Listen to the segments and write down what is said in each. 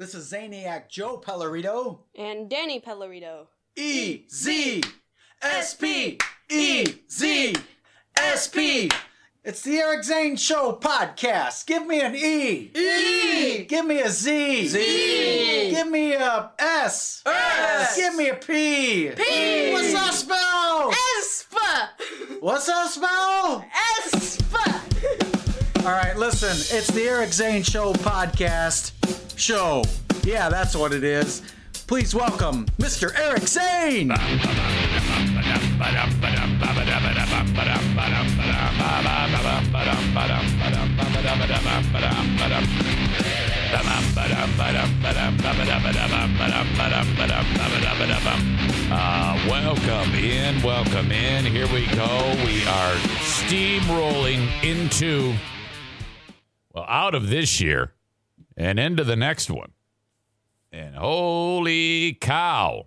This is Zaniac Joe Pellerito. And Danny Pellerito. E Z S P E Z S P. It's the Eric Zane Show podcast. Give me an E. E. Give me a Z. Z. Give me a S. S. Give me a P. P. What's that spell? Espa! What's that spell? Espa! All right, listen. It's the Eric Zane Show podcast show. Yeah, that's what it is. Please welcome Mr. Eric Zane. Uh, welcome in, welcome in. Here we go. We are steamrolling into, well, out of this year and into the next one. And holy cow.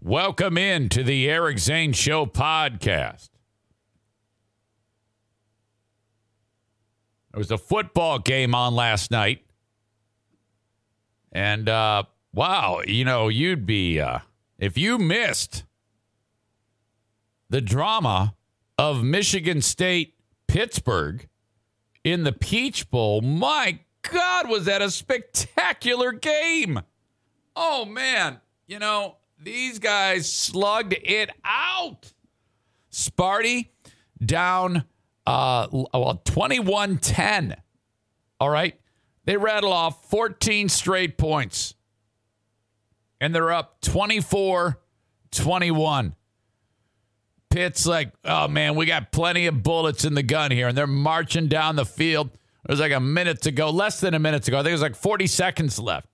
Welcome in to the Eric Zane Show podcast. There was a football game on last night. And uh, wow, you know, you'd be, uh, if you missed the drama of Michigan State Pittsburgh in the Peach Bowl, my God, was that a spectacular game? Oh, man. You know, these guys slugged it out. Sparty down uh, well, 21 10. All right. They rattle off 14 straight points, and they're up 24 21. Pitt's like, oh man, we got plenty of bullets in the gun here, and they're marching down the field. There's like a minute to go, less than a minute to go. I think it was like 40 seconds left.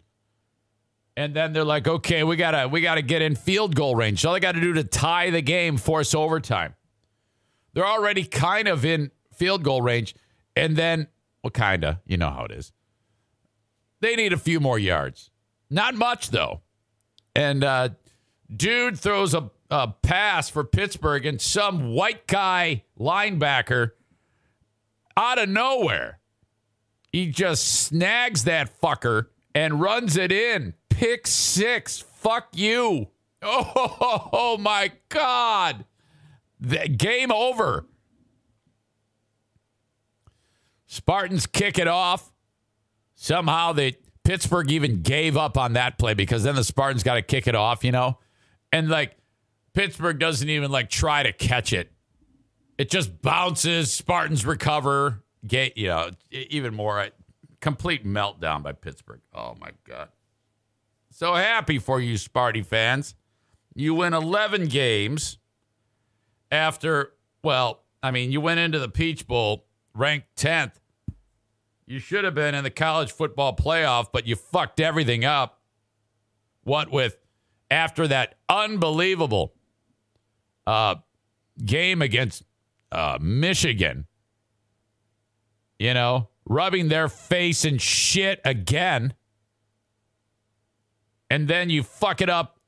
And then they're like, okay, we gotta we gotta get in field goal range. All they gotta do to tie the game, force overtime. They're already kind of in field goal range. And then, well, kinda, you know how it is. They need a few more yards. Not much though. And uh dude throws a, a pass for Pittsburgh, and some white guy linebacker out of nowhere. He just snags that fucker and runs it in. Pick six. Fuck you. Oh, oh my God. The game over. Spartans kick it off. Somehow they Pittsburgh even gave up on that play because then the Spartans got to kick it off, you know? And like Pittsburgh doesn't even like try to catch it. It just bounces, Spartans recover, get, you know, even more complete meltdown by Pittsburgh. Oh my god. So happy for you Sparty fans. You win 11 games after well, I mean, you went into the Peach Bowl ranked 10th. You should have been in the college football playoff, but you fucked everything up. What with after that unbelievable uh, game against uh, Michigan, you know, rubbing their face in shit again. And then you fuck it up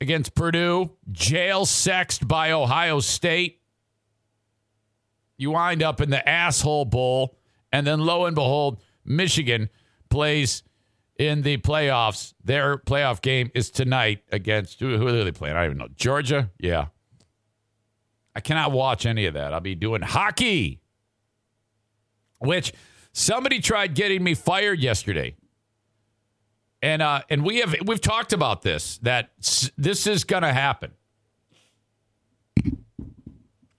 against Purdue, jail sexed by Ohio State. You wind up in the asshole bowl. And then lo and behold, Michigan plays in the playoffs. Their playoff game is tonight against who, who are they playing? I don't even know. Georgia? Yeah. I cannot watch any of that. I'll be doing hockey which somebody tried getting me fired yesterday. And uh, and we have we've talked about this that this is going to happen.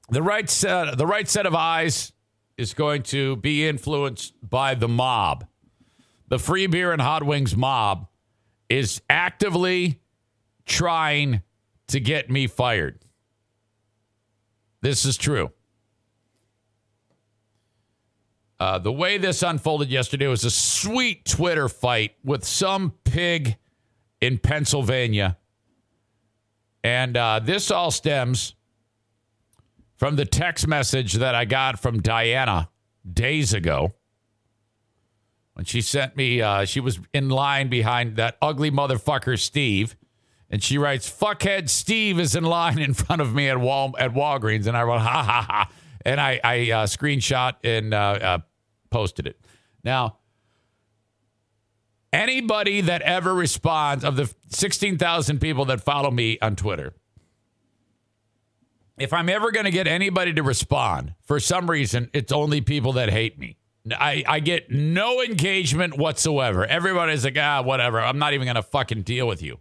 The right set the right set of eyes is going to be influenced by the mob. The free beer and hot wings mob is actively trying to get me fired. This is true. Uh, the way this unfolded yesterday was a sweet Twitter fight with some pig in Pennsylvania. And uh, this all stems from the text message that I got from Diana days ago when she sent me, uh, she was in line behind that ugly motherfucker, Steve. And she writes, "Fuckhead Steve is in line in front of me at Wal at Walgreens," and I wrote, "Ha ha ha," and I I uh, screenshot and uh, uh, posted it. Now, anybody that ever responds of the sixteen thousand people that follow me on Twitter, if I'm ever going to get anybody to respond, for some reason, it's only people that hate me. I, I get no engagement whatsoever. Everybody's like, ah, whatever. I'm not even going to fucking deal with you.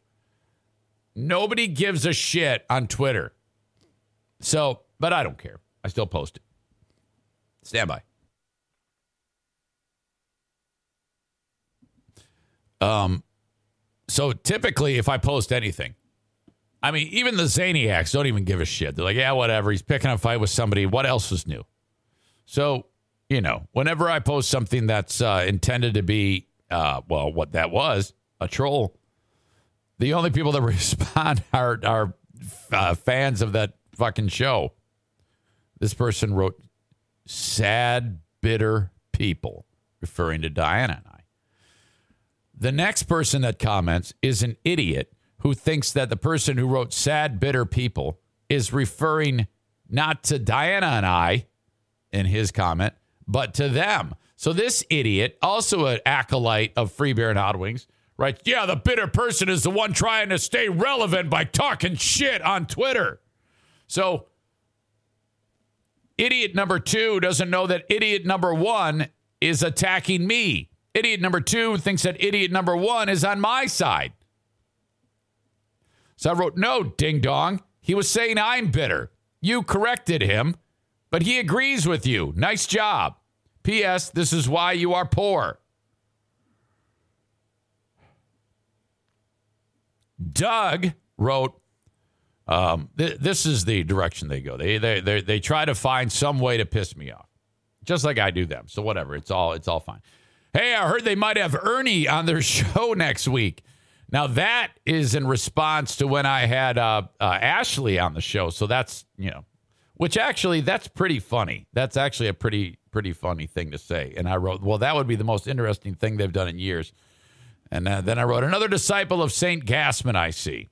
Nobody gives a shit on Twitter. So, but I don't care. I still post it. Stand by. Um, so typically, if I post anything, I mean, even the Zaniacs don't even give a shit. They're like, yeah, whatever. He's picking a fight with somebody. What else is new? So, you know, whenever I post something that's uh, intended to be, uh, well, what that was, a troll, the only people that respond are are uh, fans of that fucking show. This person wrote, "Sad, bitter people," referring to Diana and I. The next person that comments is an idiot who thinks that the person who wrote "sad, bitter people" is referring not to Diana and I in his comment, but to them. So this idiot, also an acolyte of Free Beer and Hot Wings, writes, Yeah, the bitter person is the one trying to stay relevant by talking shit on Twitter. So idiot number two doesn't know that idiot number one is attacking me. Idiot number two thinks that idiot number one is on my side. So I wrote, No, ding dong. He was saying I'm bitter. You corrected him, but he agrees with you. Nice job. P.S. This is why you are poor. Doug wrote, um, th- this is the direction they go. They, they, they, they try to find some way to piss me off, just like I do them. So whatever, it's all, it's all fine. Hey, I heard they might have Ernie on their show next week. Now that is in response to when I had uh, uh, Ashley on the show. So that's you know, which actually that's pretty funny. That's actually a pretty pretty funny thing to say. And I wrote, well, that would be the most interesting thing they've done in years. And uh, then I wrote, another disciple of Saint Gassman I see.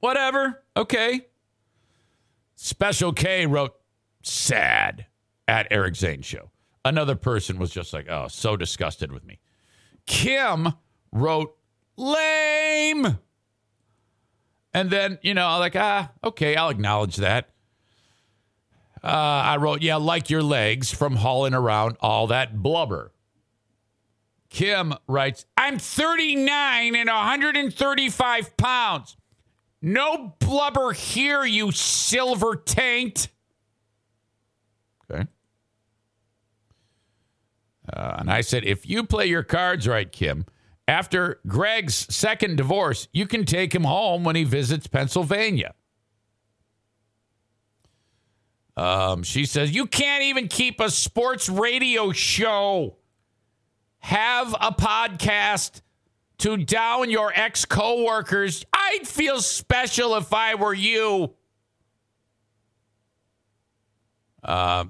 Whatever. Okay. Special K wrote, sad at Eric Zane show. Another person was just like, oh, so disgusted with me. Kim wrote, lame. And then, you know, I'm like, ah, okay, I'll acknowledge that. Uh, I wrote, yeah, like your legs from hauling around all that blubber. Kim writes, I'm 39 and 135 pounds. No blubber here, you silver taint. Okay. Uh, and I said, if you play your cards right, Kim, after Greg's second divorce, you can take him home when he visits Pennsylvania. Um, she says, You can't even keep a sports radio show. Have a podcast to down your ex coworkers. I'd feel special if I were you. Uh,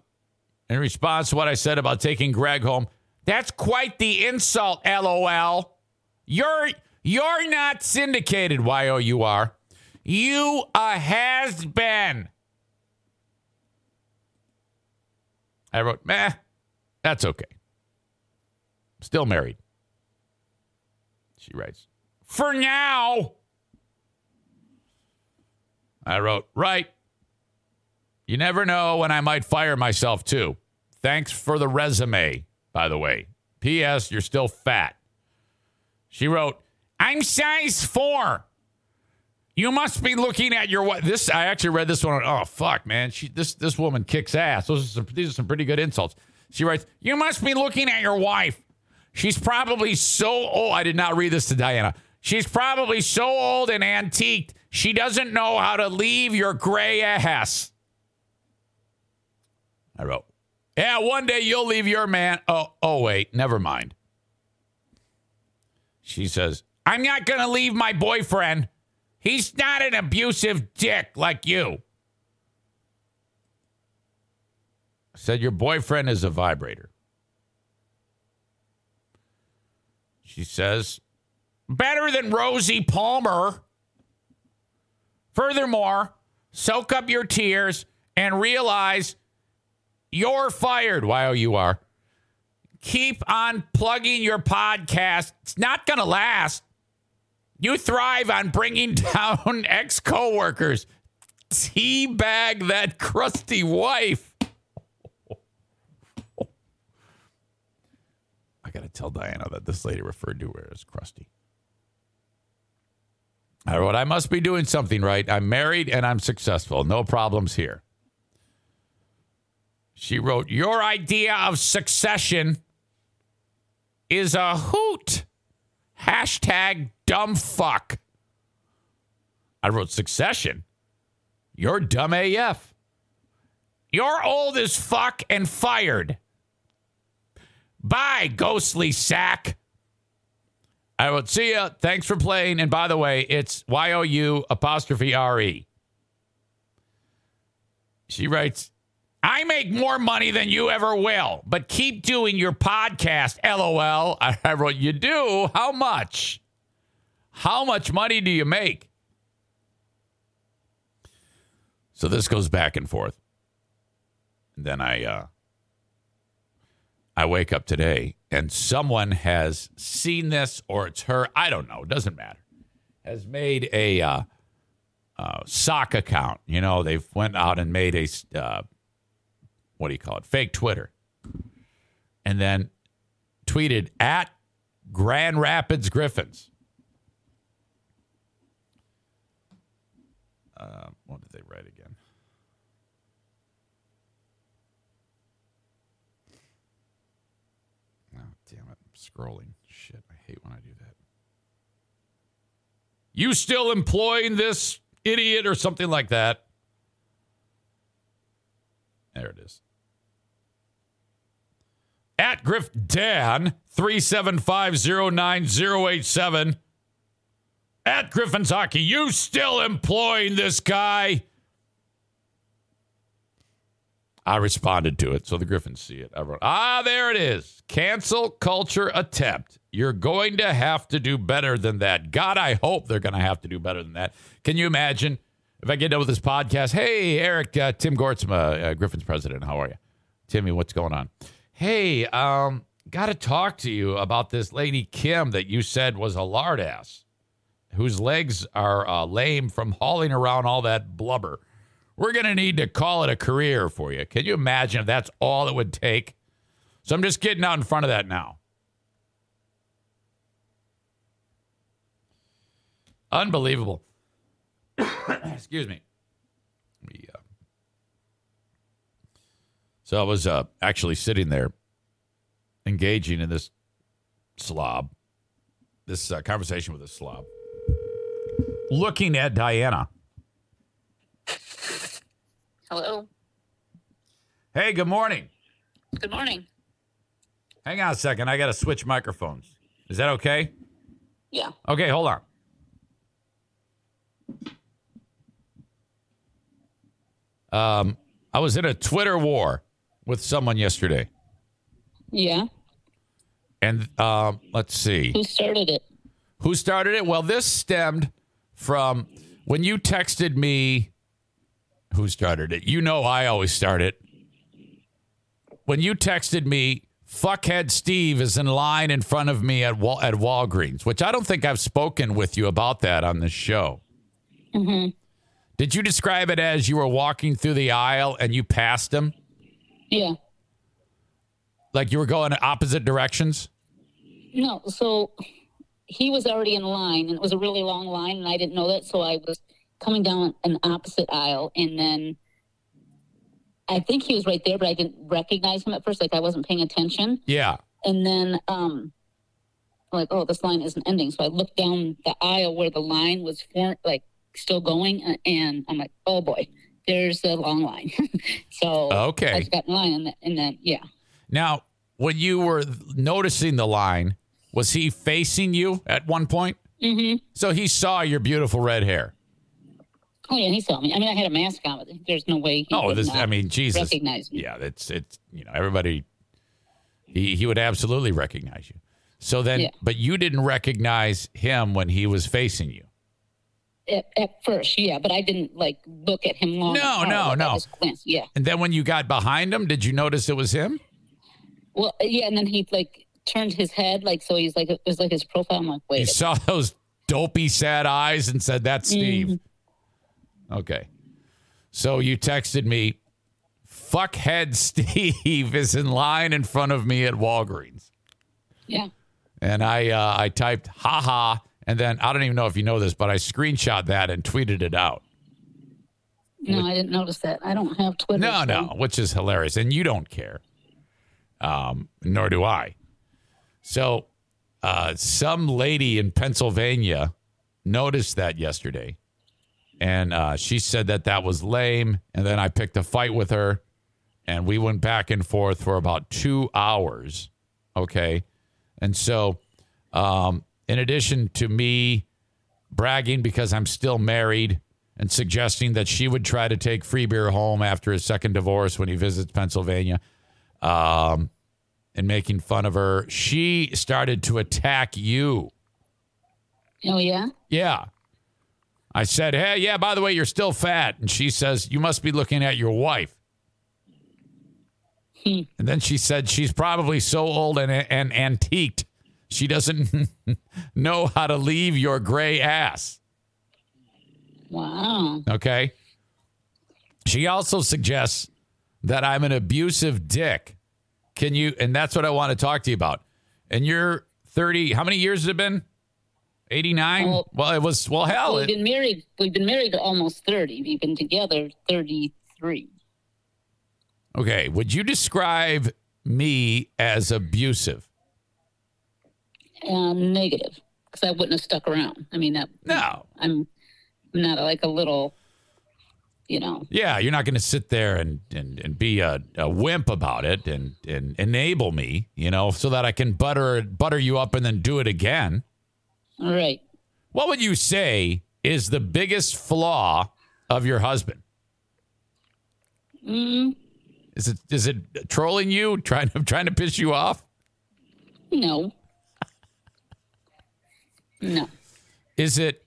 in response to what I said about taking Greg home, that's quite the insult, lol. You're you're not syndicated, Y-O-U-R. You a has been. I wrote, meh, that's okay. Still married. She writes, for now. I wrote, right. You never know when I might fire myself too. Thanks for the resume, by the way. P.S. You're still fat. She wrote, I'm size four. You must be looking at your what? This I actually read this one. Oh fuck, man! She this this woman kicks ass. Those are some, these are some pretty good insults. She writes, "You must be looking at your wife. She's probably so old. I did not read this to Diana. She's probably so old and antiqued. She doesn't know how to leave your gray ass." I wrote, "Yeah, one day you'll leave your man." Oh, oh wait, never mind. She says, "I'm not gonna leave my boyfriend." He's not an abusive dick like you. Said your boyfriend is a vibrator. She says, better than Rosie Palmer. Furthermore, soak up your tears and realize you're fired. Oh, you are. Keep on plugging your podcast. It's not going to last. You thrive on bringing down ex coworkers. Teabag that crusty wife. I got to tell Diana that this lady referred to her as crusty. I wrote, I must be doing something right. I'm married and I'm successful. No problems here. She wrote, Your idea of succession is a hoot. Hashtag dumb fuck. I wrote succession. You're dumb AF. You're old as fuck and fired. Bye, ghostly sack. I will see you. Thanks for playing. And by the way, it's Y O U apostrophe R E. She writes, I make more money than you ever will, but keep doing your podcast, LOL. I wrote, You do? How much? How much money do you make? So this goes back and forth. And then I uh, I wake up today and someone has seen this or it's her, I don't know, it doesn't matter. Has made a uh, uh, sock account. You know, they've went out and made a uh, what do you call it? Fake Twitter. And then tweeted at Grand Rapids Griffins. Uh, what did they write again? Oh, damn it. I'm scrolling. Shit. I hate when I do that. You still employing this idiot or something like that? There it is. At Griff Dan, 3750987. At Griffin's Hockey, you still employing this guy? I responded to it, so the Griffins see it. I wrote, ah, there it is. Cancel culture attempt. You're going to have to do better than that. God, I hope they're going to have to do better than that. Can you imagine if I get done with this podcast? Hey, Eric, uh, Tim Gortsema, uh, Griffin's president. How are you? Timmy, what's going on? Hey, um, got to talk to you about this lady Kim that you said was a lard ass, whose legs are uh, lame from hauling around all that blubber. We're going to need to call it a career for you. Can you imagine if that's all it would take? So I'm just getting out in front of that now. Unbelievable. Excuse me. me uh, so I was uh, actually sitting there engaging in this slob, this uh, conversation with a slob, looking at Diana. Hello. Hey, good morning. Good morning. Hang on a second. I got to switch microphones. Is that okay? Yeah. Okay, hold on. Um, I was in a Twitter war with someone yesterday. Yeah. And um, let's see. Who started it? Who started it? Well, this stemmed from when you texted me. Who started it? You know, I always start it. When you texted me, fuckhead Steve is in line in front of me at Wal- at Walgreens, which I don't think I've spoken with you about that on this show. Mm-hmm. Did you describe it as you were walking through the aisle and you passed him? Yeah. Like you were going opposite directions? No, so he was already in line, and it was a really long line, and I didn't know that. So I was coming down an opposite aisle, and then I think he was right there, but I didn't recognize him at first. Like I wasn't paying attention, Yeah. and then um, like, oh, this line isn't ending. So I looked down the aisle where the line was for, like still going, uh, and I'm like, oh boy, there's a long line. so Okay. I got in line, and then, and then yeah. Now, when you were noticing the line, was he facing you at one point? Mm-hmm. So he saw your beautiful red hair. Oh yeah, he saw me. I mean, I had a mask on, but there's no way. He Oh, this, I mean, Jesus. recognize me. Yeah, that's it's you know everybody. He he would absolutely recognize you. So then, Yeah. but you didn't recognize him when he was facing you. At, at first, yeah, but I didn't like look at him long. No, no, no. yeah. And then when you got behind him, did you notice it was him? Well, yeah, and then he like turned his head, like so. He's like it was like his profile. I'm like, You wait, saw those dopey sad eyes and said, "That's Steve." Mm-hmm. Okay. So you texted me, "Fuckhead Steve is in line in front of me at Walgreens," yeah. and I uh, I typed "ha ha," and then I don't even know if you know this, but I screenshot that and tweeted it out. No, I didn't notice that. I don't have Twitter. No, so- no, which is hilarious, and you don't care, um, nor do I. So, uh, some lady in Pennsylvania noticed that yesterday, and uh, she said that that was lame. And then I picked a fight with her, and we went back and forth for about two hours. Okay, and so, um, in addition to me bragging because I'm still married and suggesting that she would try to take free beer home after his second divorce when he visits Pennsylvania, um, and making fun of her, she started to attack you. Oh yeah. Yeah. I said, hey, yeah, by the way, you're still fat. And she says, you must be looking at your wife. Hmm. And then she said, she's probably so old and, and antiqued, she doesn't know how to leave your gray ass. Wow. Okay. She also suggests that I'm an abusive dick. Can you, and that's what I want to talk to you about. And you're 30, how many years has it been? 89? Well- well, it was, well, hell, we've it, been married. We've been married almost thirty. We've been together thirty three. okay. Would you describe me as abusive? Uh, negative, because I wouldn't have stuck around. I mean, that No. I'm, I'm not like a little, you know. Yeah, you're not going to sit there and, and, and be a, a wimp about it and, and enable me, you know, so that I can butter butter you up and then do it again. All right. What would you say is the biggest flaw of your husband? Mm, Is it is it trolling you, trying to trying to piss you off? no. No. Is it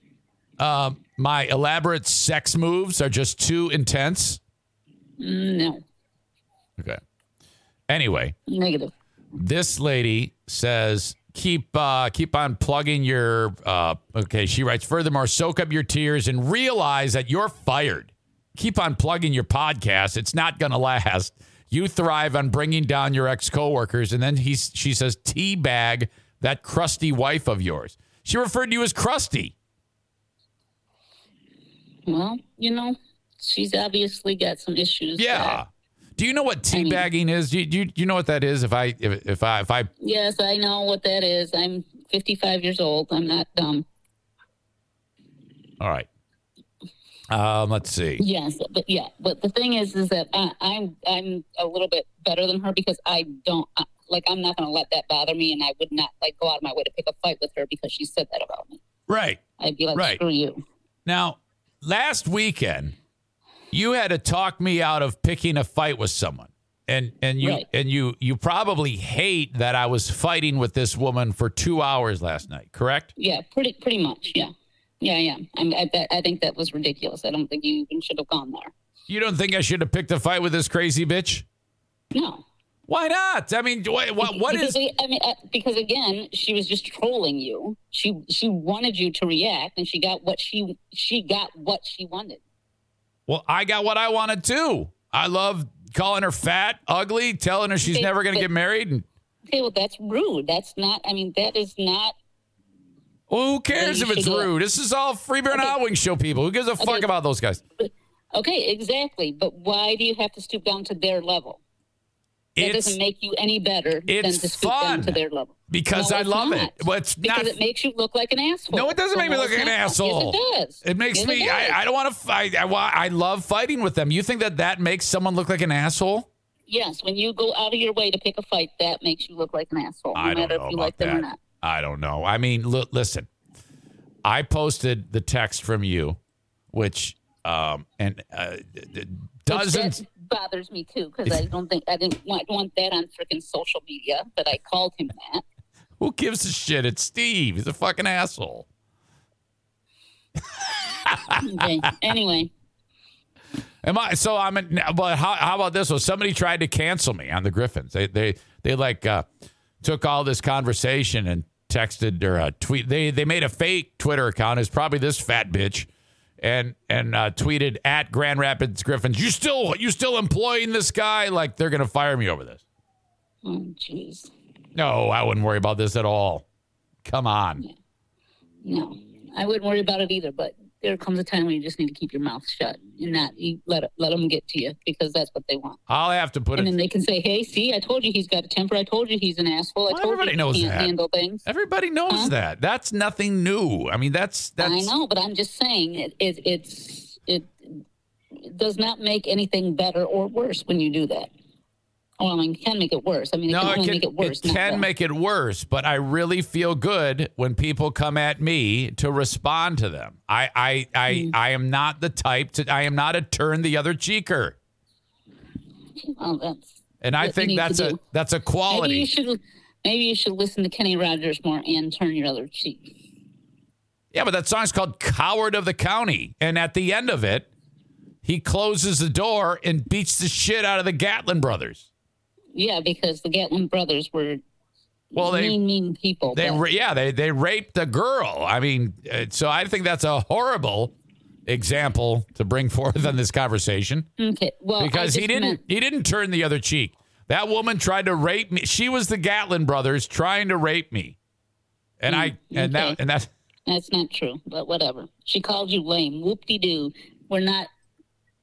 uh, my elaborate sex moves are just too intense? No. Okay. Anyway, Negative. this lady says keep uh, keep on plugging your. Uh, okay, she writes. Furthermore, soak up your tears and realize that you're fired. Keep on plugging your podcast. It's not going to last. You thrive on bringing down your ex coworkers, and then he's she says teabag that crusty wife of yours. She referred to you as crusty. Well, you know, she's obviously got some issues. Yeah. there. Do you know what I mean- teabagging is? Do you, do you, do you know what that is? If I if, if I if I Yes, I know what that is. I'm 55 years old. I'm not dumb. all right. Um, let's see. Yes, but yeah, but the thing is, is that I, I'm I'm a little bit better than her because I don't uh, like I'm not going to let that bother me, and I would not like go out of my way to pick a fight with her because she said that about me. Right. I'd be like, Right. screw you. Now, last weekend, you had to talk me out of picking a fight with someone. And and you Right. and you you probably hate that I was fighting with this woman for 2 hours last night, correct? Yeah, pretty pretty much. Yeah, yeah, yeah. I'm, I that- I think that was ridiculous. I don't think you even should have gone there. You don't think I should have picked a fight with this crazy bitch? No. Why not? I mean, what what, is I mean, uh, because again, she was just trolling you. She she wanted you to react, and she got what she she got what she wanted. Well, I got what I wanted too. I love calling her fat, ugly, telling her she's Okay, never going to get married. And, Okay, well, that's rude. That's not. I mean, that is not. well, who cares if it's rude? This is all Free Beer and Okay. Hot Wings show people. Who gives a fuck about those guys? Okay, exactly. But why do you have to stoop down to their level? It's doesn't make you any better than to fun. down to their level. because No, I love not. it. Well, it's because not. it makes you look like an asshole. No, it doesn't make me look like an asshole. Yes, it does. It makes Yes, me. does. I, I don't want to fight. I, I love fighting with them. You think that that makes someone look like an asshole? Yes, when you go out of your way to pick a fight, that makes you look like an asshole, no I don't know if you about like them or that. not. I don't know. I mean, look, listen. I posted the text from you, which um and uh, d- d- Which dozens. Bothers me too because I don't think I didn't want, want that on freaking social media, but I called him that. Who gives a shit? It's Steve. He's a fucking asshole. Okay. anyway, Am I? So I'm. In, but how, how about this? one? somebody tried to cancel me on the Griffins. They they they like uh, took all this conversation and texted or uh, tweet. They they made a fake Twitter account. It's probably this fat bitch, and and uh, tweeted at Grand Rapids Griffins. You still you still employing this guy? Like they're gonna fire me over this? oh jeez, No, I wouldn't worry about this at all. Come on. no, I wouldn't worry about it either. But there comes a time when you just need to keep your mouth shut and not you let let them get to you because that's what they want. I'll have to put And it. And then they can say, "Hey, see, I told you he's got a temper. I told you he's an asshole. I Well, told everybody you knows he can't that. handle things." Everybody knows Huh? that. That's nothing new. I mean, that's that's. I know, but I'm just saying it, it it's it, it does not make anything better or worse when you do that. Well, I mean, it can make it worse. I mean, it No, can it can, make it worse. it can make it worse, but I really feel good when people come at me to respond to them. I I I, Mm. I am not the type to I am not a turn the other cheeker. Well, that's And I think that's a do. that's a quality. maybe you should maybe you should listen to Kenny Rogers more and turn your other cheek. Yeah, but that song's called Coward of the County. And at the end of it, he closes the door and beats the shit out of the Gatlin brothers. Yeah, because the Gatlin brothers were Well, they mean, mean people. They but- yeah, they they raped the girl. I mean, uh, so I think that's a horrible example to bring forth in this conversation okay. Well, because he didn't meant- he didn't turn the other cheek. That woman tried to rape me. She was the Gatlin brothers trying to rape me. And I and that Mm, and that That's not true, but whatever. She called you lame. Whoop de doo. We're not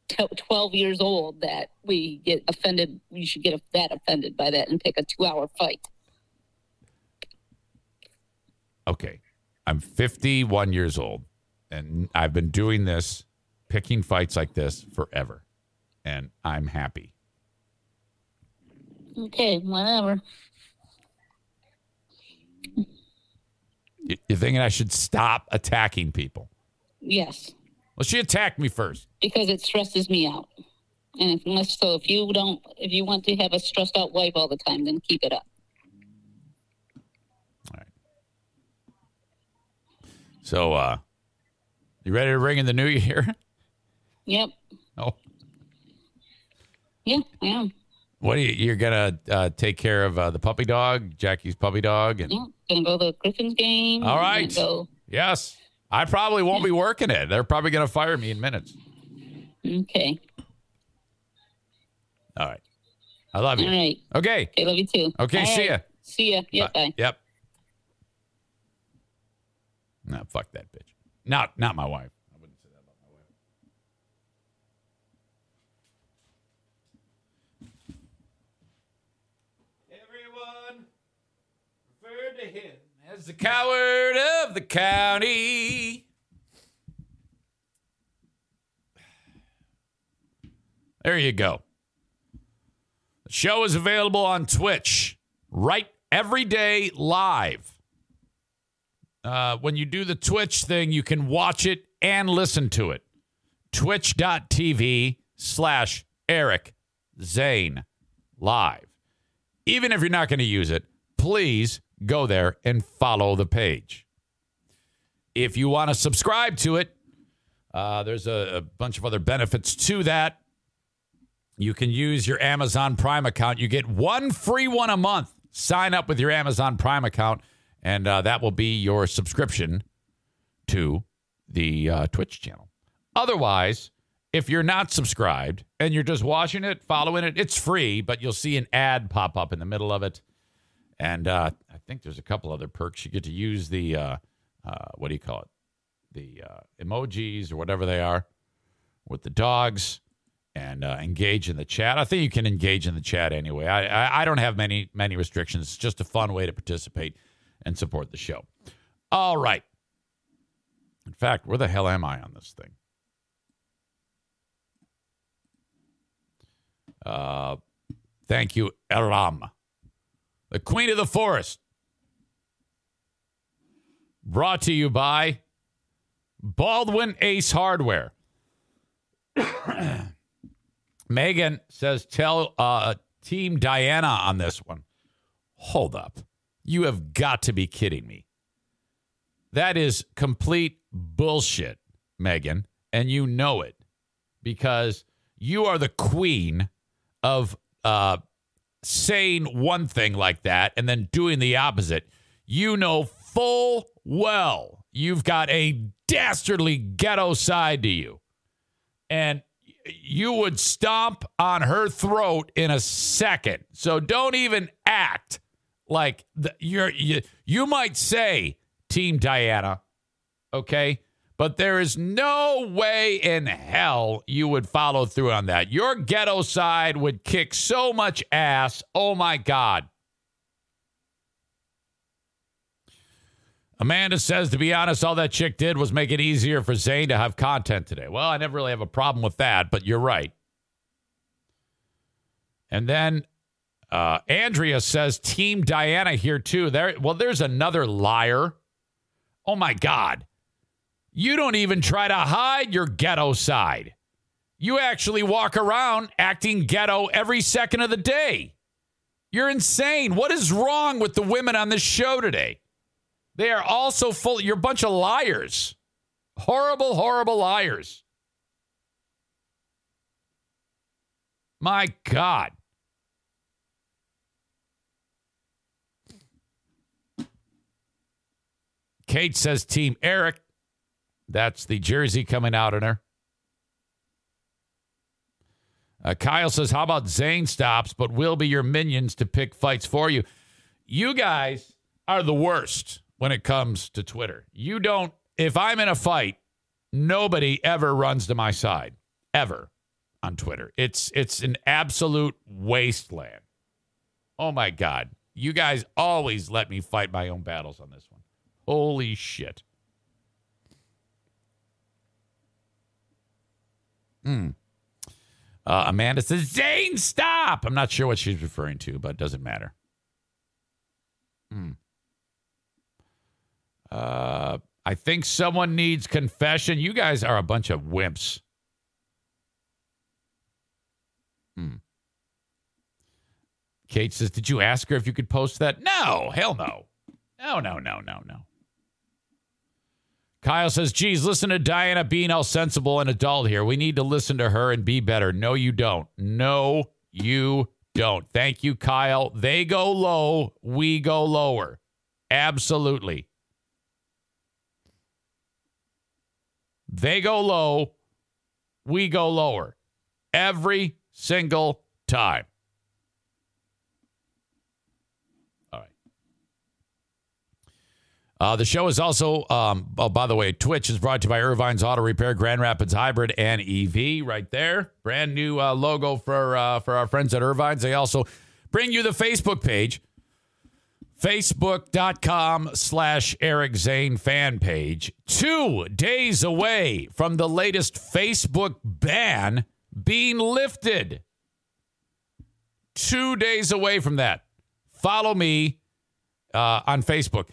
12 years old that we get offended. You should get that offended by that and pick a two hour fight. okay. I'm 51 years old and I've been doing this picking fights like this forever. And I'm happy. Okay, whatever. You- You're thinking I should stop attacking people. Yes, Well, she attacked me first. because it stresses me out. And if unless so, if you don't, if you want to have a stressed out wife all the time, then keep it up. All right. So, uh, you ready to ring in the new year? Yep. Oh, Yeah, I am. what are you? You're gonna uh, take care of uh, the puppy dog, Jackie's puppy dog, and Yeah, gonna go to the Griffins game. All right. I'm right. gonna Go. Yes, I probably won't be working it. They're probably gonna fire me in minutes. Okay. All right. I love you. All right. Okay. Okay, love you too. Okay, All see right. ya. See ya. Yep. Bye. Yep. No, fuck that bitch. Not not my wife. I wouldn't say that about my wife. Everyone referred to him as the coward of the county. There you go. The show is available on Twitch right every day live. Uh, when you do the Twitch thing, you can watch it and listen to it. Twitch.tv slash Eric Zane live. Even if you're not going to use it, please go there and follow the page. If you want to subscribe to it, uh, there's a, a bunch of other benefits to that. You can use your Amazon Prime account. You get one free one a month. Sign up with your Amazon Prime account, and uh, that will be your subscription to the uh, Twitch channel. Otherwise, if you're not subscribed and you're just watching it, following it, it's free, but you'll see an ad pop up in the middle of it. And uh, I think there's a couple other perks. You get to use the, uh, uh, what do you call it? The uh, emojis or whatever they are with the dogs and uh, engage in the chat. I think you can engage in the chat anyway. I, I, I don't have many, many restrictions. It's just a fun way to participate and support the show. All right. In fact, where the hell am I on this thing? Uh, thank you, Eram, the Queen of the Forest. Brought to you by Baldwin Ace Hardware. Megan says, tell uh, Team Diana on this one. Hold up. You have got to be kidding me. That is complete bullshit, Megan. And you know it because you are the queen of uh, saying one thing like that and then doing the opposite. You know full well you've got a dastardly ghetto side to you. And you would stomp on her throat in a second. So don't even act like the, you're you, you might say team Diana, okay? But there is no way in hell you would follow through on that. Your ghetto side would kick so much ass. Oh my god. Amanda says, to be honest, all that chick did was make it easier for Zane to have content today. Well, I never really have a problem with that, but you're right. And then uh, Andrea says, Team Diana here too. There, well, there's another liar. Oh my God. You don't even try to hide your ghetto side. You actually walk around acting ghetto every second of the day. You're insane. What is wrong with the women on this show today? They are also full. You're a bunch of liars. Horrible, horrible liars. My God. Kate says Team Eric. That's the jersey coming out in her. Uh, Kyle says, How about Zane stops, but will be your minions to pick fights for you? You guys are the worst when it comes to Twitter. You don't, if I'm in a fight, nobody ever runs to my side, ever on Twitter. It's it's an absolute wasteland. Oh my God. You guys always let me fight my own battles on this one. Holy shit. Hmm. Uh, Amanda says, Zane, stop. I'm not sure what she's referring to, but it doesn't matter. Hmm. Uh, I think someone needs confession. You guys are a bunch of wimps. Hmm. Kate says, Did you ask her if you could post that? No, hell no. No, no, no, no, no. Kyle says, geez, listen to Diana being all sensible and adult here. We need to listen to her and be better. No, you don't. No, you don't. Thank you, Kyle. They go low, we go lower. Absolutely. They go low, we go lower. Every single time. All right. Uh, the show is also, um, oh, by the way, Twitch is brought to you by Ervine's Auto Repair, Grand Rapids Hybrid and EV, right there. Brand new uh, logo for uh, for our friends at Ervine's. They also bring you the Facebook page, facebook.com slash Eric Zane fan page. Two days away from the latest Facebook ban being lifted. Two days away from that. Follow me uh, on Facebook.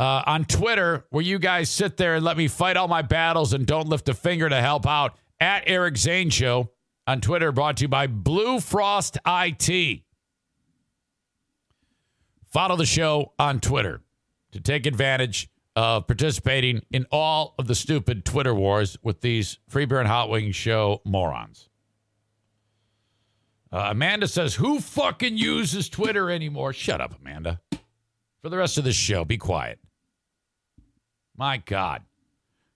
Uh, on Twitter, where you guys sit there and let me fight all my battles and don't lift a finger to help out, at Eric Zane Show on Twitter, brought to you by Blue Frost IT. Follow the show on Twitter to take advantage of participating in all of the stupid Twitter wars with these Free Beer and Hot Wings show morons. Uh, Amanda says, Who fucking uses Twitter anymore? Shut up, Amanda. For the rest of this show, be quiet. My God.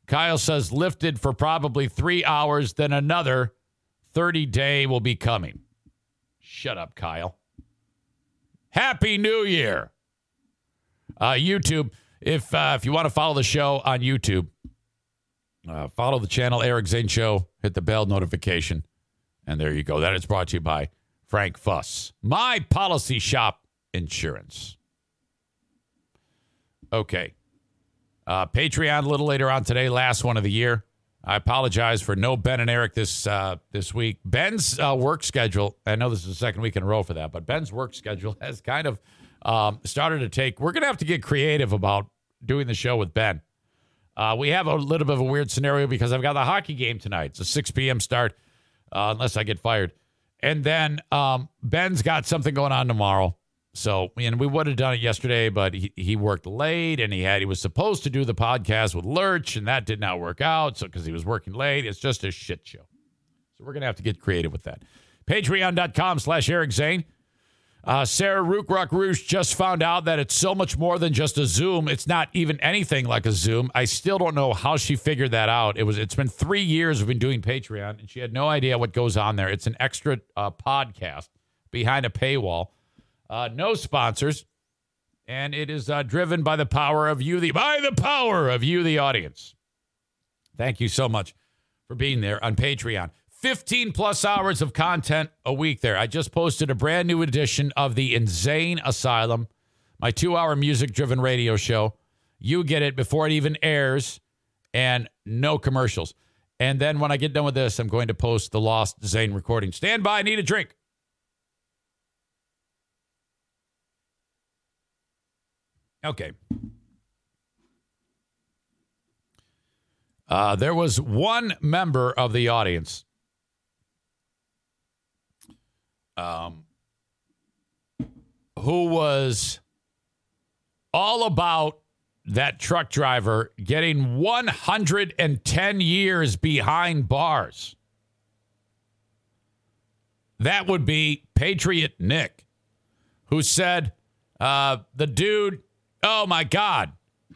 Kyle says lifted for probably three hours, then another 30 day will be coming. Shut up, Kyle. Happy New Year. Uh, YouTube, if uh, if you want to follow the show on YouTube, uh, follow the channel Eric Zane Show, hit the bell notification, and there you go. That is brought to you by Frank Fuss, my policy shop insurance. Okay. Uh, Patreon a little later on today, last one of the year. I apologize for no Ben and Eric this uh, this week. Ben's uh, work schedule. I know this is the second week in a row for that, but Ben's work schedule has kind of um, started to take. We're gonna have to get creative about doing the show with Ben. Uh, we have a little bit of a weird scenario because I've got the hockey game tonight. It's a 6 p.m. start, uh, unless I get fired. And then um, Ben's got something going on tomorrow. So, and we would have done it yesterday, but he, he worked late and he had he was supposed to do the podcast with Lurch, and that did not work out. So, because he was working late, it's just a shit show. So, we're gonna have to get creative with that. Patreon.com slash Eric Zane. Uh, Sarah Rookrock Rouge just found out that it's so much more than just a Zoom. It's not even anything like a Zoom. I still don't know how she figured that out. It was. It's been three years we've been doing Patreon, and she had no idea what goes on there. It's an extra uh, podcast behind a paywall. Uh, no sponsors, and it is uh, driven by the power of you, the by the power of you, the audience. Thank you so much for being there on Patreon. 15 plus hours of content a week there. I just posted a brand new edition of the Insane Asylum, my two hour music driven radio show. You get it before it even airs and no commercials. And then when I get done with this, I'm going to post the Lost Zane recording. Stand by, need a drink. Okay. Uh, there was one member of the audience um, who was all about that truck driver getting 110 years behind bars. That would be Patriot Nick, who said, uh, the dude, oh my God,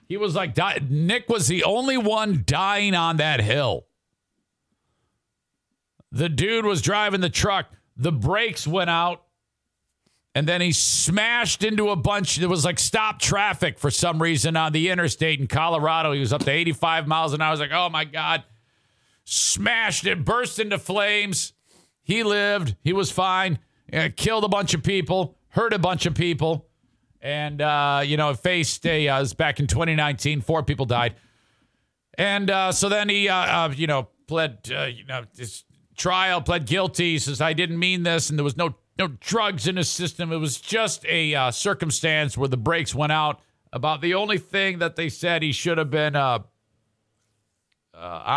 he was like, di- Nick was the only one dying on that hill. The dude was driving the truck the brakes went out and then he smashed into a bunch. It was like stop traffic for some reason on the interstate in Colorado. He was up to 85 miles an hour. I was like, oh my God. Smashed it, burst into flames. He lived. He was fine. Uh, killed a bunch of people, hurt a bunch of people. And, uh, you know, faced a, uh, was back in 2019, four people died. And uh, so then he, uh, uh, you know, pled, uh, you know, this trial, pled guilty, says, I didn't mean this, and there was no no drugs in his system. It was just a circumstance where the brakes went out. About the only thing that they said he should have been on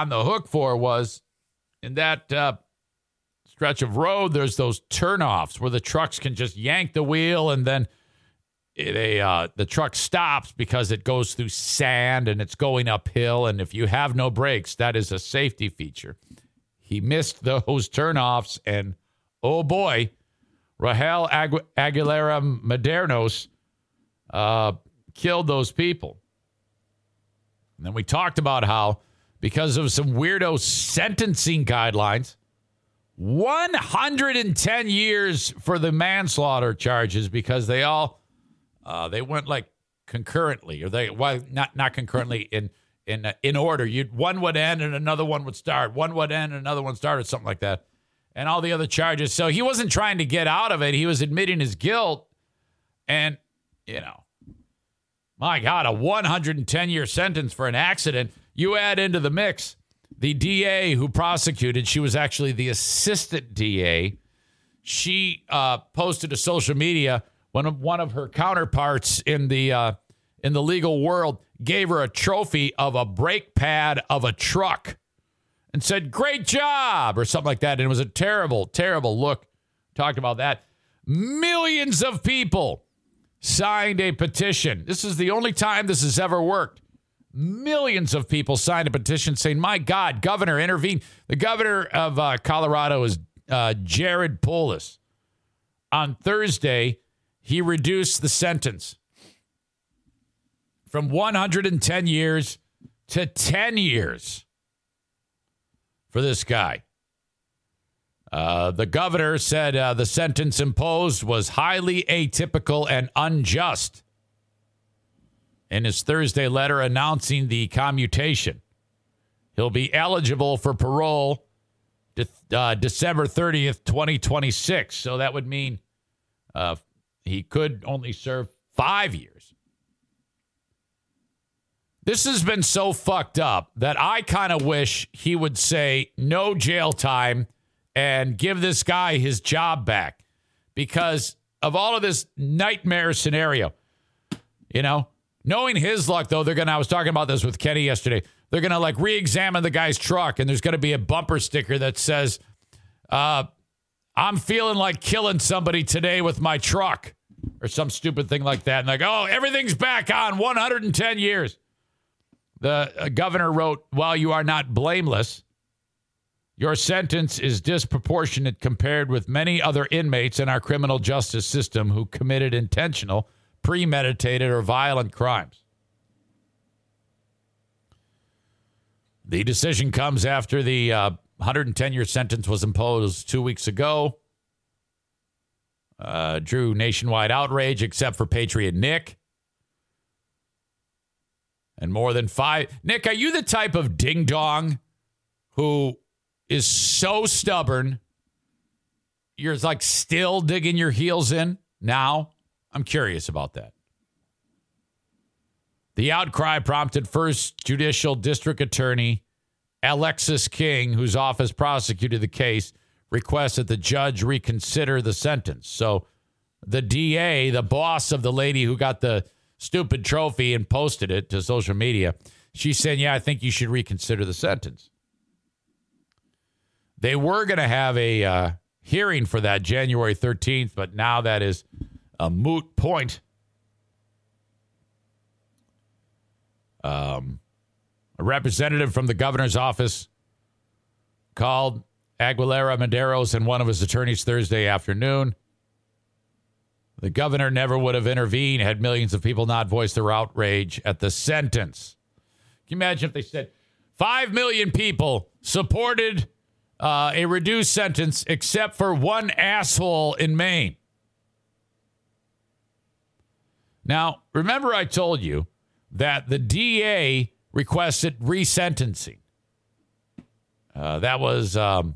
the hook for was in that uh, stretch of road. There's those turnoffs where the trucks can just yank the wheel and then they uh, the truck stops because it goes through sand and it's going uphill. And if you have no brakes, that is a safety feature. He missed those turnoffs, and oh boy, Rahel Agu- Aguilera Madernos uh, killed those people. And then we talked about how, because of some weirdo sentencing guidelines, 110 years for the manslaughter charges because they all uh, they went like concurrently, or they well not not concurrently in in uh, in order. You one would end and another one would start. One would end and another one started, something like that, and all the other charges. So he wasn't trying to get out of it. He was admitting his guilt, and you know, my God, a 110 year sentence for an accident. You add into the mix the DA who prosecuted. She was actually the assistant DA. She uh, posted to social media one of one of her counterparts in the uh, in the legal world gave her a trophy of a brake pad of a truck and said, Great job, or something like that. And it was a terrible, terrible look. Talked about that. Millions of people signed a petition. This is the only time this has ever worked. Millions of people signed a petition saying, My God, governor, intervene. The governor of uh, Colorado is uh, Jared Polis. On Thursday, he reduced the sentence from 110 years to 10 years for this guy. Uh, the governor said uh, the sentence imposed was highly atypical and unjust in his Thursday letter announcing the commutation. He'll be eligible for parole de- uh, December 30th, 2026. So that would mean uh, he could only serve five years. This has been so fucked up that I kind of wish he would say no jail time and give this guy his job back because of all of this nightmare scenario. You know, knowing his luck, though, they're going to, I was talking about this with Kenny yesterday. They're going to like re examine the guy's truck and there's going to be a bumper sticker that says, uh, I'm feeling like killing somebody today with my truck or some stupid thing like that. And like, oh, everything's back on 110 years. The uh, governor wrote, while you are not blameless, your sentence is disproportionate compared with many other inmates in our criminal justice system who committed intentional, premeditated, or violent crimes. The decision comes after the uh, 110 year sentence was imposed two weeks ago. Uh, drew nationwide outrage, except for Patriot Nick. And more than five. Nick, are you the type of ding dong who is so stubborn? You're like still digging your heels in now? I'm curious about that. The outcry prompted First Judicial District Attorney Alexis King, whose office prosecuted the case, requests that the judge reconsider the sentence. So the DA, the boss of the lady who got the stupid trophy and posted it to social media, she said, Yeah, I think you should reconsider the sentence. They were going to have a uh, hearing for that January 13th, but now that is a moot point. Um, a representative from the governor's office called Aguilera Mederos and one of his attorneys Thursday afternoon. The governor never would have intervened had millions of people not voiced their outrage at the sentence. Can you imagine if they said 5 million people supported uh, a reduced sentence except for one asshole in Maine? Now, remember, I told you that the DA requested resentencing. Uh, that was um,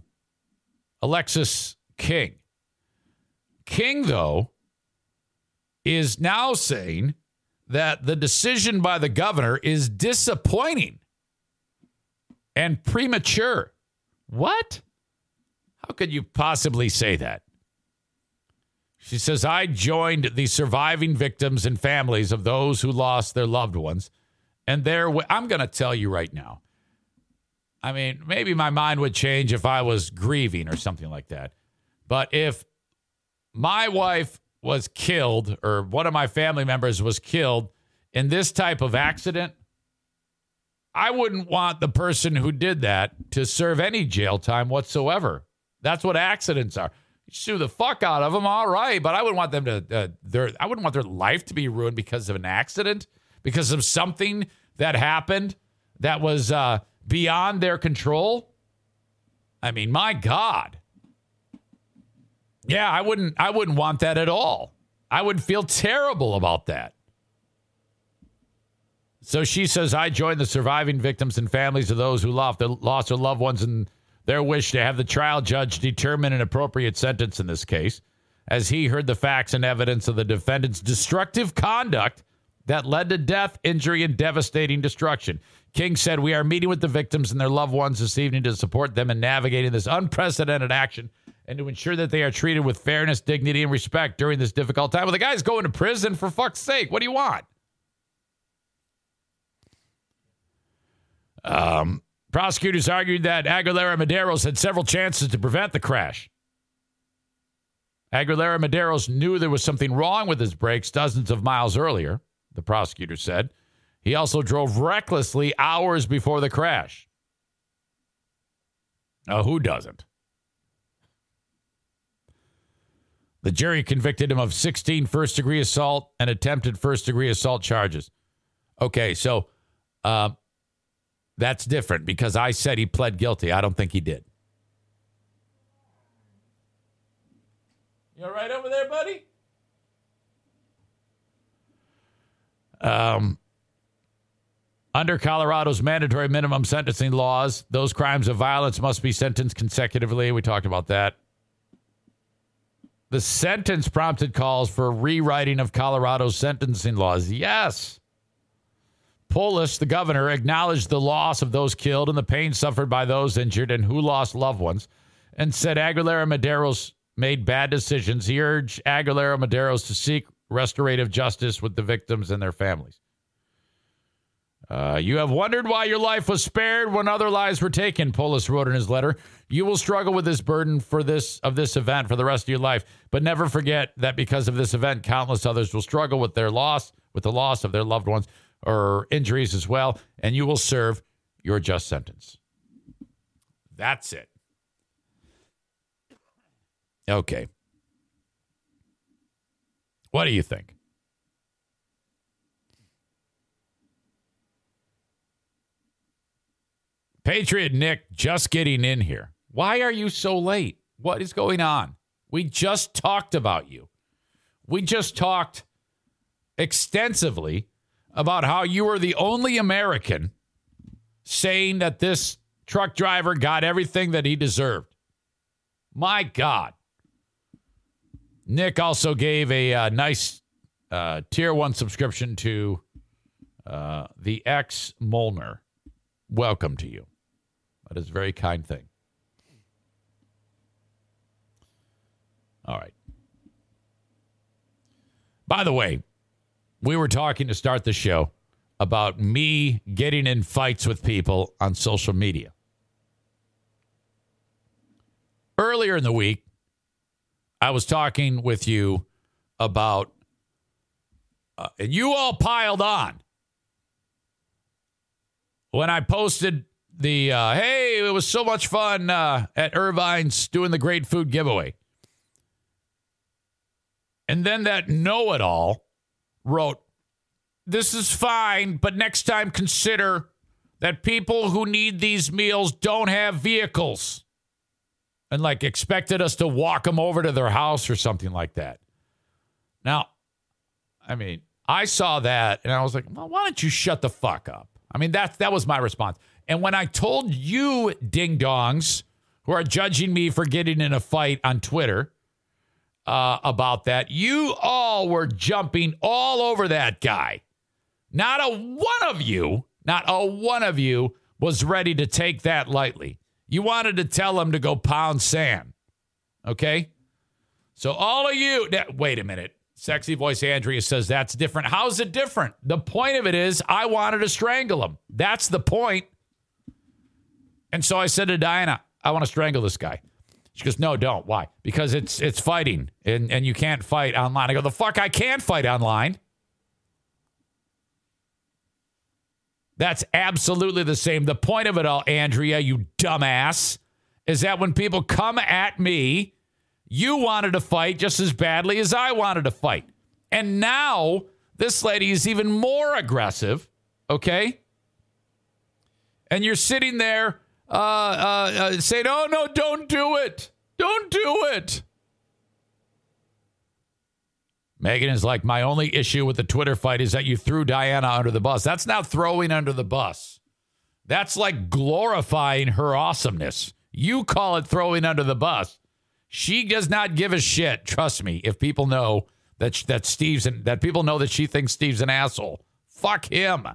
Alexis King. King, though, is now saying that the decision by the governor is disappointing and premature. What? How could you possibly say that? She says, I joined the surviving victims and families of those who lost their loved ones. And there, I'm going to tell you right now. I mean, maybe my mind would change if I was grieving or something like that. But if my wife was killed or one of my family members was killed in this type of accident, I wouldn't want the person who did that to serve any jail time whatsoever. That's what accidents are. You sue the fuck out of them, all right, but I wouldn't want them to. Uh, their I wouldn't want their life to be ruined because of an accident, because of something that happened that was uh, beyond their control. I mean, my God. Yeah, I wouldn't I wouldn't want that at all. I would feel terrible about that. So she says, I join the surviving victims and families of those who lost their, lost their loved ones in their wish to have the trial judge determine an appropriate sentence in this case, as he heard the facts and evidence of the defendant's destructive conduct that led to death, injury, and devastating destruction. King said, We are meeting with the victims and their loved ones this evening to support them in navigating this unprecedented action and to ensure that they are treated with fairness, dignity, and respect during this difficult time. Well, the guy's going to prison for fuck's sake. What do you want? Um, prosecutors argued that Aguilera Mederos had several chances to prevent the crash. Aguilera Mederos knew there was something wrong with his brakes dozens of miles earlier, the prosecutor said. He also drove recklessly hours before the crash. Now, who doesn't? The jury convicted him of 16 first degree assault and attempted first degree assault charges. Okay, so uh, That's different because I said he pled guilty. I don't think he did. You all right over there, buddy? Um, under Colorado's mandatory minimum sentencing laws, those crimes of violence must be sentenced consecutively. We talked about that. The sentence prompted calls for rewriting of Colorado's sentencing laws. Yes. Polis, the governor, acknowledged the loss of those killed and the pain suffered by those injured and who lost loved ones, and said Aguilera Mederos made bad decisions. He urged Aguilera Mederos to seek restorative justice with the victims and their families. Uh, you have wondered why your life was spared when other lives were taken, Polis wrote in his letter. You will struggle with this burden for this of this event for the rest of your life, but never forget that because of this event, countless others will struggle with their loss, with the loss of their loved ones or injuries as well, and you will serve your just sentence. That's it. Okay. What do you think? Patriot Nick just getting in here. Why are you so late? What is going on? We just talked about you. We just talked extensively about how you were the only American saying that this truck driver got everything that he deserved. My God. Nick also gave a uh, nice uh, tier one subscription to uh, the ex Molnar. Welcome to you. That is a very kind thing. All right. By the way, we were talking to start the show about me getting in fights with people on social media. Earlier in the week, I was talking with you about, uh, and you all piled on when I posted the, uh, hey, it was so much fun uh, at Ervine's doing the great food giveaway. And then that know it all wrote, This is fine, but next time consider that people who need these meals don't have vehicles. And like expected us to walk them over to their house or something like that. Now, I mean, I saw that and I was like, well, why don't you shut the fuck up? I mean, that, that was my response. And when I told you ding dongs who are judging me for getting in a fight on Twitter, uh, about that. You all were jumping all over that guy. Not a one of you, not a one of you was ready to take that lightly. You wanted to tell him to go pound sand. Okay? So all of you, wait a minute. Sexy voice Andrea says that's different. How's it different? The point of it is I wanted to strangle him. That's the point. And so I said to Diana, I want to strangle this guy. She goes, no, don't. Why? Because it's it's fighting, and and you can't fight online. I go, the fuck, I can't fight online. That's absolutely the same. The point of it all, Andrea, you dumbass, is that when people come at me, you wanted to fight just as badly as I wanted to fight. And now this lady is even more aggressive, okay? And you're sitting there uh, uh, uh, saying, "Oh no, don't do it, don't do it." Megan is like, my only issue with the Twitter fight is that you threw Diana under the bus. That's not throwing under the bus. That's like glorifying her awesomeness. You call it throwing under the bus. She does not give a shit. Trust me. If people know that that Steve's that people know that she thinks Steve's an asshole, fuck him.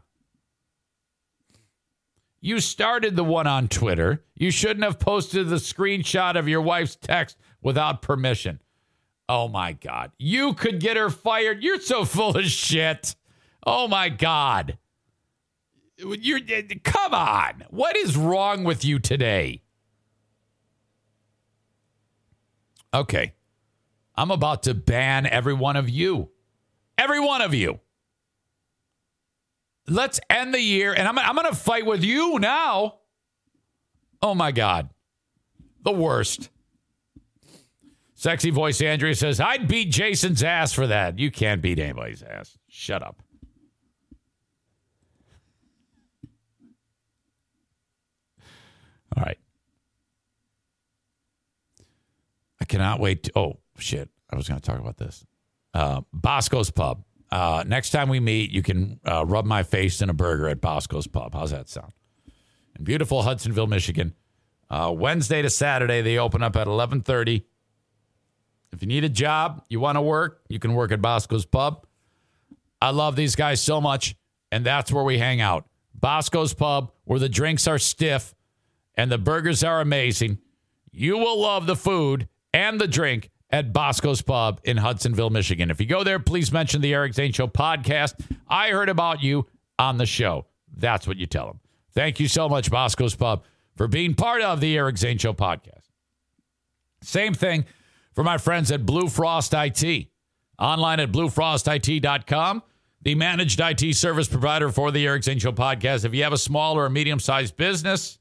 You started the one on Twitter. You shouldn't have posted the screenshot of your wife's text without permission. Oh my God. You could get her fired. You're so full of shit. Oh my God. You're come on. What is wrong with you today? Okay. I'm about to ban every one of you. Every one of you. Let's end the year, and I'm, I'm going to fight with you now. Oh my God. The worst. Sexy voice Andrea says, I'd beat Jason's ass for that. You can't beat anybody's ass. Shut up. All right. I cannot wait. To, oh, shit. I was going to talk about this. Uh, Bosco's Pub. Uh, next time we meet, you can uh, rub my face in a burger at Bosco's Pub. How's that sound? In beautiful Hudsonville, Michigan. Uh, Wednesday to Saturday, they open up at 1130. If you need a job, you want to work, you can work at Bosco's Pub. I love these guys so much, and that's where we hang out. Bosco's Pub, where the drinks are stiff and the burgers are amazing. You will love the food and the drink at Bosco's Pub in Hudsonville, Michigan. If you go there, please mention the Eric Zane Show podcast. I heard about you on the show. That's what you tell them. Thank you so much, Bosco's Pub, for being part of the Eric Zane Show podcast. Same thing for my friends at Blue Frost IT. Online at bluefrostit.com, the managed IT service provider for the Eric Zane Show podcast. If you have a small or a medium sized business,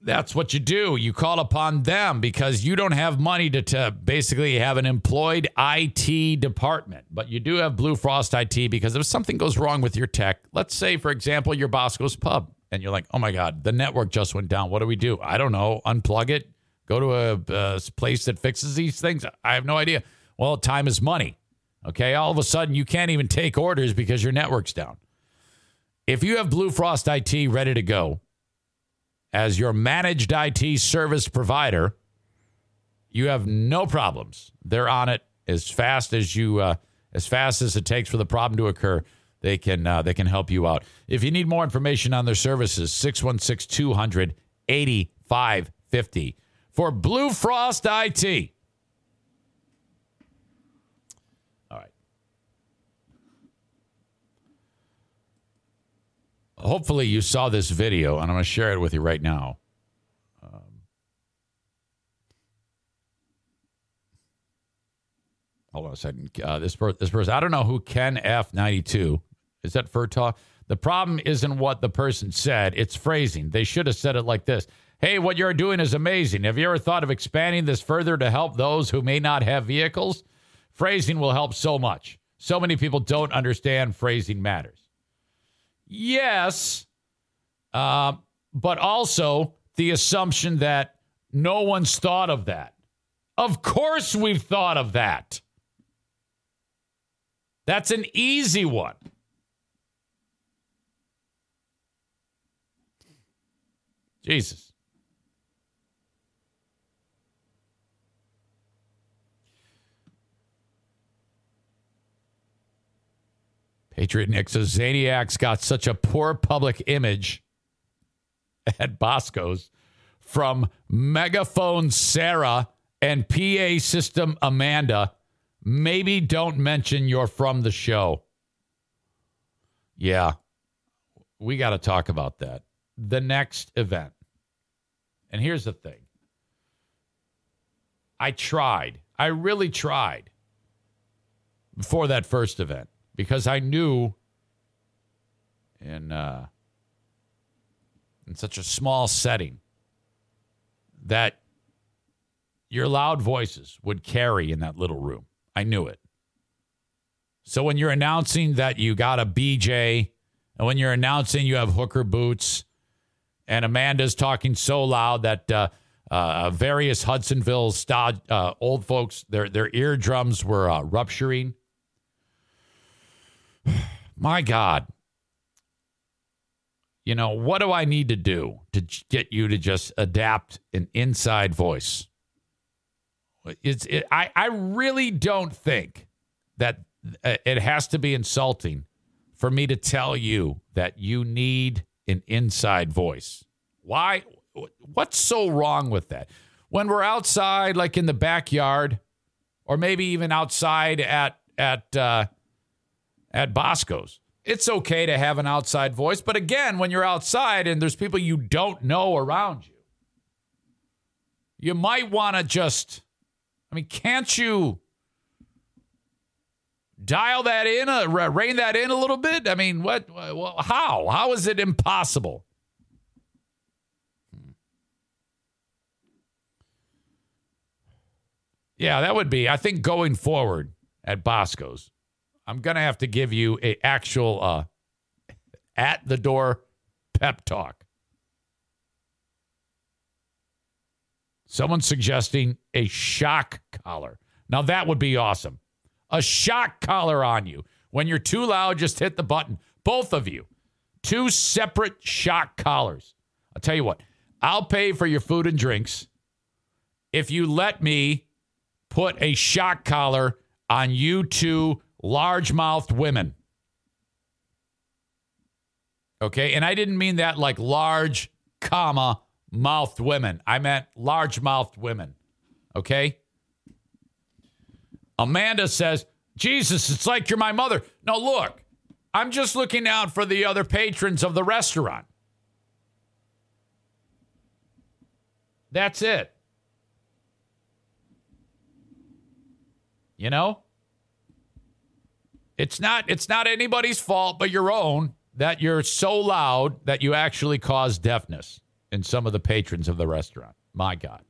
that's what you do. You call upon them because you don't have money to, to basically have an employed IT department, but you do have Blue Frost IT because if something goes wrong with your tech, let's say, for example, your Bosco's Pub, and you're like, oh my God, the network just went down. What do we do? I don't know. Unplug it, go to a, a place that fixes these things. I have no idea. Well, time is money. Okay. All of a sudden, you can't even take orders because your network's down. If you have Blue Frost IT ready to go, as your managed IT service provider, you have no problems. They're on it as fast as you, uh, as fast as it takes for the problem to occur. They can uh, they can help you out. If you need more information on their services, 616 200 8550 for Blue Frost IT. All right. Hopefully, you saw this video, and I'm going to share it with you right now. Um, hold on a second. Uh, this, per- this person, I don't know who Ken F92 is. That Furtaw? The problem isn't what the person said, it's phrasing. They should have said it like this Hey, what you're doing is amazing. Have you ever thought of expanding this further to help those who may not have vehicles? Phrasing will help so much. So many people don't understand phrasing matters. Yes, uh, but also the assumption that no one's thought of that. Of course, we've thought of that. That's an easy one. Jesus. Patriot Nick says Zaniac's got such a poor public image at Bosco's from megaphone Sarah and PA system Amanda. Maybe don't mention you're from the show. Yeah, we got to talk about that. The next event. And here's the thing I tried, I really tried before that first event because I knew in uh, in such a small setting that your loud voices would carry in that little room. I knew it. So when you're announcing that you got a BJ, and when you're announcing you have hooker boots, and Amanda's talking so loud that uh, uh, various Hudsonville st- uh, old folks, their their eardrums were uh, rupturing. My God. You know, what do I need to do to get you to just adapt an inside voice? It's it, I I really don't think that uh, it has to be insulting for me to tell you that you need an inside voice. Why what's so wrong with that? When we're outside like in the backyard or maybe even outside at at uh at Bosco's. It's okay to have an outside voice, but again, when you're outside and there's people you don't know around you, you might want to just, I mean, can't you dial that in, uh, rein that in a little bit? I mean, what, well, how? How is it impossible? Yeah, that would be, I think, going forward at Bosco's I'm gonna have to give you a actual uh, at the door pep talk. Someone's suggesting a shock collar. Now that would be awesome. A shock collar on you. When you're too loud, just hit the button. Both of you. Two separate shock collars. I'll tell you what, I'll pay for your food and drinks if you let me put a shock collar on you two large-mouthed women. Okay, and I didn't mean that like large, comma, mouthed women. I meant large-mouthed women. Okay? Amanda says, Jesus, it's like you're my mother. No, look, I'm just looking out for the other patrons of the restaurant. That's it. You know? It's not it's not anybody's fault but your own that you're so loud that you actually cause deafness in some of the patrons of the restaurant. My God.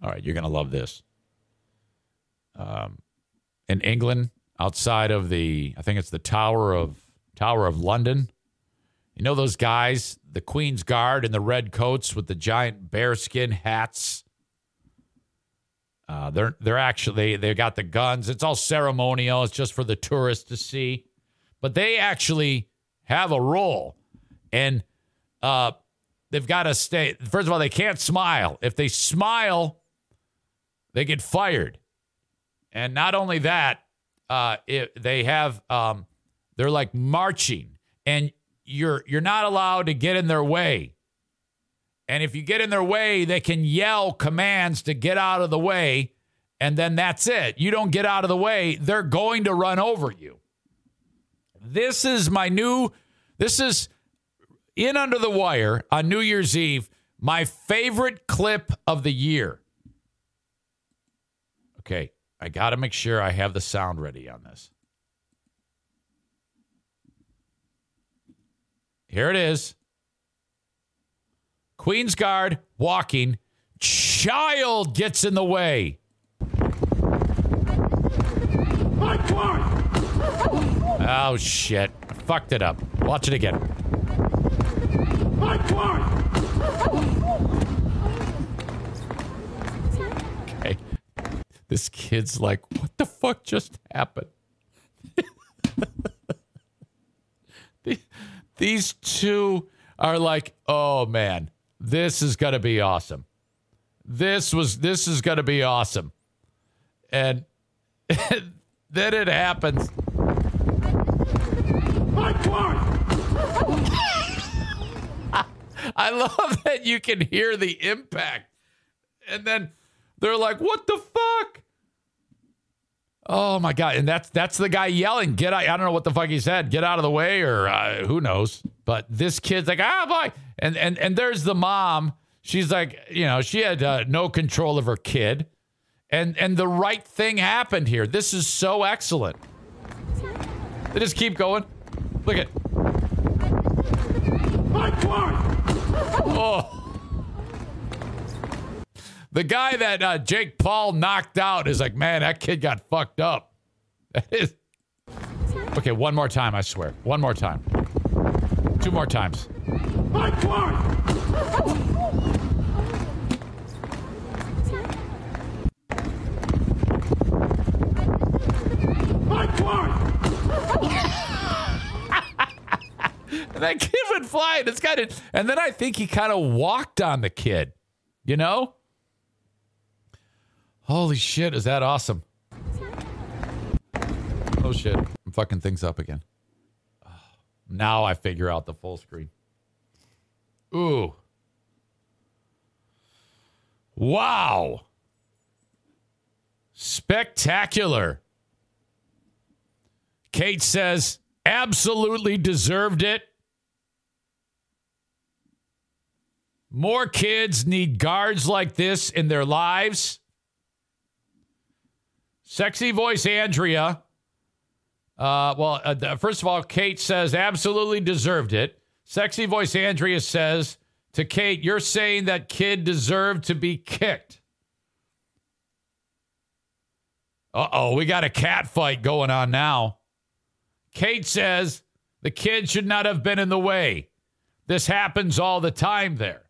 All right, you're going to love this. Um, in England, outside of the, I think it's the Tower of Tower of London. You know those guys, the Queen's Guard in the red coats with the giant bearskin hats. Uh, they're they're actually they got the guns. It's all ceremonial. It's just for the tourists to see, but they actually have a role, and uh, they've got to stay. First of all, they can't smile. If they smile, they get fired. And not only that, uh, it, they have um, they're like marching, and you're you're not allowed to get in their way. And if you get in their way, they can yell commands to get out of the way, and then that's it. You don't get out of the way, they're going to run over you. This is my new. This is in under the wire on New Year's Eve. My favorite clip of the year. Okay, I got to make sure I have the sound ready on this. Here it is. Queen's Guard walking. Child gets in the way. Oh, shit. I fucked it up. Watch it again. Okay. This kid's like, what the fuck just happened? These two are like, oh man, this is gonna be awesome. This was this is gonna be awesome. And then it happens. I love that you can hear the impact. And then they're like, "What the fuck?" Oh my god! And that's that's the guy yelling, "Get out!" I don't know what the fuck he said. Get out of the way, or uh, who knows? But this kid's like, "Ah, boy!" And and and there's the mom. She's like, you know, she had uh, no control of her kid, and and the right thing happened here. This is so excellent. They just keep going. Look at. Oh. The guy that uh, Jake Paul knocked out is like, man, that kid got fucked up. Okay, one more time, I swear. One more time. Two more times. that kid went flying. It's kind of, and then I think he kind of walked on the kid. You know? Holy shit, is that awesome? Oh shit, I'm fucking things up again. Now I figure out the full screen. Ooh. Wow. Spectacular. Kate says, absolutely deserved it. More kids need guards like this in their lives. Sexy voice Andrea. Uh, well, uh, first of all, Kate says absolutely deserved it. Sexy voice Andrea says to Kate, You're saying that kid deserved to be kicked. Uh oh, we got a cat fight going on now. Kate says the kid should not have been in the way. This happens all the time there.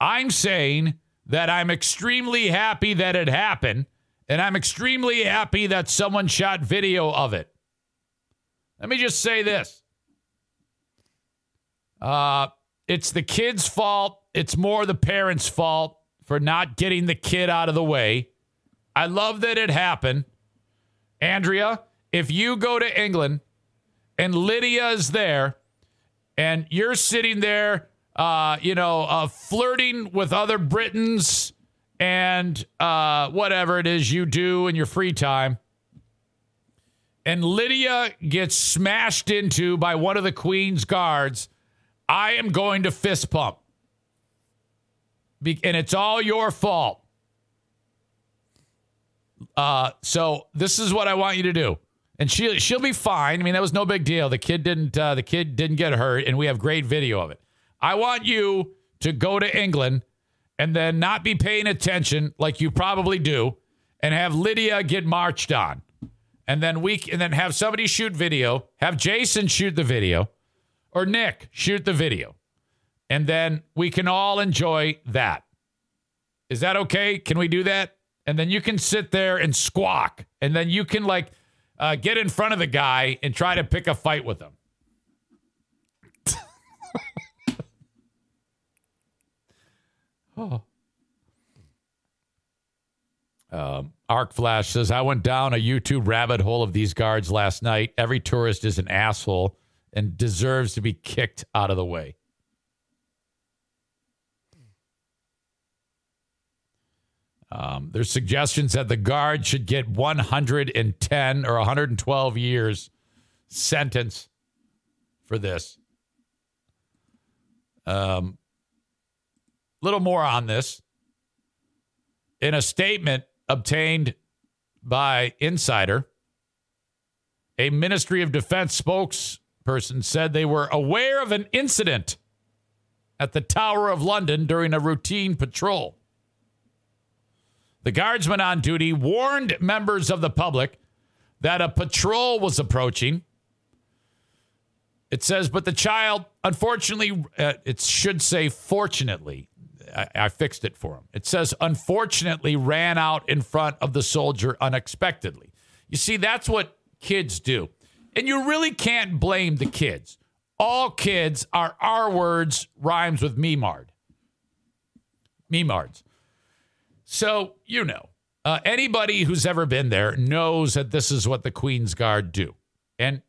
I'm saying that I'm extremely happy that it happened, and I'm extremely happy that someone shot video of it. Let me just say this. Uh, it's the kid's fault. It's more the parents' fault for not getting the kid out of the way. I love that it happened. Andrea, if you go to England and Lydia is there and you're sitting there, uh, you know, uh, flirting with other Britons and uh, whatever it is you do in your free time, and Lydia gets smashed into by one of the Queen's guards, I am going to fist pump. Be- and it's all your fault. Uh, so this is what I want you to do. And she she'll be fine. I mean, that was no big deal. The kid didn't uh, the kid didn't get hurt, and we have great video of it. I want you to go to England and then not be paying attention like you probably do, and have Lydia get marched on, and then we and then have somebody shoot video, have Jason shoot the video, or Nick shoot the video, and then we can all enjoy that. Is that okay? Can we do that? And then you can sit there and squawk, and then you can like uh, get in front of the guy and try to pick a fight with him. Oh. Um, Arc Flash says, I went down a YouTube rabbit hole of these guards last night. Every tourist is an asshole and deserves to be kicked out of the way. Um, there's suggestions that the guard should get 110 or 112 years sentence for this. Um, little more on this. In a statement obtained by Insider, a Ministry of Defense spokesperson said they were aware of an incident at the Tower of London during a routine patrol. The guardsman on duty warned members of the public that a patrol was approaching. It says, but the child, unfortunately, uh, it should say fortunately. I, I fixed it for him. It says, unfortunately, ran out in front of the soldier unexpectedly. You see, that's what kids do. And you really can't blame the kids. All kids are R words, rhymes with memard. Memards. So, you know, uh, anybody who's ever been there knows that this is what the Queen's Guard do. And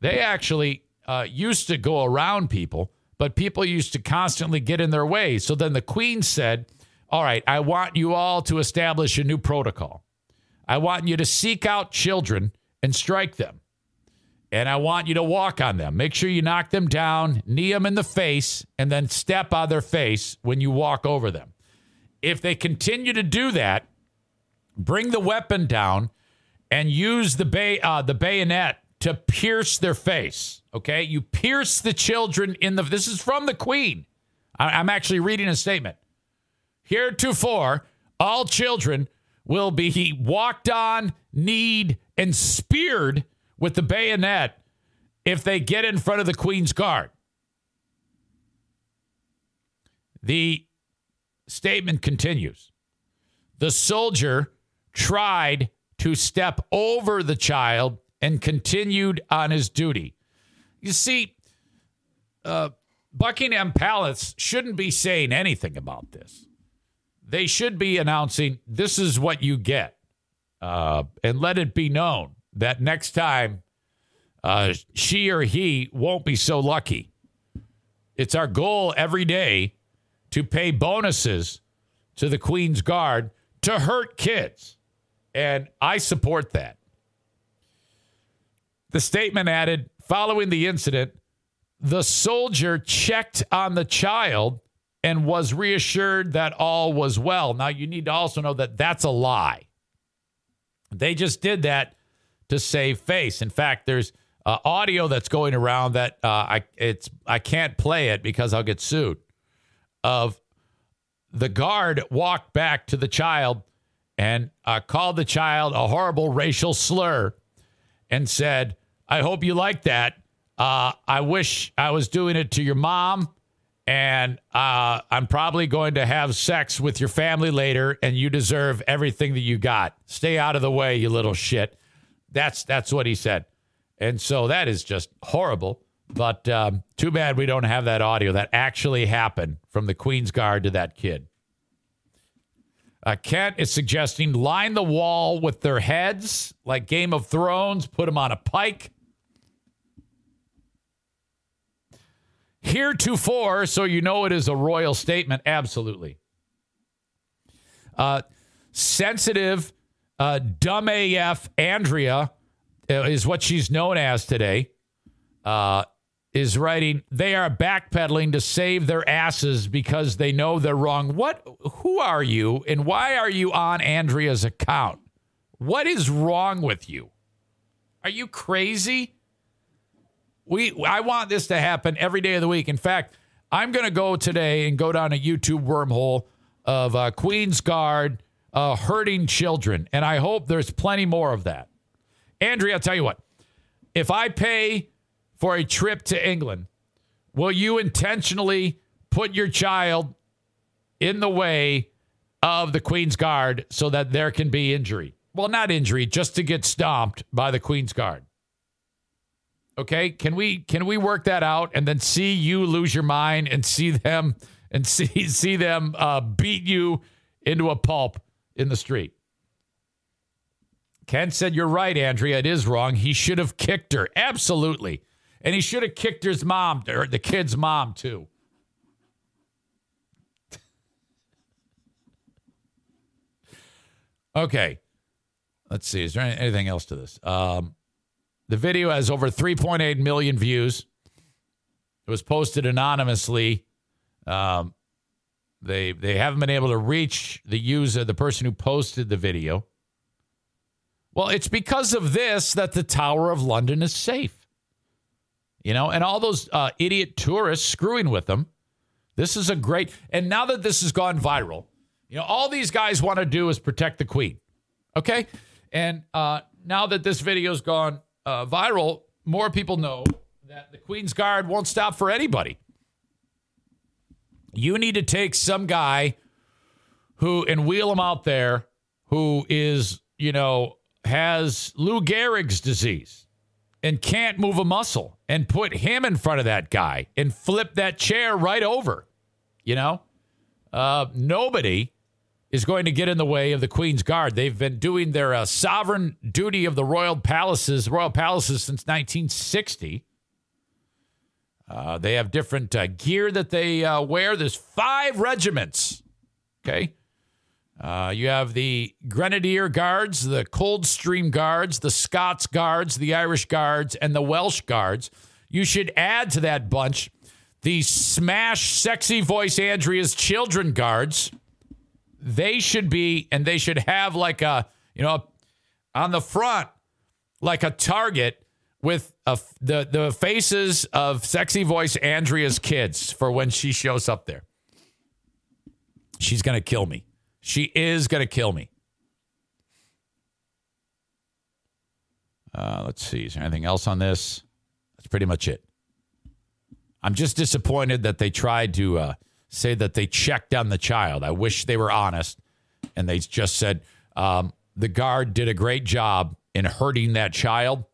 they actually uh, used to go around people, but people used to constantly get in their way. So then the Queen said, All right, I want you all to establish a new protocol. I want you to seek out children and strike them. And I want you to walk on them. Make sure you knock them down, knee them in the face, and then step on their face when you walk over them. If they continue to do that, bring the weapon down and use the bay uh, the bayonet to pierce their face. Okay, you pierce the children in the. This is from the Queen. I, I'm actually reading a statement. Heretofore, all children will be walked on, kneed, and speared with the bayonet if they get in front of the Queen's Guard. The statement continues The soldier tried to step over the child and continued on his duty. You see, uh, Buckingham Palace shouldn't be saying anything about this. They should be announcing this is what you get, uh, and let it be known that next time uh, she or he won't be so lucky. It's our goal every day to pay bonuses to the Queen's Guard to hurt kids. And I support that. The statement added following the incident, the soldier checked on the child and was reassured that all was well. Now, you need to also know that that's a lie. They just did that to save face. In fact, there's uh, audio that's going around that uh, I it's I can't play it because I'll get sued. Of the guard walked back to the child and uh, called the child a horrible racial slur and said, I hope you like that. Uh, I wish I was doing it to your mom and uh, I'm probably going to have sex with your family later, and you deserve everything that you got. Stay out of the way, you little shit. That's that's what he said, and so that is just horrible. But um, too bad we don't have that audio that actually happened from the Queen's Guard to that kid. Uh, Kent is suggesting line the wall with their heads like Game of Thrones, put them on a pike. Heretofore, so you know it is a royal statement. Absolutely. Uh, sensitive, uh, dumb AF Andrea uh, is what she's known as today. Uh, is writing, they are backpedaling to save their asses because they know they're wrong. What, who are you and why are you on Andrea's account? What is wrong with you? Are you crazy? We, I want this to happen every day of the week. In fact, I'm going to go today and go down a YouTube wormhole of uh, Queen's Guard uh, hurting children. And I hope there's plenty more of that. Andrea, I'll tell you what, if I pay for a trip to England, will you intentionally put your child in the way of the Queen's Guard so that there can be injury? Well, not injury, just to get stomped by the Queen's Guard. Okay, can we can we work that out and then see you lose your mind and see them and see see them uh, beat you into a pulp in the street? Ken said, You're right, Andrea. It is wrong. He should have kicked her. Absolutely. And he should have kicked his mom, or the kid's mom, too. okay. Let's see. Is there anything else to this? Um, the video has over 3.8 million views. It was posted anonymously. Um, they they haven't been able to reach the user, the person who posted the video. Well, it's because of this that the Tower of London is safe. You know, and all those uh, idiot tourists screwing with them. This is a great, and now that this has gone viral, you know, all these guys want to do is protect the Queen. Okay. And uh, now that this video's gone uh, viral, more people know that the Queen's Guard won't stop for anybody. You need to take some guy who and wheel him out there who is, you know, has Lou Gehrig's disease and can't move a muscle and put him in front of that guy and flip that chair right over. You know, uh, nobody is going to get in the way of the Queen's Guard. They've been doing their uh, sovereign duty of the royal palaces, royal palaces since 1960. Uh, they have different uh, gear that they uh, wear. There's five regiments. Okay. Uh, you have the Grenadier Guards, the Coldstream Guards, the Scots Guards, the Irish Guards, and the Welsh Guards. You should add to that bunch the Smash Sexy Voice Andrea's Children Guards. They should be, and they should have like a, you know, on the front, like a target with a, the, the faces of Sexy Voice Andrea's kids for when she shows up there. She's to kill me. She is to kill me. Uh, let's see. Is there anything else on this? That's pretty much it. I'm just disappointed that they tried to uh, say that they checked on the child. I wish they were honest and they just said um, the guard did a great job in hurting that child,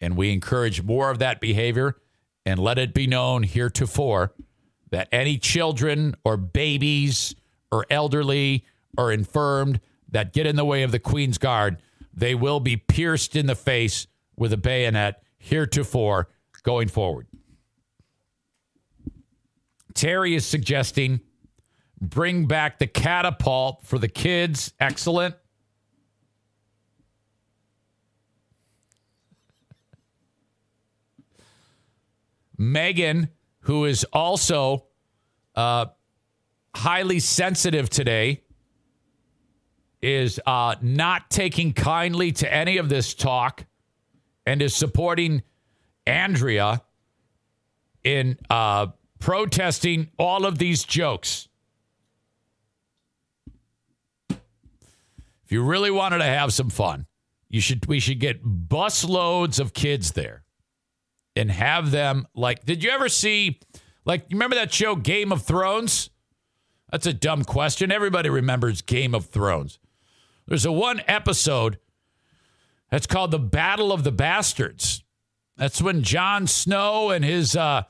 and we encourage more of that behavior. And let it be known heretofore that any children or babies or elderly or infirmed that get in the way of the Queen's Guard, they will be pierced in the face with a bayonet heretofore going forward. Terry is suggesting bring back the catapult for the kids. Excellent. Megan, who is also uh, highly sensitive today, is uh, not taking kindly to any of this talk and is supporting Andrea in uh, protesting all of these jokes. If you really wanted to have some fun, you should we should get busloads of kids there and have them like did you ever see Like, you remember that show Game of Thrones? That's a dumb question. Everybody remembers Game of Thrones. There's a one episode that's called The Battle of the Bastards. That's when Jon Snow and his uh,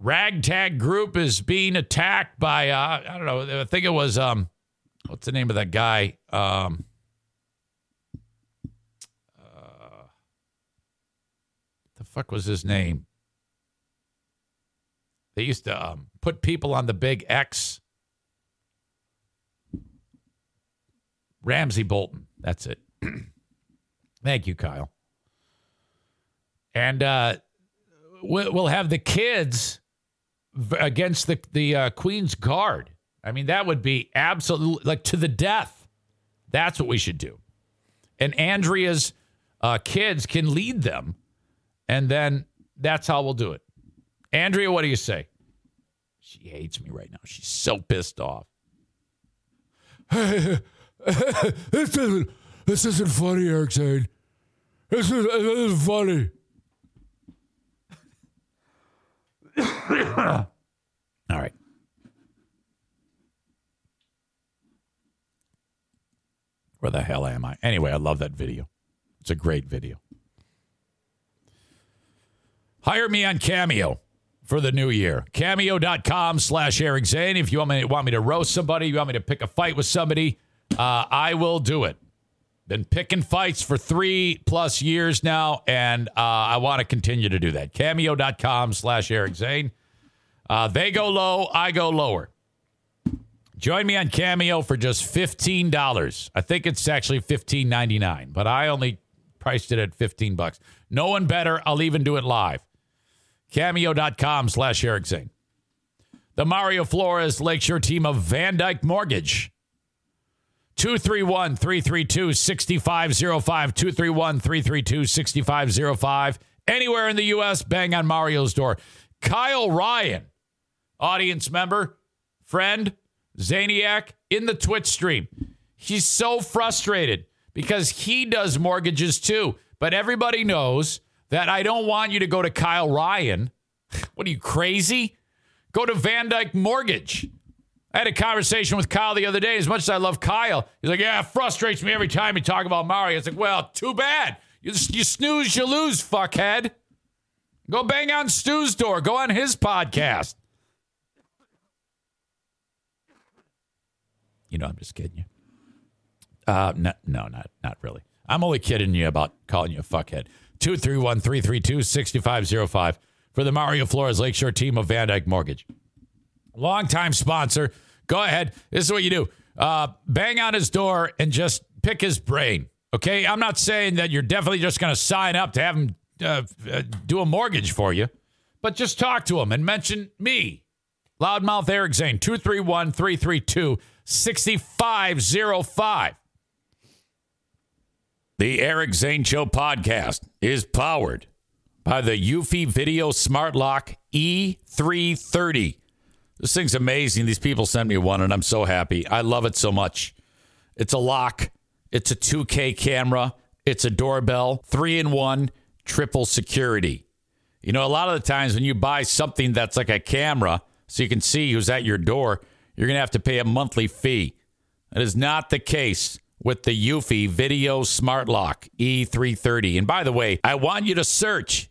ragtag group is being attacked by, uh, I don't know, I think it was, um, what's the name of that guy? Um, uh, the fuck was his name? They used to um, put people on the big X. Ramsay Bolton. That's it. Thank you, Kyle. And uh, we- we'll have the kids against the the uh, Queen's Guard. I mean, that would be absolutely like to the death. That's what we should do. And Andrea's uh, kids can lead them, and then that's how we'll do it. Andrea, what do you say? She hates me right now. She's so pissed off. this isn't this isn't funny, Eric Zane. This, is, this isn't funny. All right. Where the hell am I? Anyway, I love that video. It's a great video. Hire me on Cameo for the new year. Cameo.com slash Eric Zane. If you want me, want me to roast somebody, you want me to pick a fight with somebody, uh, I will do it. Been picking fights for three plus years now, and uh, I want to continue to do that. Cameo.com slash Eric Zane. Uh, they go low, I go lower. Join me on Cameo for just $15. I think it's actually $15.99, but I only priced it at 15 bucks. No one better. I'll even do it live. Cameo.com slash Eric Zane. The Mario Flores Lakeshore team of VanDyk Mortgage. 231 332 6505. 231 332 6505. Anywhere in the U.S., bang on Mario's door. Kyle Ryan, audience member, friend, Zaniac, in the Twitch stream. He's so frustrated because he does mortgages too. But everybody knows that I don't want you to go to Kyle Ryan. What are you, crazy? Go to VanDyk Mortgage. I had a conversation with Kyle the other day. As much as I love Kyle, he's like, "Yeah, it frustrates me every time you talk about Mario." It's like, "Well, too bad. You, you snooze, you lose, fuckhead. Go bang on Stu's door. Go on his podcast." You know, I'm just kidding you. Uh, no, no, not not really. I'm only kidding you about calling you a fuckhead. 231 332 6505 for the Mario Flores Lakeshore team of VanDyk Mortgage. Longtime sponsor. Go ahead. This is what you do uh, bang on his door and just pick his brain. Okay. I'm not saying that you're definitely just going to sign up to have him uh, uh, do a mortgage for you, but just talk to him and mention me. Loudmouth Eric Zane, 231 332 6505. The Eric Zane Show podcast is powered by the Eufy Video Smart Lock E330. This thing's amazing. These people sent me one, and I'm so happy. I love it so much. It's a lock, it's a 2K camera, it's a doorbell, three in one, triple security. You know, a lot of the times when you buy something that's like a camera, so you can see who's at your door, you're going to have to pay a monthly fee. That is not the case with the Eufy Video Smart Lock E330. And by the way, I want you to search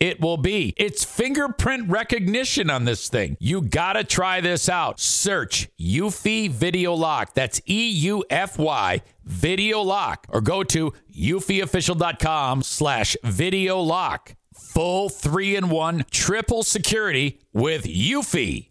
it will be. It's fingerprint recognition on this thing. You gotta try this out. Search Eufy Video Lock. That's E U F Y Video Lock. Or go to eufyofficial.com slash video lock. Full three in one triple security with Eufy.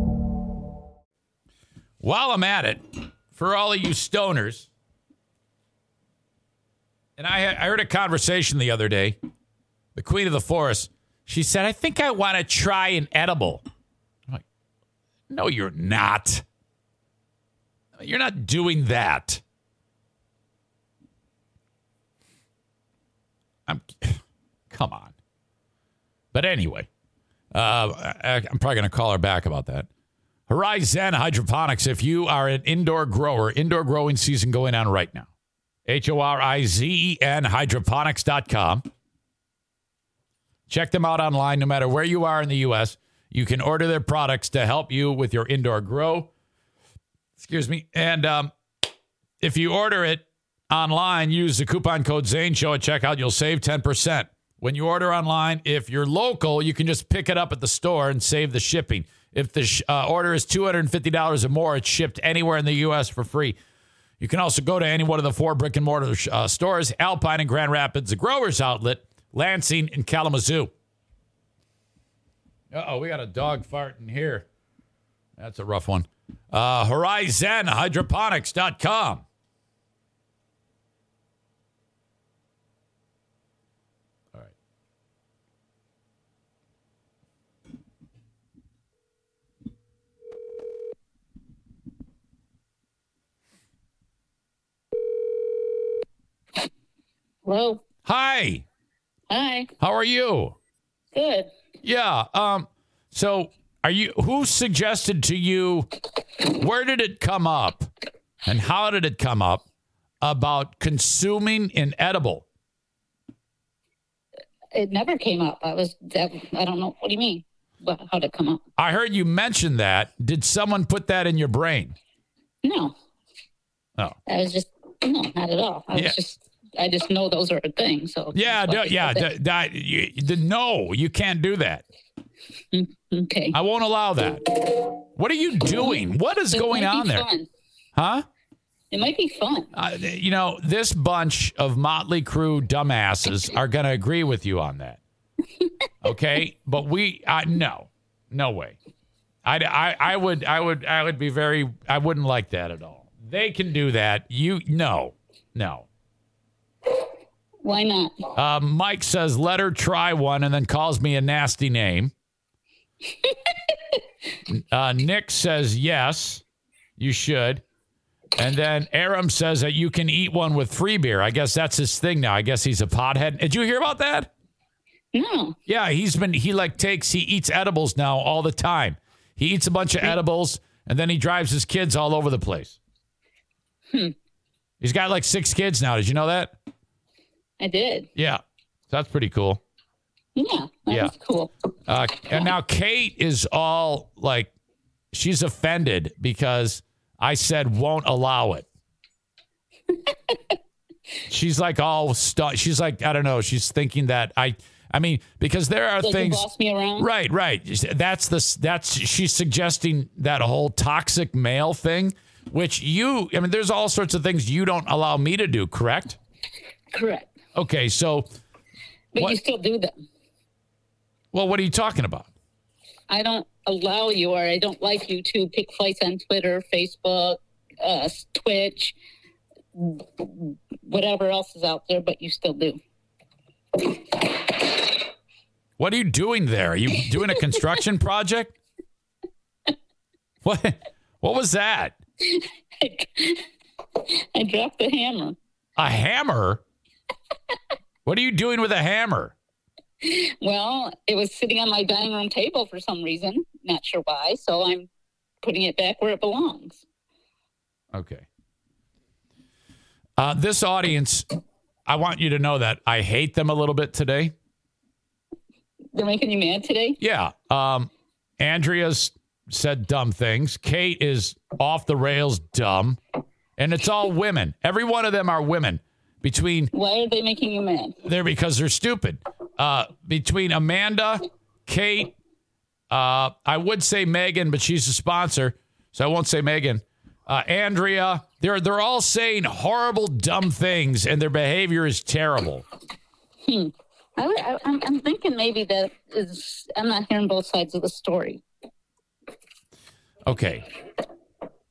While I'm at it, for all of you stoners, and I, I heard a conversation the other day. The queen of the forest, she said, I think I want to try an edible. I'm like, no, you're not. You're not doing that. I'm, come on. But anyway, uh, I, I'm probably going to call her back about that. Horizen Hydroponics. If you are an indoor grower, indoor growing season going on right now. H O R I Z E N hydroponics.com. Check them out online no matter where you are in the U.S. You can order their products to help you with your indoor grow. Excuse me. And um, if you order it online, use the coupon code Zane Show at checkout. You'll save 10%. When you order online, if you're local, you can just pick it up at the store and save the shipping. If the sh- uh, order is $250 or more, it's shipped anywhere in the U.S. for free. You can also go to any one of the four brick and mortar uh, stores Alpine and Grand Rapids, the Growers Outlet, Lansing, and Kalamazoo. Oh, we got a dog farting here. That's a rough one. Uh, HorizenHydroponics.com. Hello. Hi. Hi. How are you? Good. Yeah. Um. So, are you? Who suggested to you? Where did it come up, and how did it come up about consuming an edible? It never came up. I was. That, I don't know. What do you mean? How did it come up? I heard you mention that. Did someone put that in your brain? No. Oh. I was just no, not at all. I Yeah. was just. I just know those are a thing. So. Yeah. that's why do- I yeah. d- that- you- the, no, you can't do that. that. Okay. I won't allow that. What are you doing? What is It going might be on there? Fun. Huh? It might be fun. Uh, you know, this bunch of Motley crew dumbasses are going to agree with you on that. Okay, but we, uh, no, no way. I, I, I would, I would, I would be very, I wouldn't like that at all. They can do that. You, no, no. Why not? Uh, Mike says, let her try one and then calls me a nasty name. uh, Nick says, yes, you should. And then Aram says that you can eat one with free beer. I guess that's his thing now. I guess he's a pothead. Did you hear about that? No. Yeah, he's been, he like takes, he eats edibles now all the time. He eats a bunch of edibles and then he drives his kids all over the place. Hmm. He's got like six kids now. Did you know that? I did. Yeah. That's pretty cool. Yeah. That Yeah. was cool. Uh, and now Kate is all like, she's offended because I said won't allow it. she's like all stu- She's like I don't know. She's thinking that I. I mean, because there are Like things. boss me around. Right, right. That's the that's she's suggesting that whole toxic male thing, which you. I mean, there's all sorts of things you don't allow me to do. Correct? Correct. Okay, so But What- you still do them. well, what are you talking about? I don't allow you, or I don't like you to pick fights on Twitter, Facebook, uh, Twitch, whatever else is out there, but you still do. What are you doing there? Are you doing a construction project? What? What was that? I dropped the hammer. A hammer? What are you doing with a hammer? Well, it was sitting on my dining room table for some reason. Not sure why. So I'm putting it back where it belongs. Okay. Uh, this audience, I want you to know that I hate them a little bit today. They're making you mad today? Yeah. Um, Andrea's said dumb things. Kate is off the rails dumb. And it's all women. Every one of them are women. Between Why are they making you mad? They're because they're stupid. Uh, between Amanda, Kate, uh, I would say Megan, but she's a sponsor, so I won't say Megan. Uh, Andrea, they're they're all saying horrible, dumb things, and their behavior is terrible. I, would- I, I'm, I'm thinking maybe that is. I'm not hearing both sides of the story. Okay.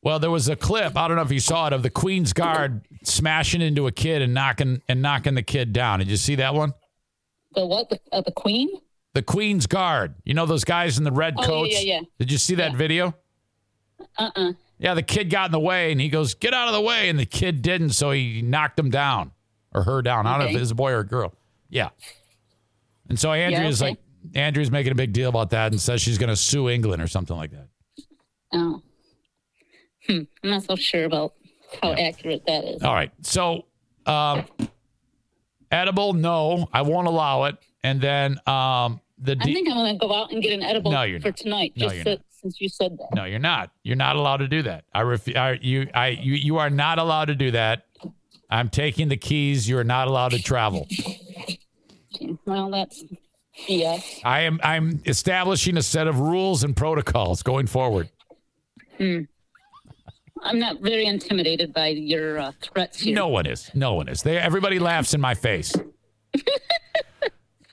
Well, there was a clip. I don't know if you saw it of the Queen's Guard smashing into a kid and knocking and knocking the kid down. Did you see that one? The what? The, uh, the Queen? The Queen's Guard. You know those guys in the red Oh, coats. yeah, yeah. Did you see that video? Uh uh Yeah, the kid got in the way and he goes, "Get out of the way," and the kid didn't, so he knocked him down or her down. I don't know if Okay. it was a boy or a girl. Yeah. And so Andrea's okay. like, Andrea's making a big deal about that and says she's going to sue England or something like that. Oh. Hmm. I'm not so sure about how accurate that is. All right. So, um, edible, no, I won't allow it. And then um, the I D- think I'm going to go out and get an edible No, you're for not. tonight. No, just you're so- not. since you said that. no, you're not. You're not allowed to do that. I refuse. I, you, I, you, you are not allowed to do that. I'm taking the keys. You are not allowed to travel. Well, that's BS. I am. I'm establishing a set of rules and protocols going forward. I'm not very intimidated by your uh, threats here. No one is. No one is. They, everybody laughs in my face.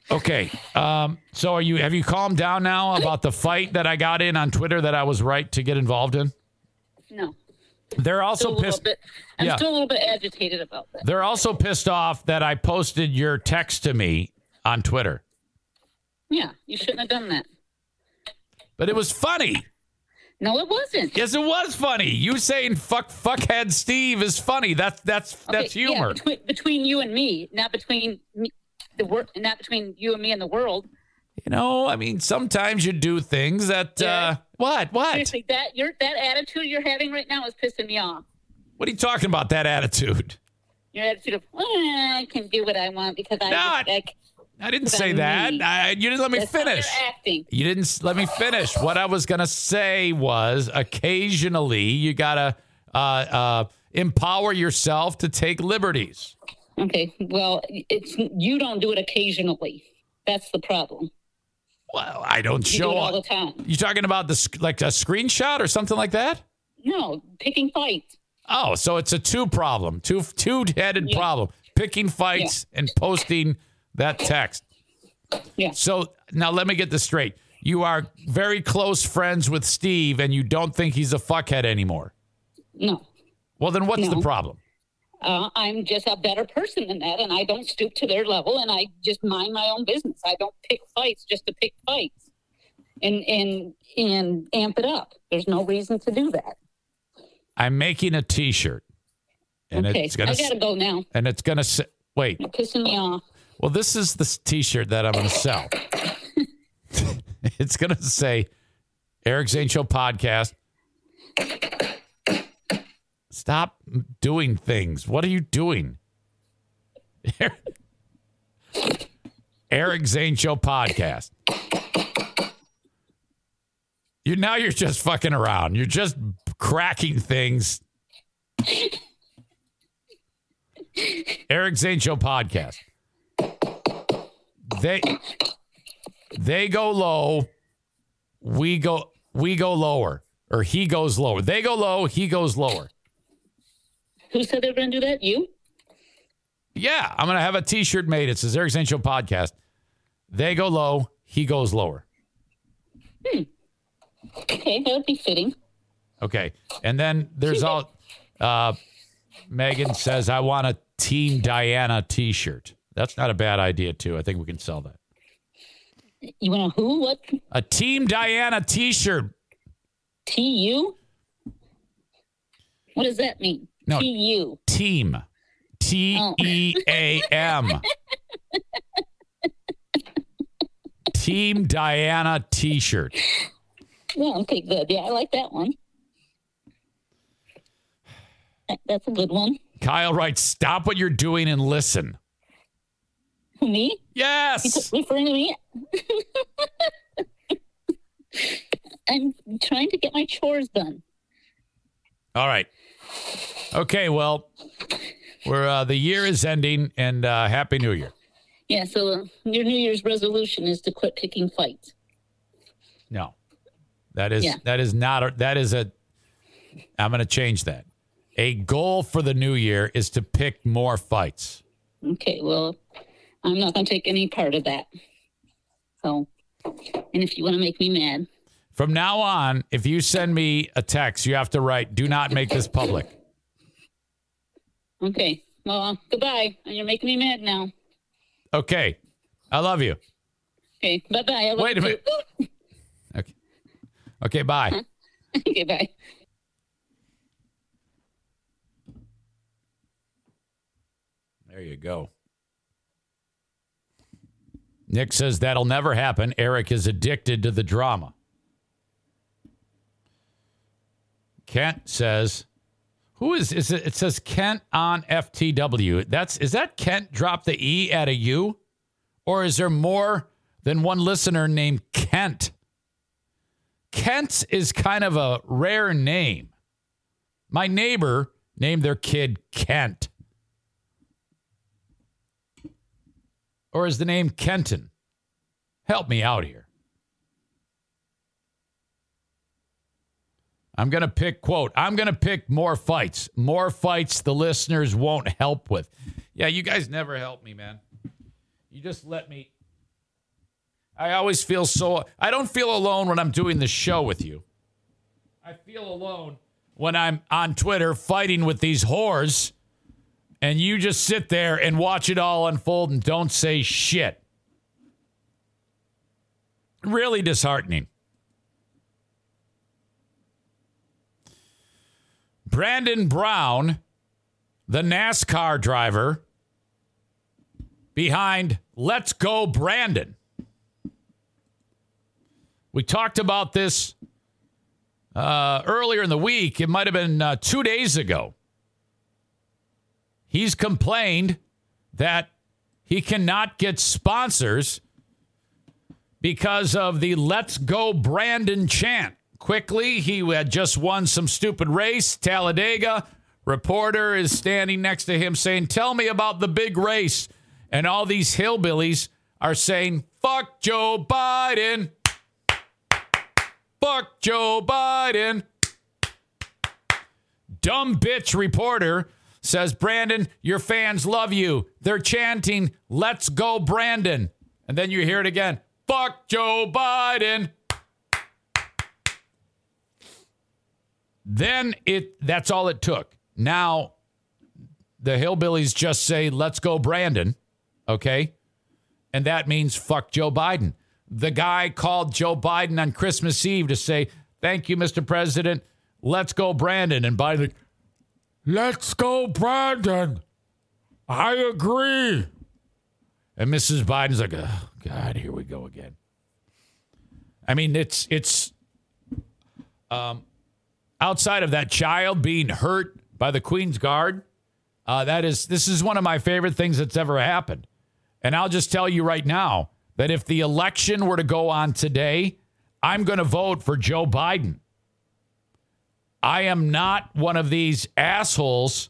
Okay. Um, so are you have you calmed down now about the fight that I got in on Twitter that I was right to get involved in? No. They're also pissed bit. I'm Yeah. still a little bit agitated about that. they're also pissed off that I posted your text to me on Twitter. Yeah, you shouldn't have done that. But it was funny. No, it wasn't. Yes, it was funny. You saying fuck fuckhead Steve is funny. That's that's Okay, that's yeah, humor. between, between you and me, not between me, the world, not between you and me and the world. You know, I mean, sometimes you do things that uh what? What? Seriously, that your that attitude you're having right now is pissing me off. What are you talking about that attitude? Your attitude of "Eh, I can do what I want because I, No, just, I c- I didn't say that. I, you didn't let me that's finish. You didn't let me finish. What I was going to say was occasionally you got to uh, uh, empower yourself to take liberties. Okay, well, it's you don't do it occasionally. That's the problem. Well, I don't You show do it all the time. You talking about the like a screenshot or something like that? No, picking fights. Oh, so it's a two problem, two two headed Yeah. problem: picking fights and posting that text. Yeah. So now let me get this straight. You are very close friends with Steve, and you don't think he's a fuckhead anymore. No, Well, then what's the problem? uh, I'm just a better person than that, and I don't stoop to their level, and I just mind my own business. I don't pick fights just to pick fights, and and and amp it up. There's no reason to do that. I'm making a T-shirt, and okay, it's gonna I gotta go now. and it's gonna say, wait. You're pissing me off. Well, this is the T-shirt that I'm gonna sell. it's gonna say Eric Zane Show podcast. Stop doing things. What are you doing? Eric Zane Show podcast. You now you're just fucking around. You're just cracking things. Eric Zane Show podcast. They they go low, we go we go lower, or he goes lower. They go low, he goes lower. Who said they were gonna do that? You? Yeah, I'm gonna have a T-shirt made. It says Eric Zane Show podcast. They go low, he goes lower. Hmm. Okay, that would be fitting. Okay, and then there's all. Uh, Megan says I want a Team Diana T-shirt. That's not a bad idea too. I think we can sell that. You want a who? What? A Team Diana T-shirt. T U? What does that mean? No. T U. Team. T E A M. Team Diana t shirt. Yeah, okay, good. Yeah, I like that one. That's a good one. Kyle writes, Stop what you're doing and listen. Me? Yes. Referring to me? I'm trying to get my chores done. All right. Okay, well, we're uh, the year is ending, and uh, happy New Year. Yeah, so uh, your New Year's resolution is to quit picking fights. No, that is Yeah. that is not a, that is a. I'm going to change that. A goal for the new year is to pick more fights. Okay, well, I'm not going to take any part of that. So, and if you want to make me mad, From now on, if you send me a text, you have to write, "Do not make this public." okay. Well, uh, goodbye. And you're making me mad now. Okay, I love you. Okay, bye bye. Wait a minute. Okay, okay, bye. okay, bye. There you go. Nick says that'll never happen. Eric is addicted to the drama. Kent says, "Who is is it? It says Kent on FTW. That's is that Kent drop the e at a u, or is there more than one listener named Kent? Kent is kind of a rare name. My neighbor named their kid Kent." Or is the name Kenton? Help me out here. I'm going to pick, quote, I'm going to pick more fights. More fights the listeners won't help with. Yeah, you guys never help me, man. You just let me. I always feel so. I don't feel alone when I'm doing the show with you. I feel alone when I'm on Twitter fighting with these whores and you just sit there and watch it all unfold and don't say shit. Really disheartening. Brandon Brown, the NASCAR driver behind Let's Go Brandon. We talked about this uh, earlier in the week. It might have been uh, two days ago. He's complained that he cannot get sponsors because of the Let's Go Brandon chant. Quickly, he had just won some stupid race, Talladega. Reporter is standing next to him saying, Tell me about the big race. And all these hillbillies are saying, Fuck Joe Biden. Fuck Joe Biden. Dumb bitch reporter says, Brandon, your fans love you. They're chanting, Let's go, Brandon. And then you hear it again, Fuck Joe Biden. Then it that's all it took. Now the hillbillies just say, Let's go, Brandon. Okay. And that means fuck Joe Biden. The guy called Joe Biden on Christmas Eve to say, Thank you, Mr. President. Let's go, Brandon. And Biden, Let's go, Brandon. I agree. And Mrs. Biden's like, oh, God, here we go again. I mean, it's it's um, outside of that child being hurt by the Queen's Guard. Uh, that is, this is one of my favorite things that's ever happened. And I'll just tell you right now that if the election were to go on today, I'm going to vote for Joe Biden. I am not one of these assholes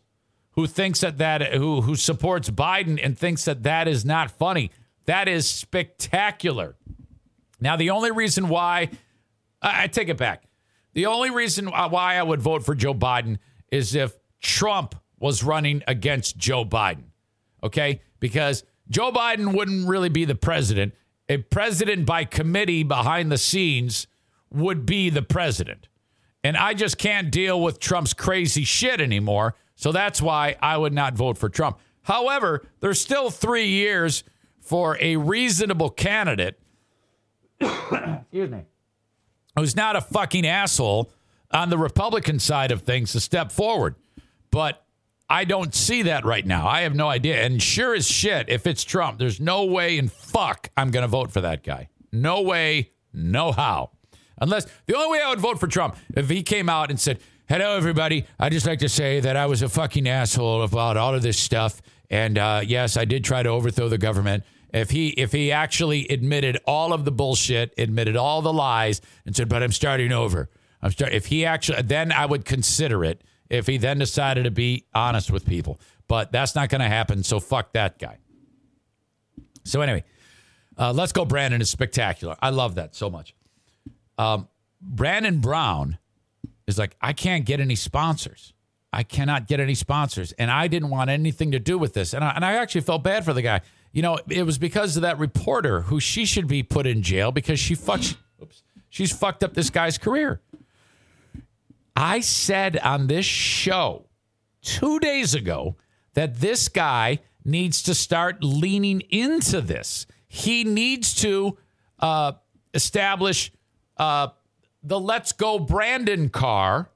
who thinks that that who who supports Biden and thinks that that is not funny. That is spectacular. Now, the only reason why I, I take it back. The only reason why I would vote for Joe Biden is if Trump was running against Joe Biden. Okay? Because Joe Biden wouldn't really be the president. A president by committee behind the scenes would be the president. And I just can't deal with Trump's crazy shit anymore. So that's why I would not vote for Trump. However, there's still three years for a reasonable candidate. Excuse me. Who's not a fucking asshole on the Republican side of things to step forward. But I don't see that right now. I have no idea. And sure as shit, if it's Trump, there's no way in fuck I'm going to vote for that guy. No way, no how. Unless the only way I would vote for Trump if he came out and said, "Hello, everybody. I just like to say that I was a fucking asshole about all of this stuff, and uh, yes, I did try to overthrow the government, If he if he actually admitted all of the bullshit, admitted all the lies, and said, "But I'm starting over," I'm start. If he actually, then I would consider it. If he then decided to be honest with people, but that's not going to happen. So fuck that guy. So anyway, uh, let's go. Brandon is spectacular. I love that so much. Um, Brandon Brown is like, I can't get any sponsors. I cannot get any sponsors, and I didn't want anything to do with this. And I, and I actually felt bad for the guy. You know, it was because of that reporter who she should be put in jail because she fucked. Oops, she's fucked up this guy's career. I said on this show two days ago that this guy needs to start leaning into this. He needs to uh, establish uh, the Let's Go Brandon car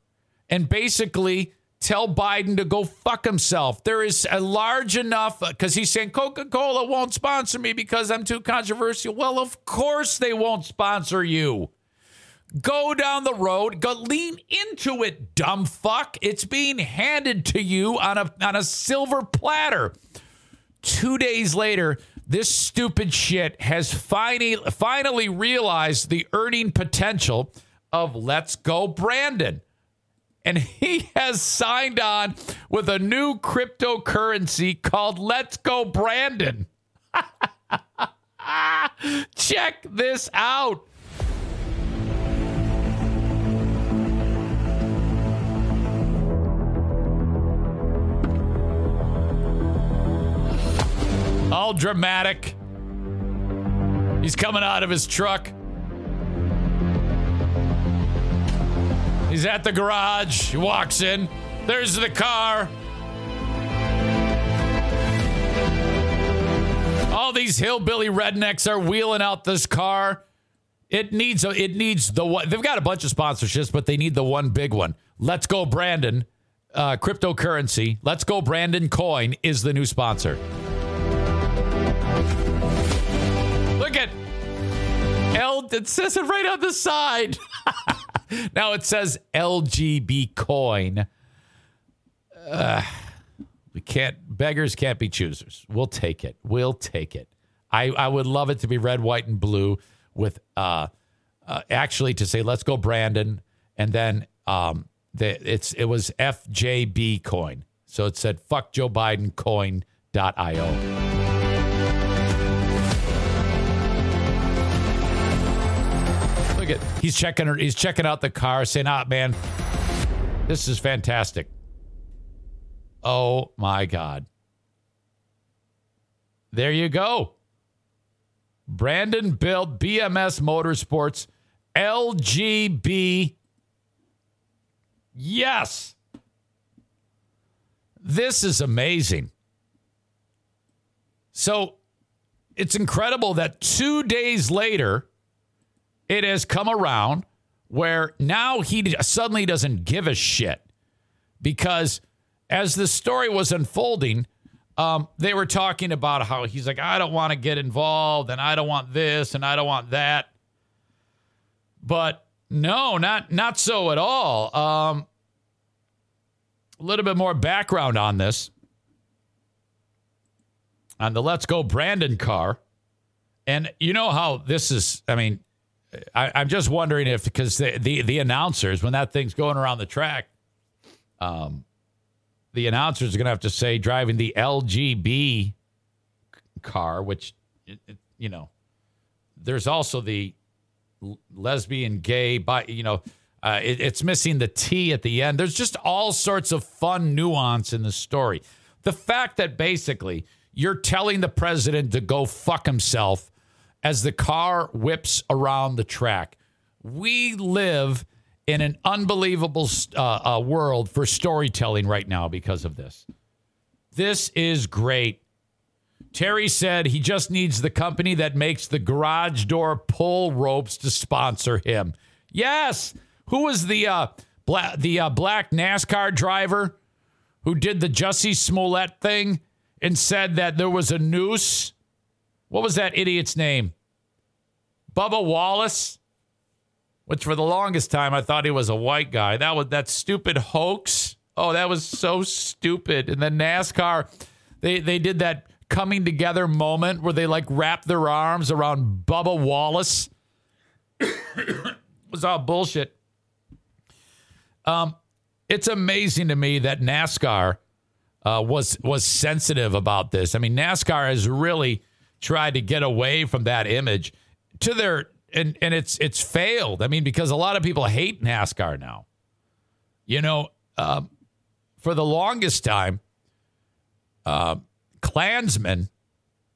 and basically tell Biden to go fuck himself. There is a large enough, because he's saying Coca Cola won't sponsor me because I'm too controversial. Well, of course they won't sponsor you. Go down the road, go lean into it, dumb fuck. It's being handed to you on a on a silver platter. Two days later, this stupid shit has finally finally realized the earning potential of Let's Go Brandon. And he has signed on with a new cryptocurrency called Let's Go Brandon. Check this out. All dramatic. He's coming out of his truck. He's at the garage. He walks in. There's the car. All these hillbilly rednecks are wheeling out this car. It needs a, it needs the one. They've got a bunch of sponsorships, but they need the one big one. Let's go, Brandon. Uh, cryptocurrency. Let's go, Brandon. Coin is the new sponsor. Look at L. It says it right on the side. now it says LGB coin. Uh, we can't. Beggars can't be choosers. We'll take it. We'll take it. I I would love it to be red, white, and blue with uh, uh actually to say let's go Brandon, and then um the it's it was FJB coin. So it said fuck Joe Biden coin.io. Look at he's checking her. He's checking out the car, saying, "Ah, man, this is fantastic." Oh my god! There you go. Brandonbilt BMS Motorsports LGB. Yes. This is amazing. So it's incredible that two days later, it has come around where now he suddenly doesn't give a shit because as the story was unfolding, um, they were talking about how he's like, I don't want to get involved and I don't want this and I don't want that. But no, not not so at all. Um, a little bit more background on this. On the Let's Go Brandon car. And you know how this is, I mean, I, am just wondering if because the, the the announcers when that thing's going around the track, um, the announcers are going to have to say driving the LGB car, which you know, there's also the lesbian, gay, bi, you know, uh, it, it's missing the T at the end. There's just all sorts of fun nuance in the story. The fact that basically you're telling the president to go fuck himself as the car whips around the track. We live in an unbelievable uh, uh, world for storytelling right now because of this. This is great. Terry said he just needs the company that makes the garage door pull ropes to sponsor him. Yes. Who was the uh, bla- the uh, black NASCAR driver who did the Jussie Smollett thing and said that there was a noose? What was that idiot's name? Bubba Wallace which for the longest time I thought he was a white guy. That was that stupid hoax. Oh, that was so stupid. And then NASCAR, they they did that coming together moment where they like wrapped their arms around Bubba Wallace. it was all bullshit. Um, it's amazing to me that NASCAR uh, was was sensitive about this. I mean, NASCAR has really tried to get away from that image to their and and it's it's failed. I mean, because a lot of people hate NASCAR now. You know, uh, for the longest time, uh, Klansmen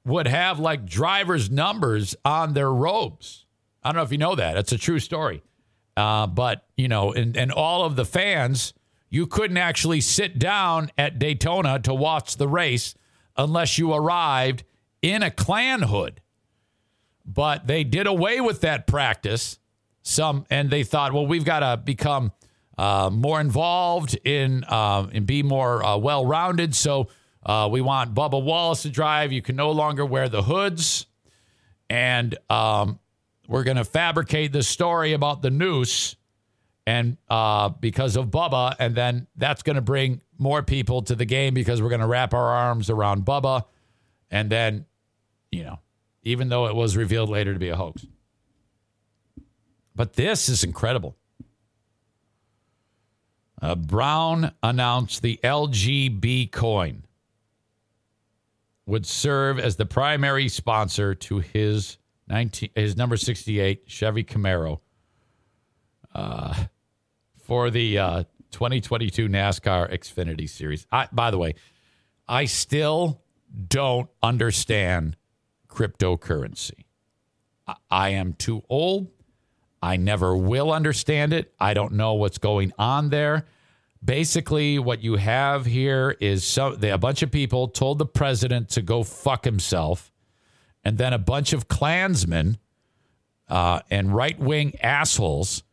would have like drivers' numbers on their robes. I don't know if you know that. It's a true story. Uh, but you know, and and all of the fans, you couldn't actually sit down at Daytona to watch the race unless you arrived in a Klan hood. But they did away with that practice. Some and they thought, well, we've got to become uh, more involved in uh, and be more uh, well rounded. So uh, we want Bubba Wallace to drive. You can no longer wear the hoods, and um, we're going to fabricate the story about the noose, and uh, because of Bubba, and then that's going to bring more people to the game because we're going to wrap our arms around Bubba, and then, you know, even though it was revealed later to be a hoax. But this is incredible. Uh, Brown announced the LGB coin would serve as the primary sponsor to his 19, his number 68 Chevy Camaro uh, for the uh, 2022 NASCAR Xfinity Series. I, by the way, I still don't understand cryptocurrency. I, am too old. I never will understand it. I don't know what's going on there. Basically, what you have here is a bunch of people told the president to go fuck himself, and then a bunch of Klansmen uh, and right wing assholes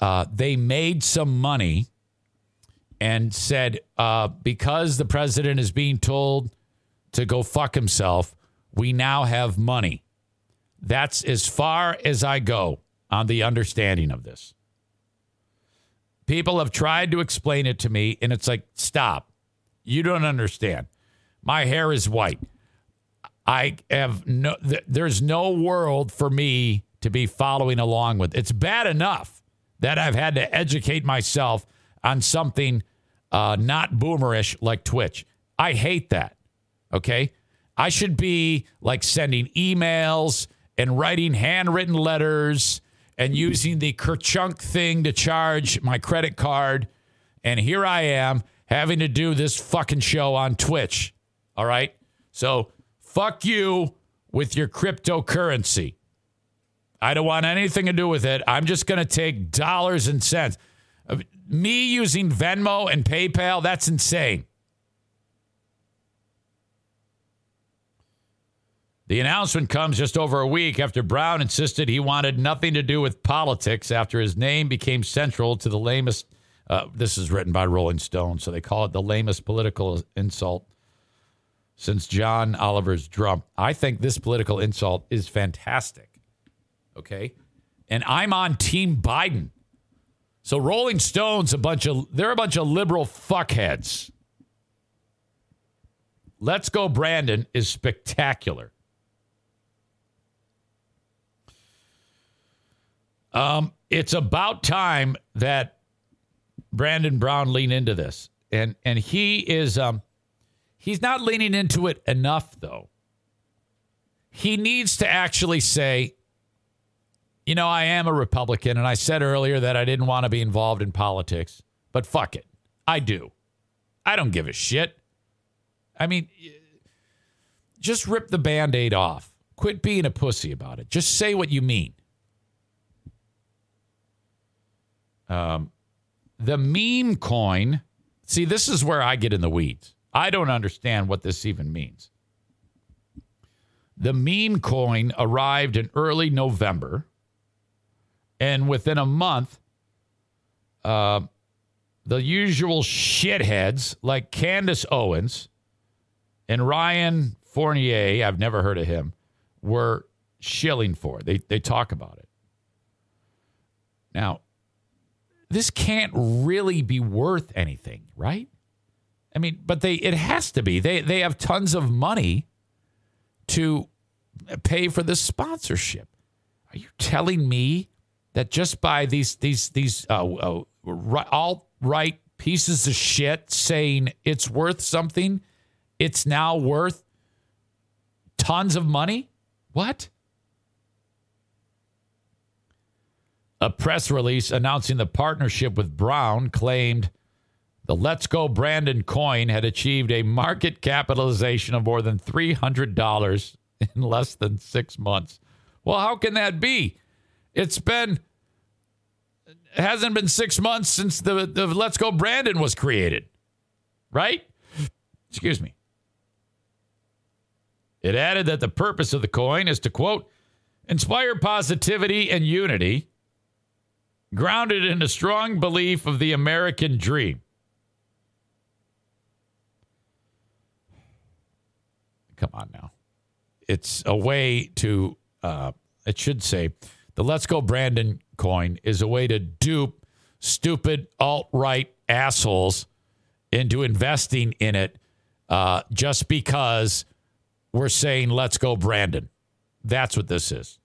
uh, they made some money and said uh, because the president is being told to go fuck himself, we now have money. That's as far as I go on the understanding of this. People have tried to explain it to me, and it's like, stop. You don't understand. My hair is white. I have no, th- there's no world for me to be following along with. It's bad enough that I've had to educate myself on something uh, not boomerish like Twitch. I hate that. Okay. I should be like sending emails and writing handwritten letters and using the Kerchunk thing to charge my credit card. And here I am having to do this fucking show on Twitch. All right. So fuck you with your cryptocurrency. I don't want anything to do with it. I'm just going to take dollars and cents. Uh, Me using Venmo and PayPal, that's insane. The announcement comes just over a week after Brown insisted he wanted nothing to do with politics after his name became central to the lamest. Uh, this is written by Rolling Stone, so they call it the lamest political insult since John Oliver's drum. I think this political insult is fantastic. Okay. And I'm on Team Biden. So Rolling Stone's a bunch of they're a bunch of liberal fuckheads. Let's go Brandon is spectacular. Um, it's about time that Brandon Brown lean into this. And and he is um he's not leaning into it enough though. He needs to actually say, you know, I am a Republican and I said earlier that I didn't want to be involved in politics, but fuck it. I do. I don't give a shit. I mean, just rip the band aid off. Quit being a pussy about it. Just say what you mean. Um, the meme coin. See, this is where I get in the weeds. I don't understand what this even means. The meme coin arrived in early November, and within a month, uh, the usual shitheads like Candace Owens and Ryan Fournier, I've never heard of him, were shilling for. It. They they talk about it. Now, this can't really be worth anything, right? I mean, but they it has to be. They they have tons of money to pay for this sponsorship. Are you telling me that just by these these these uh, uh, alt right pieces of shit saying it's worth something, it's now worth tons of money? What? A press release announcing the partnership with Brown claimed the Let's Go Brandon coin had achieved a market capitalization of more than $300 in less than six months. Well, how can that be? It's been, it hasn't been six months since the, the Let's Go Brandon was created, right? Excuse me. It added that the purpose of the coin is to quote, inspire positivity and unity, grounded in a strong belief of the American dream. Come on now. It's a way to, uh, it should say, the Let's Go Brandon coin is a way to dupe stupid alt right assholes into investing in it uh, just because we're saying, let's go, Brandon. That's what this is.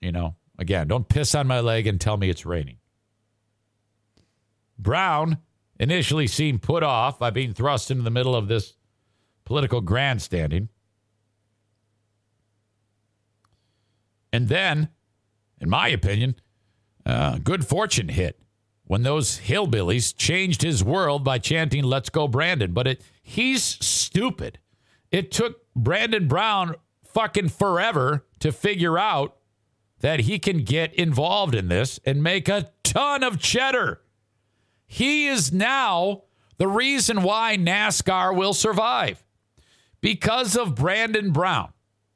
You know, again, don't piss on my leg and tell me it's raining. Brown, initially seemed put off by being thrust into the middle of this political grandstanding. And then, in my opinion, uh, good fortune hit when those hillbillies changed his world by chanting "Let's go, Brandon." But it, he's stupid. It took Brandon Brown fucking forever to figure out that he can get involved in this and make a ton of cheddar. He is now the reason why NASCAR will survive because of Brandon Brown.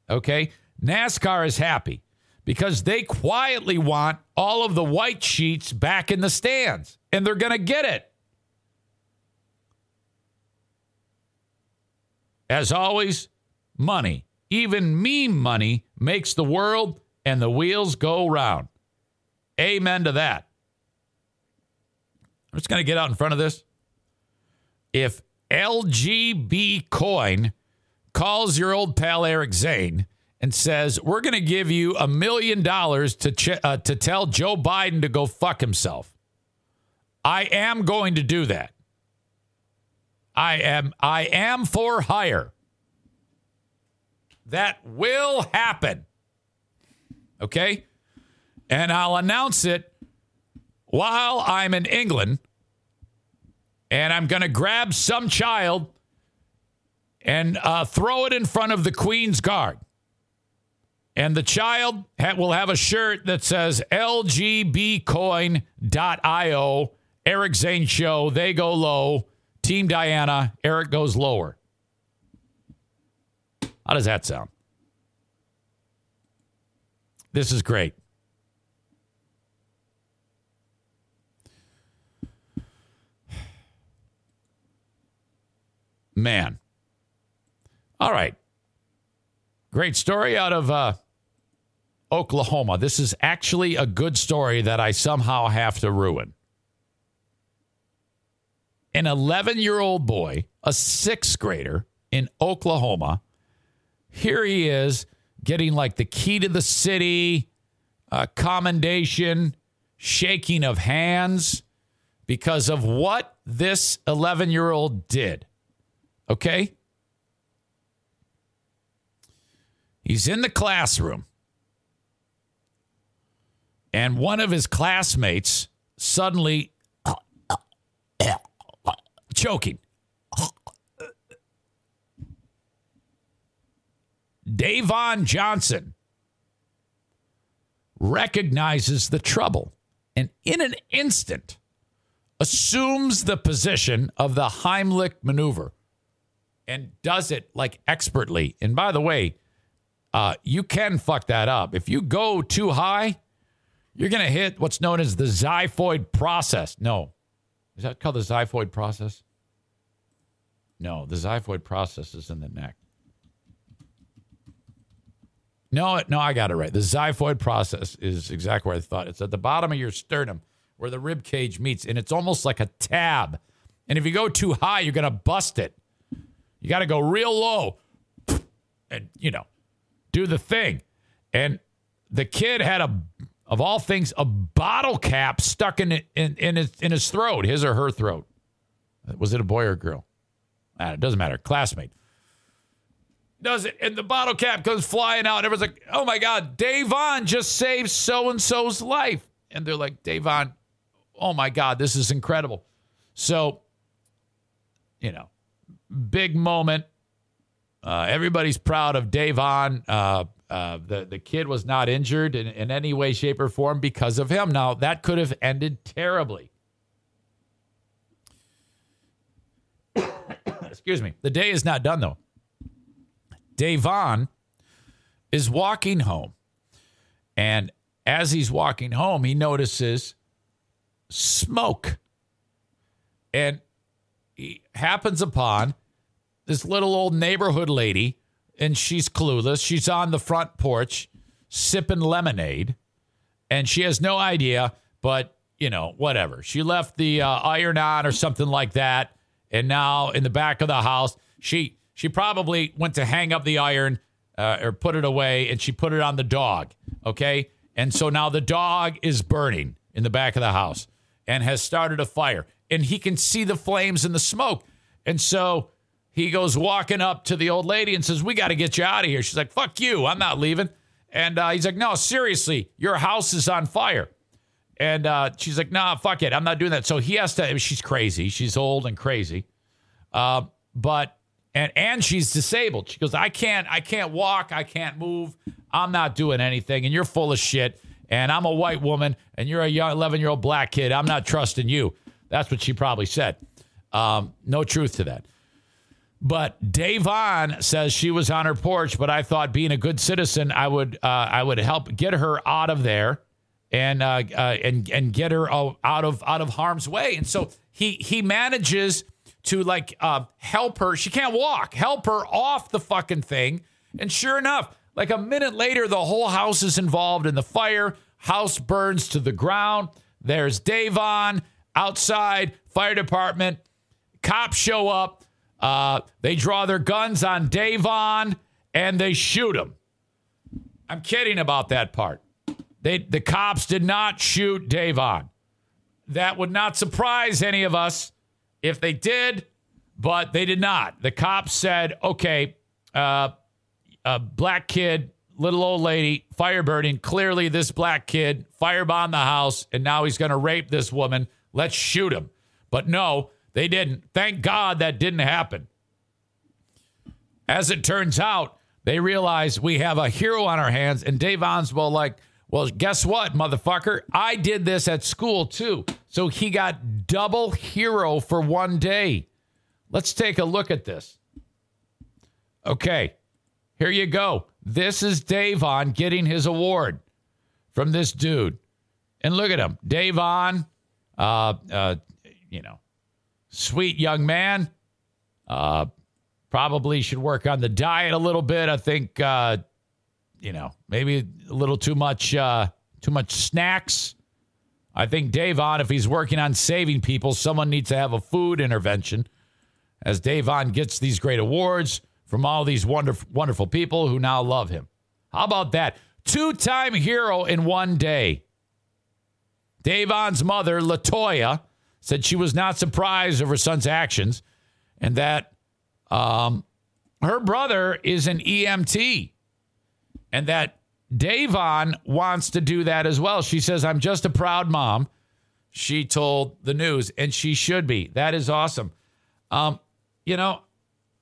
Okay. NASCAR is happy because they quietly want all of the white sheets back in the stands and they're going to get it. As always, money, even meme money, makes the world and the wheels go round. Amen to that. I'm just going to get out in front of this. If LGB Coin calls your old pal Eric Zane and says, We're going to give you a million dollars to, ch- uh, to tell Joe Biden to go fuck himself, I am going to do that. I am I am for hire. That will happen. Okay? And I'll announce it while I'm in England. And I'm going to grab some child and uh, throw it in front of the Queen's Guard. And the child ha- will have a shirt that says lgbcoin.io, Eric Zane Show, they go low. Team Diana, Eric goes lower. How does that sound? This is great. Man. All right. Great story out of uh, Oklahoma. This is actually a good story that I somehow have to ruin an 11 year old boy, a sixth grader in Oklahoma. Here he is getting like the key to the city, commendation, shaking of hands because of what this 11 year old did. Okay? He's in the classroom, and one of his classmates suddenly choking. Davon Johnson recognizes the trouble and in an instant assumes the position of the Heimlich maneuver and does it like expertly. And by the way, uh, you can fuck that up. If you go too high, you're going to hit what's known as the xiphoid process. No, is that called the xiphoid process? No, the xiphoid process is in the neck. No, no, I got it right. The xiphoid process is exactly where I thought. It's at the bottom of your sternum where the rib cage meets, and it's almost like a tab. And if you go too high, you're going to bust it. You got to go real low and you know, do the thing. And the kid had a, of all things, a bottle cap stuck in in in his, in his throat, his or her throat. Was it a boy or a girl? Ah, it doesn't matter. Classmate does it, and the bottle cap goes flying out. And everyone's like, "Oh my God, Davon just saved so and so's life," and they're like, "Davon, oh my God, this is incredible." So, you know, big moment. Uh, everybody's proud of Davon. Uh, uh, the the kid was not injured in, in any way, shape, or form because of him. Now that could have ended terribly. Excuse me. The day is not done though. Davon is walking home, and as he's walking home, he notices smoke, and he happens upon this little old neighborhood lady, and she's clueless. She's on the front porch sipping lemonade, and she has no idea, but you know, whatever. She left the uh, iron on or something like that, and now in the back of the house, she she probably went to hang up the iron uh, or put it away, and she put it on the dog. Okay, and so now the dog is burning in the back of the house and has started a fire, and he can see the flames and the smoke, and so he goes walking up to the old lady and says, "We got to get you out of here." She's like, "Fuck you, I'm not leaving." And uh, he's like, "No, seriously, your house is on fire." And uh, she's like, "Nah, fuck it, I'm not doing that." So he has to. She's crazy. She's old and crazy, uh, but and and she's disabled. She goes, "I can't, I can't walk, I can't move. I'm not doing anything, and you're full of shit. And I'm a white woman, and you're a young 11 year old black kid. I'm not trusting you." That's what she probably said. Um, no truth to that. But Davon says she was on her porch, but I thought being a good citizen, I would uh, I would help get her out of there and uh, uh, and and get her out of out of harm's way. And so he he manages to like uh, help her. She can't walk. Help her off the fucking thing. And sure enough, like a minute later, the whole house is involved in the fire. House burns to the ground. There's Davon outside. Fire department. Cops show up. Uh, they draw their guns on Davon and they shoot him. I'm kidding about that part. They the cops did not shoot Davon. That would not surprise any of us if they did, but they did not. The cops said, okay, uh, a black kid, little old lady, fire burning. Clearly, this black kid firebombed the house, and now he's going to rape this woman. Let's shoot him. But no, they didn't. Thank God that didn't happen. As it turns out, they realize we have a hero on our hands, and Dave Onswell, like, well, guess what, motherfucker? I did this at school too. So he got double hero for one day. Let's take a look at this. Okay, here you go. This is Davon getting his award from this dude. And look at him. Davon, uh, uh, you know, sweet young man. Uh, probably should work on the diet a little bit. I think, uh, you know, maybe a little too much, uh, too much snacks. I think Davon, if he's working on saving people, someone needs to have a food intervention. As Davon gets these great awards from all these wonderful, wonderful people who now love him. How about that? Two time hero in one day. Davon's mother, Latoya, said she was not surprised of her son's actions and that um, her brother is an EMT and that Davon wants to do that as well. She says, I'm just a proud mom. She told the news, and she should be. That is awesome. Um, you know,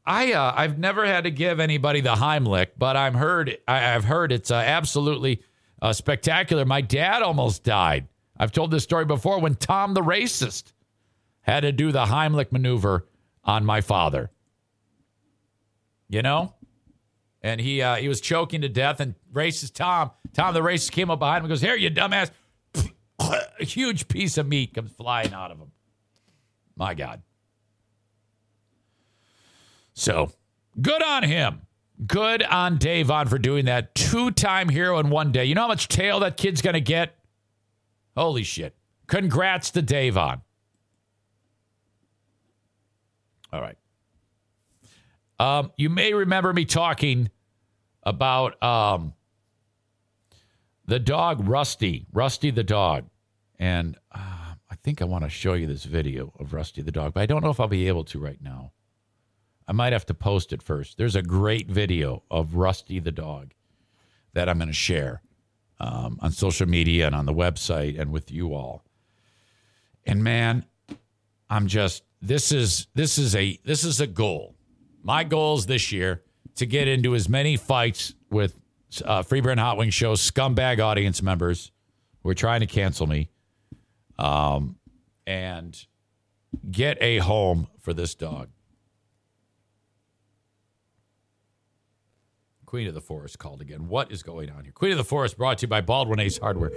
I uh, I've never had to give anybody the Heimlich, but I'm heard I, have heard it's uh, absolutely uh, spectacular. My dad almost died. I've told this story before when Tom the racist had to do the Heimlich maneuver on my father. You know, and he uh, he was choking to death. And racist Tom, Tom the racist came up behind him and goes, "Here, you dumbass!" A huge piece of meat comes flying out of him. My God. So good on him. Good on Davon for doing that. Two time hero in one day. You know how much tail that kid's going to get? Holy shit. Congrats to Davon. All right. Um, you may remember me talking about um, the dog Rusty, Rusty the dog. And uh, I think I want to show you this video of Rusty the dog, but I don't know if I'll be able to right now. I might have to post it first. There's a great video of Rusty the dog that I'm going to share um, on social media and on the website and with you all. And man, I'm just this is this is a this is a goal. My goals this year to get into as many fights with uh, Free Beer and Hot Wing Show scumbag audience members who are trying to cancel me, um, and get a home for this dog. Queen of the Forest called again. What is going on here? Queen of the Forest brought to you by Baldwin Ace Hardware.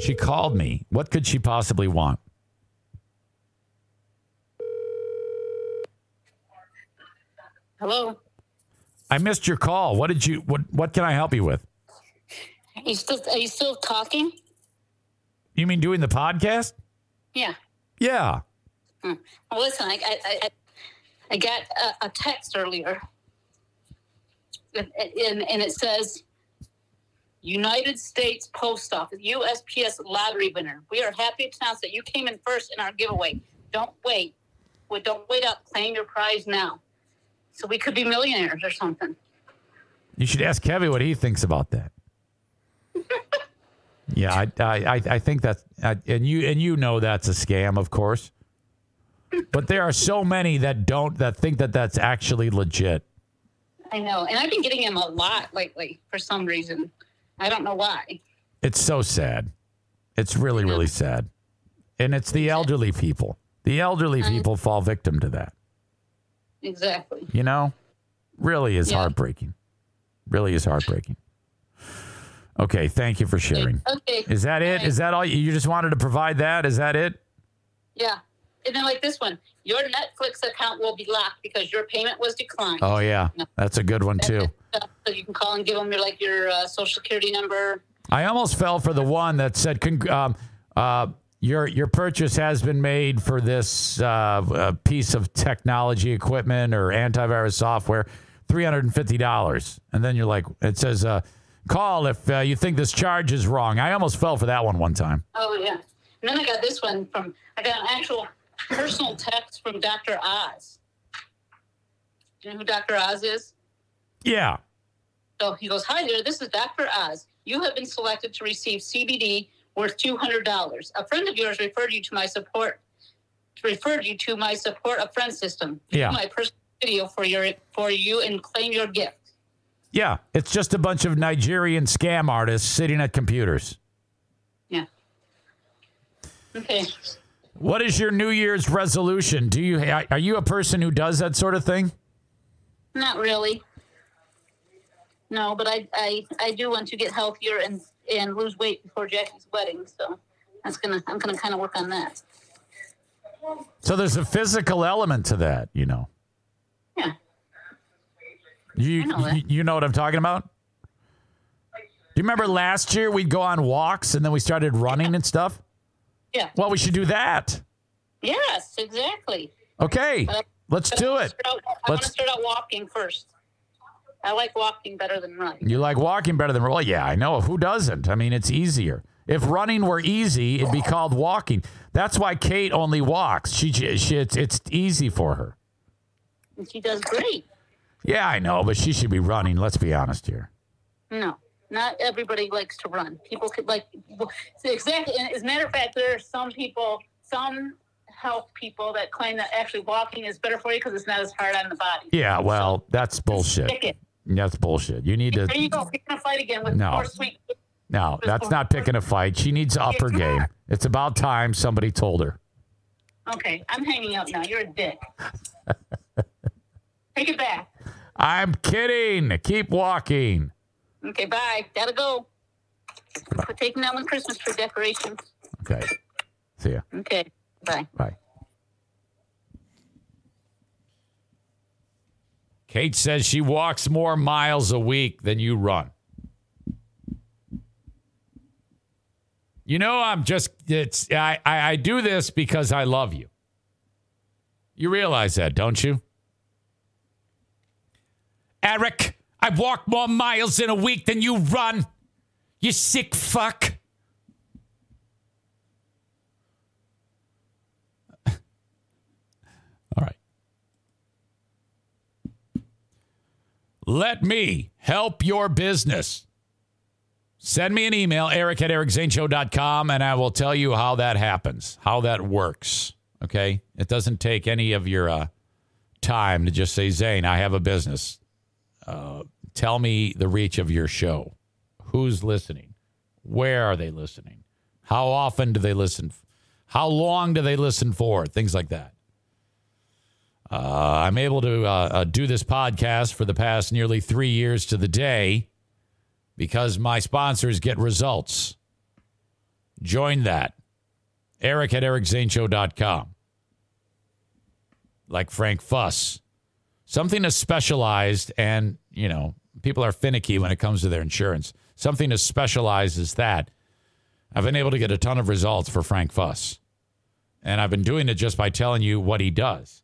She called me. What could she possibly want? Hello. I missed your call. What did you what what can I help you with? Are you still are you still talking? You mean doing the podcast? Yeah. Yeah. Hmm. Well, listen, I I I, I got a, a text earlier, and, and and it says, "United States Post Office USPS lottery winner. We are happy to announce that you came in first in our giveaway. Don't wait. Well, don't wait up. Claim your prize now. So we could be millionaires or something." You should ask Kevin what he thinks about that. yeah, I, I, I- I think that's, uh, and you, and you know that's a scam, of course. But there are so many that don't, that think that that's actually legit. I know, and I've been getting them a lot lately for some reason. I don't know why. It's so sad. It's really, really sad. And it's the elderly people. The elderly people fall victim to that. Exactly. You know, really is Yeah. heartbreaking. Really is heartbreaking. Okay, thank you for sharing. Okay. Is that it? Is that all? You just wanted to provide that? Is that it? Yeah. And then like this one, your Netflix account will be locked because your payment was declined. Oh yeah, that's a good one too. So you can call and give them your like your uh, social security number. I almost fell for the one that said, "Cong- um, uh, "Your your purchase has been made for this uh, piece of technology equipment or antivirus software, three hundred and fifty dollars." And then you're like, it says, uh, "Call if uh, you think this charge is wrong." I almost fell for that one one time. Oh yeah. And then I got this one from I got an actual personal text from Dr. Oz. Do you know who Dr. Oz is? Yeah. So he goes, Hi there, this is Dr. Oz. You have been selected to receive CBD worth $200. A friend of yours referred you to my support, referred you to my support a friend system. Yeah. My personal video for your for you and claim your gift. Yeah, it's just a bunch of Nigerian scam artists sitting at computers. Yeah. Okay. What is your New Year's resolution? Do you are you a person who does that sort of thing? Not really. No, but I, I I do want to get healthier and and lose weight before Jackie's wedding. So that's gonna I'm gonna kind of work on that. So there's a physical element to that, you know. Yeah. You know you, you know what I'm talking about? Do you remember last year we'd go on walks and then we started running and stuff? Yeah. Well, we should do that. Yes, exactly. Okay. But- Let's I do it. out- I want to Let's start out walking first. I like walking better than running. You like walking better than well, yeah, I know. Who doesn't? I mean, it's easier. If running were easy, it'd be called walking. That's why Kate only walks. She, she it's, it's easy for her. And she does great. Yeah, I know, but she should be running. Let's be honest here. No, not everybody likes to run. People could like exactly. As a matter of fact, there are some people, some health people that claim that actually walking is better for you because it's not as hard on the body. Yeah, well, that's bullshit. That's bullshit. You need to. There you go. Picking a fight again with No. more sweet. No, that's not picking a fight. She needs to up her game. It's about time somebody told her. Okay, I'm hanging up now. You're a dick. Take it back. I'm kidding. Keep walking. Okay, bye. Gotta go. We're taking that one Christmas tree decorations. Okay. See ya. Okay, bye. Bye. Kate says she walks more miles a week than you run. You know, I'm just it's I, I, I do this because I love you. You realize that, don't you? Eric, I walk more miles in a week than you run. You sick fuck. Let me help your business. Send me an email, eric at ericzaneshow.com, and I will tell you how that happens, how that works. Okay? It doesn't take any of your uh, time to just say, Zane, I have a business. Uh, tell me the reach of your show. Who's listening? Where are they listening? How often do they listen? How long do they listen for? Things like that. Uh, I'm able to uh, uh, do this podcast for the past nearly three years to the day because my sponsors get results. Join that. Eric at ericzaneshow.com. Like Frank Fuss. Something as specialized and, you know, people are finicky when it comes to their insurance. Something as specialized as that. I've been able to get a ton of results for Frank Fuss. And I've been doing it just by telling you what he does.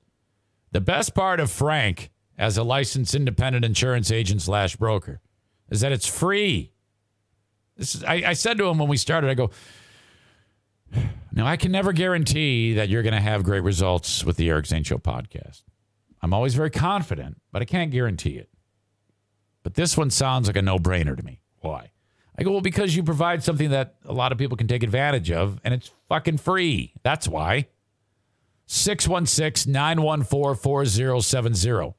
The best part of Frank as a licensed independent insurance agent slash broker is that it's free. This is, I, I said to him when we started, I go, now I can never guarantee that you're going to have great results with the Eric Zane Show podcast. I'm always very confident, but I can't guarantee it. But this one sounds like a no brainer to me. Why? I go, well, because you provide something that a lot of people can take advantage of, and it's fucking free. That's why. 616 914 4070.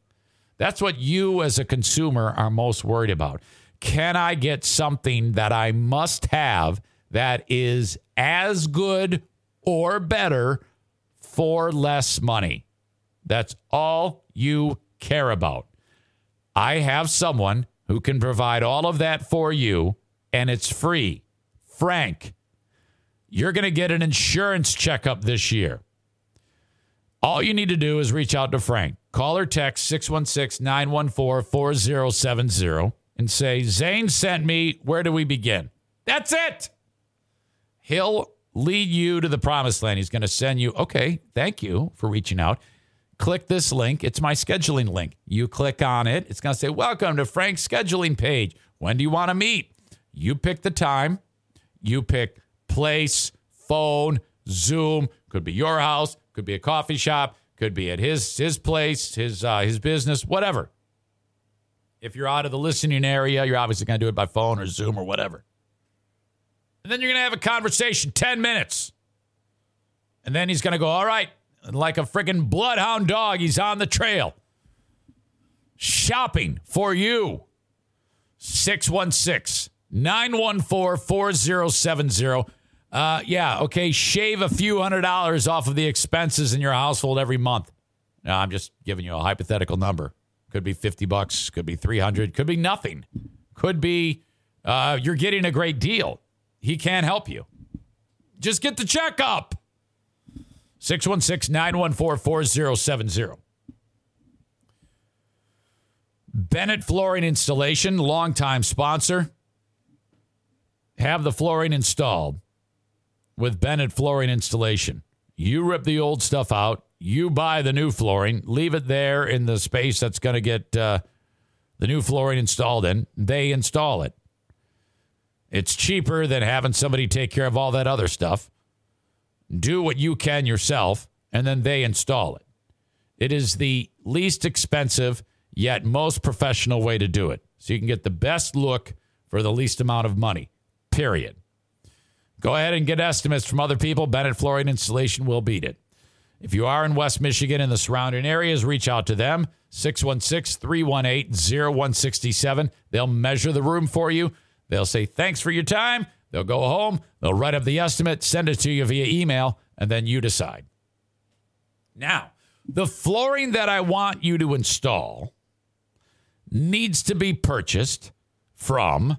That's what you as a consumer are most worried about. Can I get something that I must have that is as good or better for less money? That's all you care about. I have someone who can provide all of that for you, and it's free. Frank, you're going to get an insurance checkup this year. All you need to do is reach out to Frank. Call or text 616 914 4070 and say, Zane sent me. Where do we begin? That's it. He'll lead you to the promised land. He's going to send you, okay, thank you for reaching out. Click this link. It's my scheduling link. You click on it. It's going to say, Welcome to Frank's scheduling page. When do you want to meet? You pick the time. You pick place, phone, Zoom. Could be your house, could be a coffee shop, could be at his his place, his uh, his business, whatever. If you're out of the listening area, you're obviously going to do it by phone or Zoom or whatever. And then you're going to have a conversation, 10 minutes. And then he's going to go, All right, like a friggin' bloodhound dog, he's on the trail. Shopping for you. 616 914 4070. Uh, yeah, okay. Shave a few hundred dollars off of the expenses in your household every month. Now, I'm just giving you a hypothetical number. Could be 50 bucks, could be 300, could be nothing. Could be uh, you're getting a great deal. He can't help you. Just get the checkup. 616 914 4070. Bennett Flooring Installation, longtime sponsor. Have the flooring installed with Bennett Flooring Installation. You rip the old stuff out, you buy the new flooring, leave it there in the space that's going to get uh, the new flooring installed in. They install it. It's cheaper than having somebody take care of all that other stuff. Do what you can yourself, and then they install it. It is the least expensive, yet most professional way to do it. So you can get the best look for the least amount of money, period. Go ahead and get estimates from other people. Bennett Flooring Installation will beat it. If you are in West Michigan and the surrounding areas, reach out to them. 616 318 0167. They'll measure the room for you. They'll say, thanks for your time. They'll go home. They'll write up the estimate, send it to you via email, and then you decide. Now, the flooring that I want you to install needs to be purchased from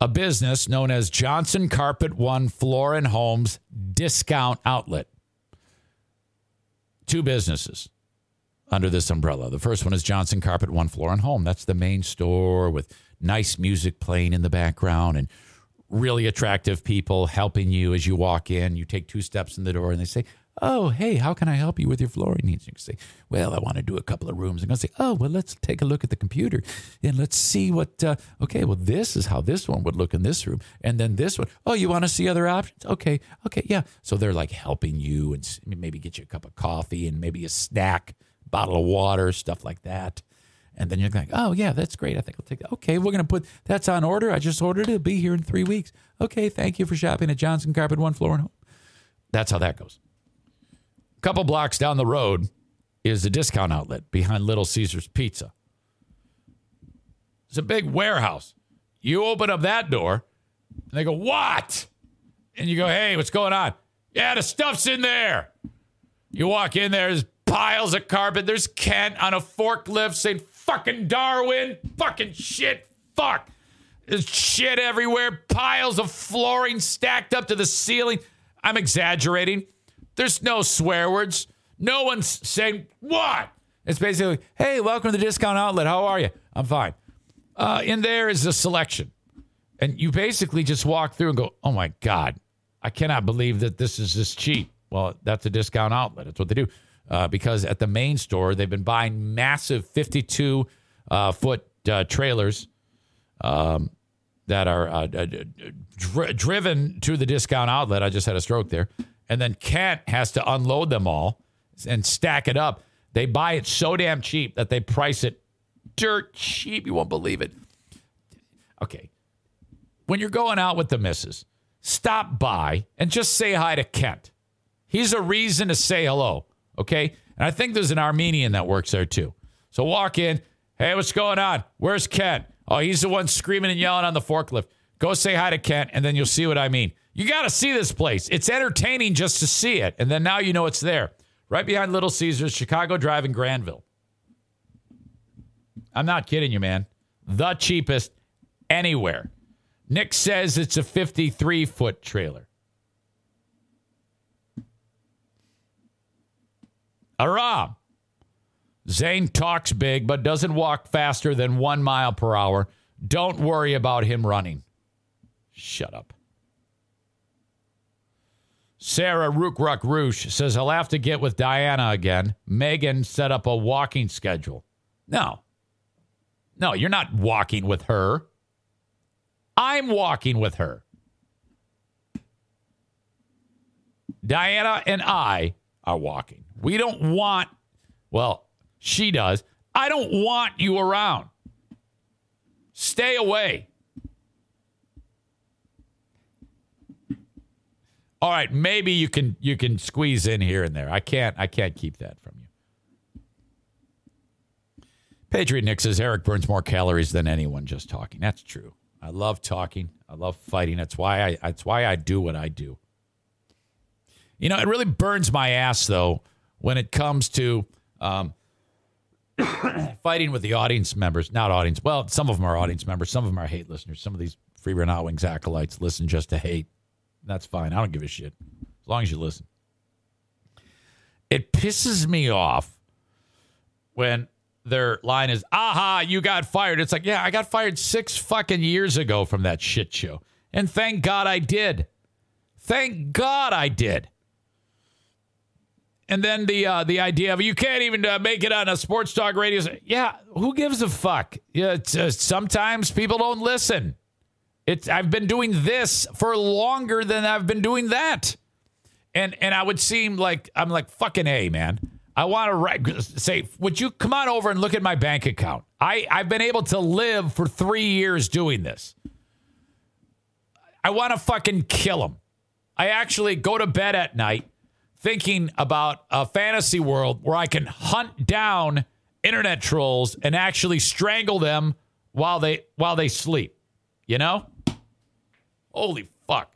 a business known as Johnson Carpet One Floor and Homes Discount Outlet. Two businesses under this umbrella. The first one is Johnson Carpet One Floor and Home. That's the main store with nice music playing in the background and really attractive people helping you as you walk in. You take two steps in the door and they say, oh, hey, how can I help you with your flooring needs? You can say, well, I want to do a couple of rooms. I'm going to say, oh, well, let's take a look at the computer and let's see what, uh, okay, well, this is how this one would look in this room. And then this one, oh, you want to see other options? Okay, okay, yeah. So they're like helping you and maybe get you a cup of coffee and maybe a snack, bottle of water, stuff like that. And then you're like, oh, yeah, that's great. I think I'll take that. Okay, we're going to put that's on order. I just ordered it. It'll be here in three weeks. Okay, thank you for shopping at Johnson Carpet One Floor and Home. That's how that goes. Couple blocks down the road is a discount outlet behind Little Caesars Pizza. It's a big warehouse. You open up that door, and they go, What? And you go, Hey, what's going on? Yeah, the stuff's in there. You walk in there, there's piles of carpet. There's Kent on a forklift saying, fucking Darwin, fucking shit, fuck. There's shit everywhere, piles of flooring stacked up to the ceiling. I'm exaggerating. There's no swear words. No one's saying, what? It's basically, hey, welcome to the discount outlet. How are you? I'm fine. Uh, in there is a selection. And you basically just walk through and go, oh my God, I cannot believe that this is this cheap. Well, that's a discount outlet. That's what they do. Uh, because at the main store, they've been buying massive 52 uh, foot uh, trailers um, that are uh, dri- driven to the discount outlet. I just had a stroke there. And then Kent has to unload them all and stack it up. They buy it so damn cheap that they price it dirt cheap. You won't believe it. Okay. When you're going out with the missus, stop by and just say hi to Kent. He's a reason to say hello. Okay. And I think there's an Armenian that works there too. So walk in. Hey, what's going on? Where's Kent? Oh, he's the one screaming and yelling on the forklift. Go say hi to Kent, and then you'll see what I mean. You got to see this place. It's entertaining just to see it. And then now you know it's there. Right behind Little Caesars, Chicago Drive in Grandville. I'm not kidding you, man. The cheapest anywhere. Nick says it's a 53 foot trailer. Aram. Zane talks big, but doesn't walk faster than one mile per hour. Don't worry about him running. Shut up. Sarah Rookruck Roosh says, I'll have to get with Diana again. Megan set up a walking schedule. No. No, you're not walking with her. I'm walking with her. Diana and I are walking. We don't want, well, she does. I don't want you around. Stay away. All right, maybe you can you can squeeze in here and there. I can't I can't keep that from you. Patriot Nick says Eric burns more calories than anyone just talking. That's true. I love talking. I love fighting. That's why I that's why I do what I do. You know, it really burns my ass though when it comes to um, fighting with the audience members. Not audience. Well, some of them are audience members. Some of them are hate listeners. Some of these free run wings acolytes listen just to hate. That's fine. I don't give a shit as long as you listen. It pisses me off when their line is, aha, you got fired. It's like, yeah, I got fired six fucking years ago from that shit show. And thank God I did. Thank God I did. And then the uh, the idea of you can't even uh, make it on a sports talk radio. Yeah, who gives a fuck? Yeah, uh, sometimes people don't listen. It's I've been doing this for longer than I've been doing that, and and I would seem like I'm like fucking a man. I want to say, would you come on over and look at my bank account? I I've been able to live for three years doing this. I want to fucking kill him. I actually go to bed at night thinking about a fantasy world where I can hunt down internet trolls and actually strangle them while they while they sleep. You know? Holy fuck.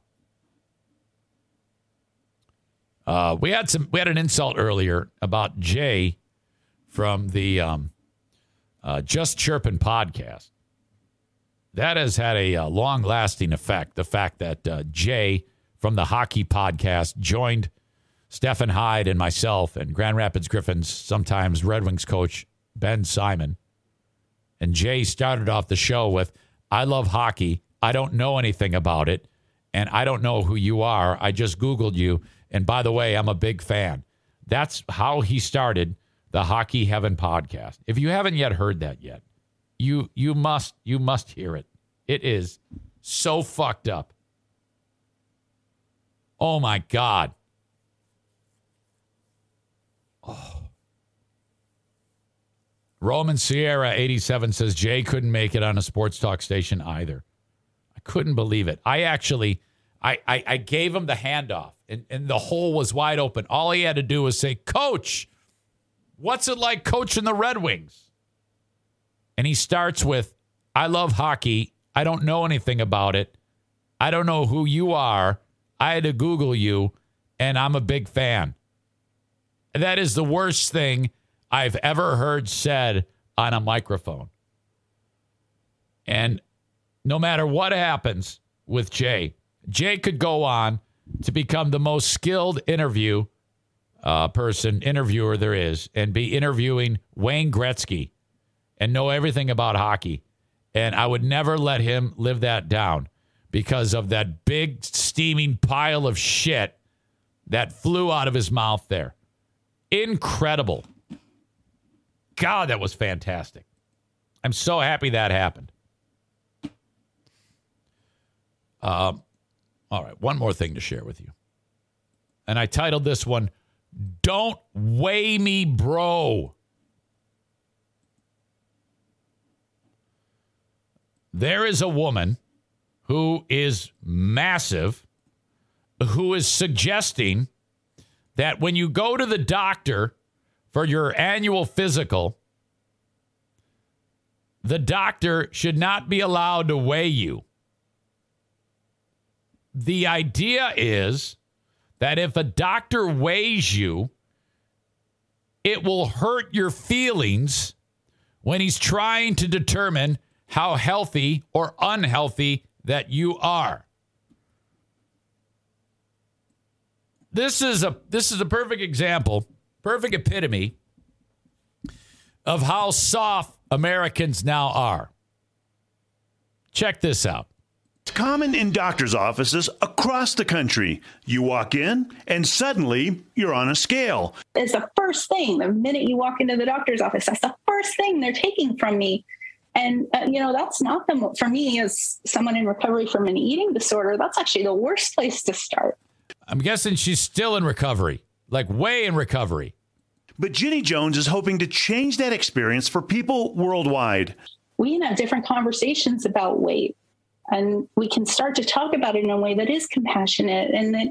Uh, we had some we had an insult earlier about Jay from the um, uh, Just Chirpin podcast. That has had a, uh long lasting effect. The fact that uh, Jay from the hockey podcast joined Stefan Hyde and myself and Grand Rapids Griffins, sometimes Red Wings coach Ben Simon. And Jay started off the show with, I love hockey. I don't know anything about it. And I don't know who you are. I just Googled you. And by the way, I'm a big fan. That's how he started the Hockey Heaven podcast. If you haven't yet heard that yet, you you must you must hear it. It is so fucked up. Oh my god. Oh. Roman Sierra 87 says Jay couldn't make it on a sports talk station either. Couldn't believe it. I actually I I, I gave him the handoff and, and the hole was wide open. All he had to do was say, Coach, what's it like coaching the Red Wings? And he starts with, I love hockey. I don't know anything about it. I don't know who you are. I had to Google you, and I'm a big fan. That is the worst thing I've ever heard said on a microphone. And no matter what happens with Jay, Jay could go on to become the most skilled interview uh, person, interviewer there is, and be interviewing Wayne Gretzky and know everything about hockey. And I would never let him live that down because of that big steaming pile of shit that flew out of his mouth there. Incredible. God, that was fantastic. I'm so happy that happened. Um, all right, one more thing to share with you. And I titled this one, Don't Weigh Me, Bro. There is a woman who is massive who is suggesting that when you go to the doctor for your annual physical, the doctor should not be allowed to weigh you. The idea is that if a doctor weighs you, it will hurt your feelings when he's trying to determine how healthy or unhealthy that you are. This is a this is a perfect example, perfect epitome of how soft Americans now are. Check this out. It's common in doctors' offices across the country. You walk in and suddenly you're on a scale. It's the first thing the minute you walk into the doctor's office. That's the first thing they're taking from me. And, uh, you know, that's not the, for me as someone in recovery from an eating disorder, that's actually the worst place to start. I'm guessing she's still in recovery, like way in recovery. But Ginny Jones is hoping to change that experience for people worldwide. We can have different conversations about weight and we can start to talk about it in a way that is compassionate and that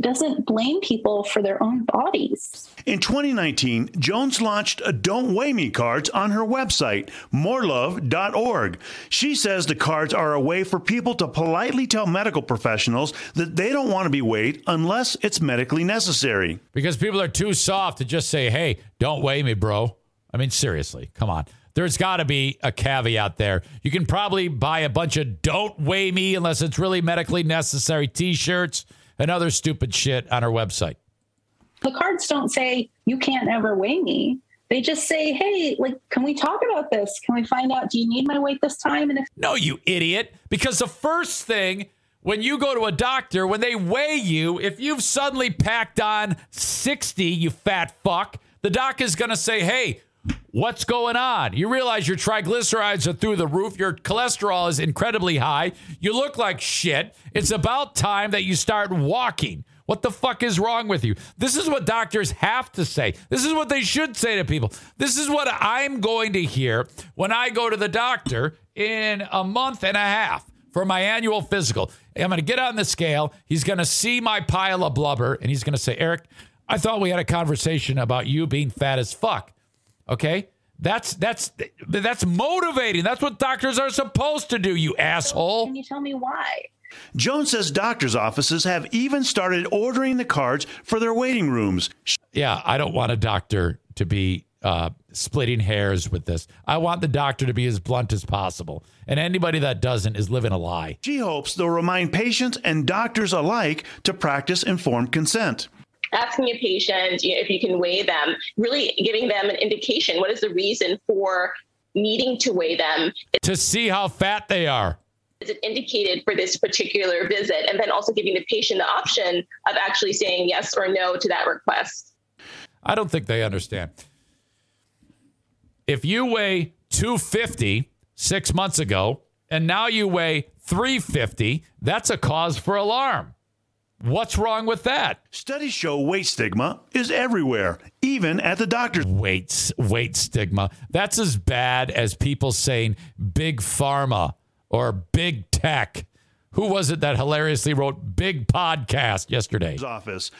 doesn't blame people for their own bodies. In 2019, Jones launched a Don't Weigh Me cards on her website, morelove.org. She says the cards are a way for people to politely tell medical professionals that they don't want to be weighed unless it's medically necessary. Because people are too soft to just say, hey, don't weigh me, bro. I mean, seriously, come on. There's got to be a caveat there. You can probably buy a bunch of don't weigh me unless it's really medically necessary t shirts and other stupid shit on our website. The cards don't say you can't ever weigh me. They just say, "Hey, like, can we talk about this? Can we find out? Do you need my weight this time?" And if no, you idiot, because the first thing when you go to a doctor, when they weigh you, if you've suddenly packed on sixty, you fat fuck, the doc is going to say, "Hey." What's going on? You realize your triglycerides are through the roof. Your cholesterol is incredibly high. You look like shit. It's about time that you start walking. What the fuck is wrong with you? This is what doctors have to say. This is what they should say to people. This is what I'm going to hear when I go to the doctor in a month and a half for my annual physical. I'm going to get on the scale. He's going to see my pile of blubber and he's going to say, Eric, I thought we had a conversation about you being fat as fuck. Okay? That's that's that's motivating. That's what doctors are supposed to do, you asshole. Can you tell me why? Jones says doctors' offices have even started ordering the cards for their waiting rooms. Yeah, I don't want a doctor to be uh, splitting hairs with this. I want the doctor to be as blunt as possible. And anybody that doesn't is living a lie. She hopes they'll remind patients and doctors alike to practice informed consent asking a patient you know, if you can weigh them, really giving them an indication. What is the reason for needing to weigh them? To see how fat they are. Is it indicated for this particular visit? And then also giving the patient the option of actually saying yes or no to that request. I don't think they understand. If you weigh 250 six months ago and now you weigh 350, that's a cause for alarm. What's wrong with that? Studies show weight stigma is everywhere, even at the doctor's. Weight, weight stigma. That's as bad as people saying big pharma or big tech. Who was it that hilariously wrote big podcast yesterday? Office.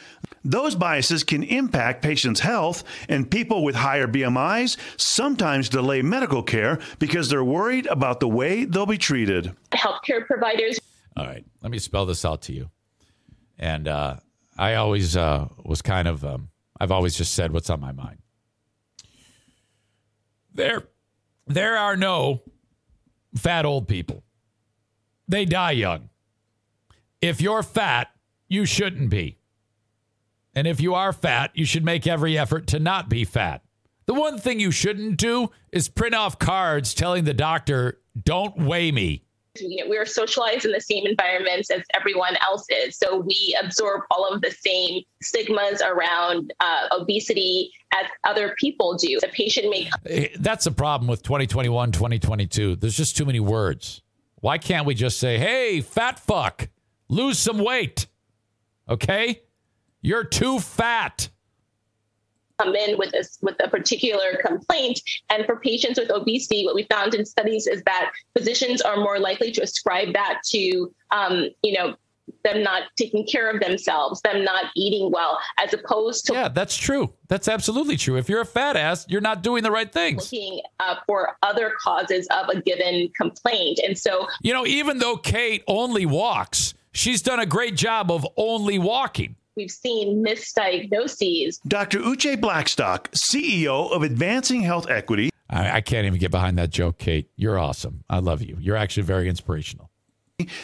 Those biases can impact patients' health, and people with higher BMIs sometimes delay medical care because they're worried about the way they'll be treated. Healthcare providers. All right, let me spell this out to you. And uh, I always uh, was kind of, um, I've always just said what's on my mind. There, there are no fat old people. They die young. If you're fat, you shouldn't be. And if you are fat, you should make every effort to not be fat. The one thing you shouldn't do is print off cards telling the doctor, don't weigh me. We are socialized in the same environments as everyone else is. So we absorb all of the same stigmas around uh, obesity as other people do. The patient may. Eh, That's the problem with 2021, 2022. There's just too many words. Why can't we just say, hey, fat fuck, lose some weight? Okay? You're too fat. Come in with this with a particular complaint and for patients with obesity what we found in studies is that physicians are more likely to ascribe that to um, you know them not taking care of themselves them not eating well as opposed to Yeah, that's true. That's absolutely true. If you're a fat ass, you're not doing the right things. looking uh, for other causes of a given complaint and so You know, even though Kate only walks, she's done a great job of only walking. We've seen misdiagnoses Dr. Uche Blackstock, CEO of Advancing Health Equity, I, I can't even get behind that joke, Kate. You're awesome. I love you. You're actually very inspirational.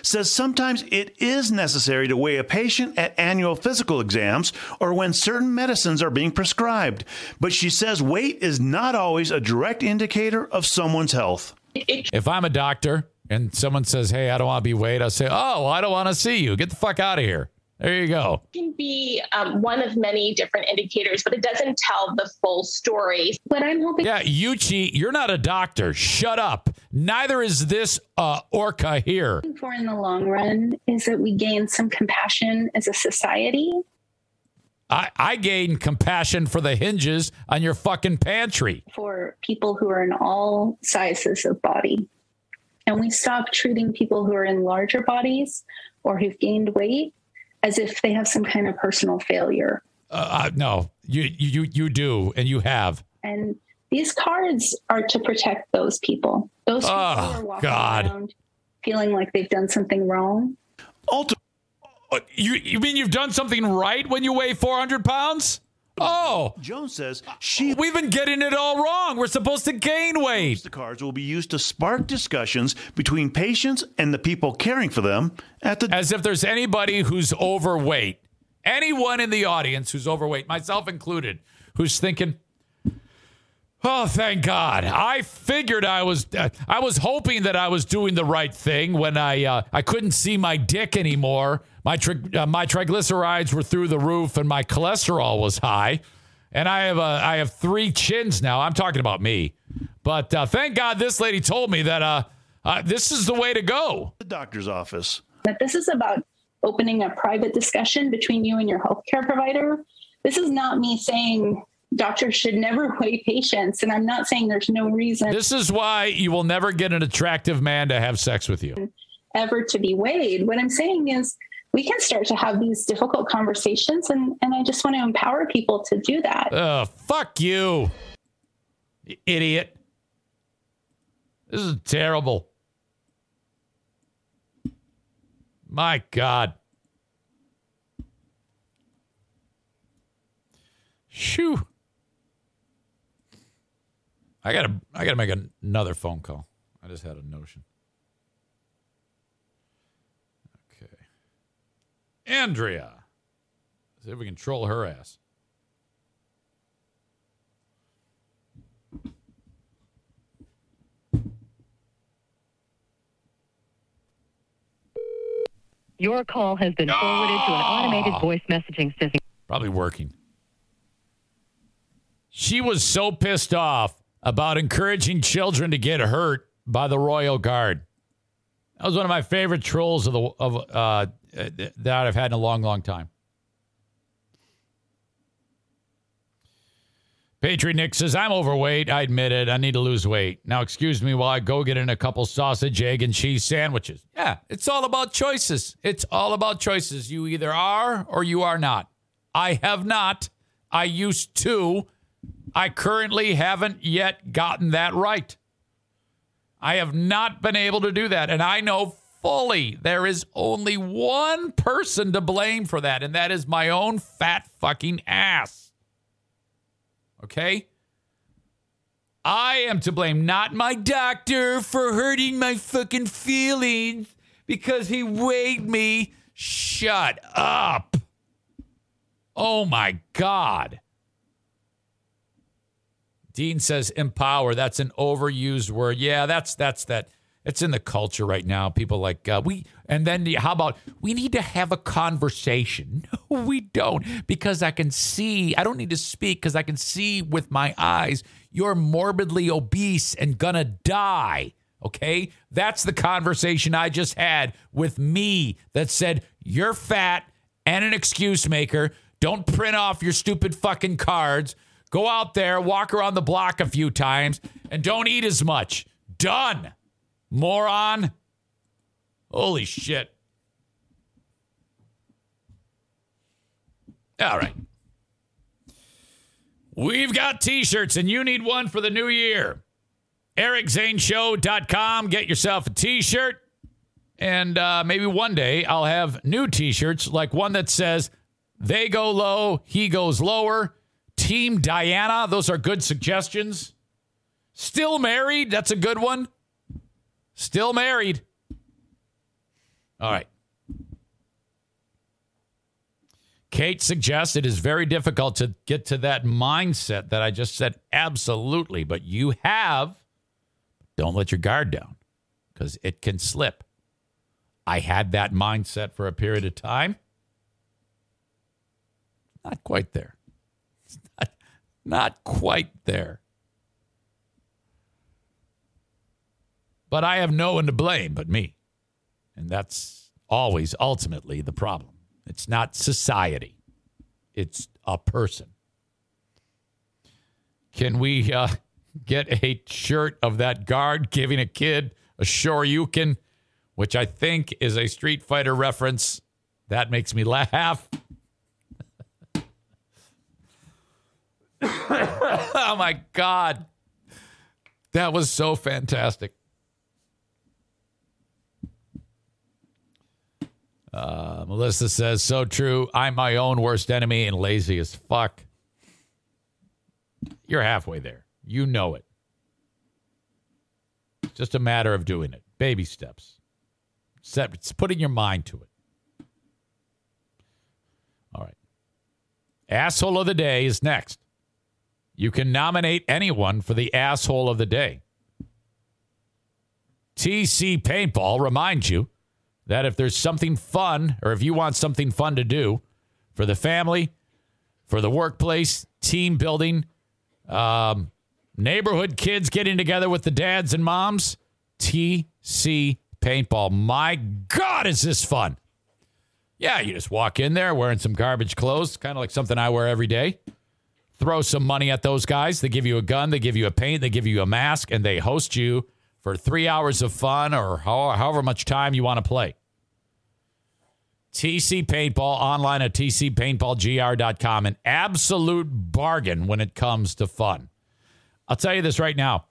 says sometimes it is necessary to weigh a patient at annual physical exams or when certain medicines are being prescribed. But she says weight is not always a direct indicator of someone's health. If I'm a doctor and someone says, hey, I don't want to be weighed, I'll say, oh, well, I don't want to see you. Get the fuck out of here. There you go. can be um, one of many different indicators but it doesn't tell the full story What I'm hoping Yeah, Yuchi, you're not a doctor. Shut up. Neither is this uh, orca here. for in the long run is that we gain some compassion as a society I, I gain compassion for the hinges on your fucking pantry. for people who are in all sizes of body. And we stop treating people who are in larger bodies or who've gained weight as if they have some kind of personal failure. Uh, uh, no, you, you you do, and you have. And these cards are to protect those people. Those people Oh, who are walking God. around feeling like they've done something wrong. Ultimately, Uh, You you mean you've done something right when you weigh 400 pounds? Oh, Jones says she we've been getting it all wrong. We're supposed to gain weight. the cards will be used to spark discussions between patients and the people caring for them at the As if there's anybody who's overweight, anyone in the audience who's overweight, myself included, who's thinking, "Oh, thank God! I figured I was, uh, I was hoping that I was doing the right thing when I, uh, I couldn't see my dick anymore. My tri- uh, my triglycerides were through the roof, and my cholesterol was high." And I have a, I have three chins now. I'm talking about me, but uh, thank God this lady told me that uh, uh, this is the way to go. the doctor's office. That this is about opening a private discussion between you and your healthcare provider. This is not me saying doctors should never weigh patients. And I'm not saying there's no reason This is why you will never get an attractive man to have sex with you. ever to be weighed. What I'm saying is we can start to have these difficult conversations and, and I just want to empower people to do that. Ugh, fuck you, you idiot. This is terrible. My God. Shoo. I gotta I gotta make another phone call. I just had a notion. Okay. Andrea. See if we can troll her ass. Your call has been forwarded to an automated ah. voice messaging system. Probably working. She was so pissed off about encouraging children to get hurt by the Royal Guard. That was one of my favorite trolls of the of uh, that I've had in a long, long time. Patriot Nick says, I'm overweight. I admit it. I need to lose weight. Now, excuse me while I go get in a couple sausage, egg, and cheese sandwiches. Yeah, it's all about choices. It's all about choices. You either are or you are not. I have not. I used to. I currently haven't yet gotten that right. I have not been able to do that. And I know fully there is only one person to blame for that, and that is my own fat fucking ass. Okay? I am to blame, not my doctor for hurting my fucking feelings because he weighed me. Shut up. Oh my God. Dean says empower. That's an overused word. Yeah, that's that's that. It's in the culture right now. People like uh, we, and then how about we need to have a conversation? No, we don't, because I can see. I don't need to speak because I can see with my eyes. You're morbidly obese and gonna die. Okay, that's the conversation I just had with me that said you're fat and an excuse maker. Don't print off your stupid fucking cards. Go out there, walk around the block a few times, and don't eat as much. Done. Moron. Holy shit. All right. We've got t shirts, and you need one for the new year. EricZaneShow.com. Get yourself a t shirt. And uh, maybe one day I'll have new t shirts, like one that says, They go low, he goes lower. Team Diana. Those are good suggestions. Still married. That's a good one. Still married. All right. Kate suggests it is very difficult to get to that mindset that I just said. Absolutely. But you have. Don't let your guard down because it can slip. I had that mindset for a period of time. Not quite there. Not, quite there. But I have no one to blame but me. And that's always ultimately the problem. It's not society, it's a person. Can we uh, get a shirt of that guard giving a kid a Shoryuken, which I think is a Street Fighter reference? That makes me laugh. oh my God. That was so fantastic. Uh, Melissa says, so true. I'm my own worst enemy and lazy as fuck. You're halfway there. You know it. It's just a matter of doing it. Baby steps. Set, it's putting your mind to it. All right. Asshole of the day is next. You can nominate anyone for the asshole of the day. TC Paintball reminds you that if there's something fun or if you want something fun to do for the family, for the workplace, team building, um, neighborhood kids getting together with the dads and moms, TC Paintball. My God, is this fun! Yeah, you just walk in there wearing some garbage clothes, kind of like something I wear every day. Throw some money at those guys. They give you a gun, they give you a paint, they give you a mask, and they host you for three hours of fun or however much time you want to play. TC Paintball online at tcpaintballgr.com. An absolute bargain when it comes to fun. I'll tell you this right now.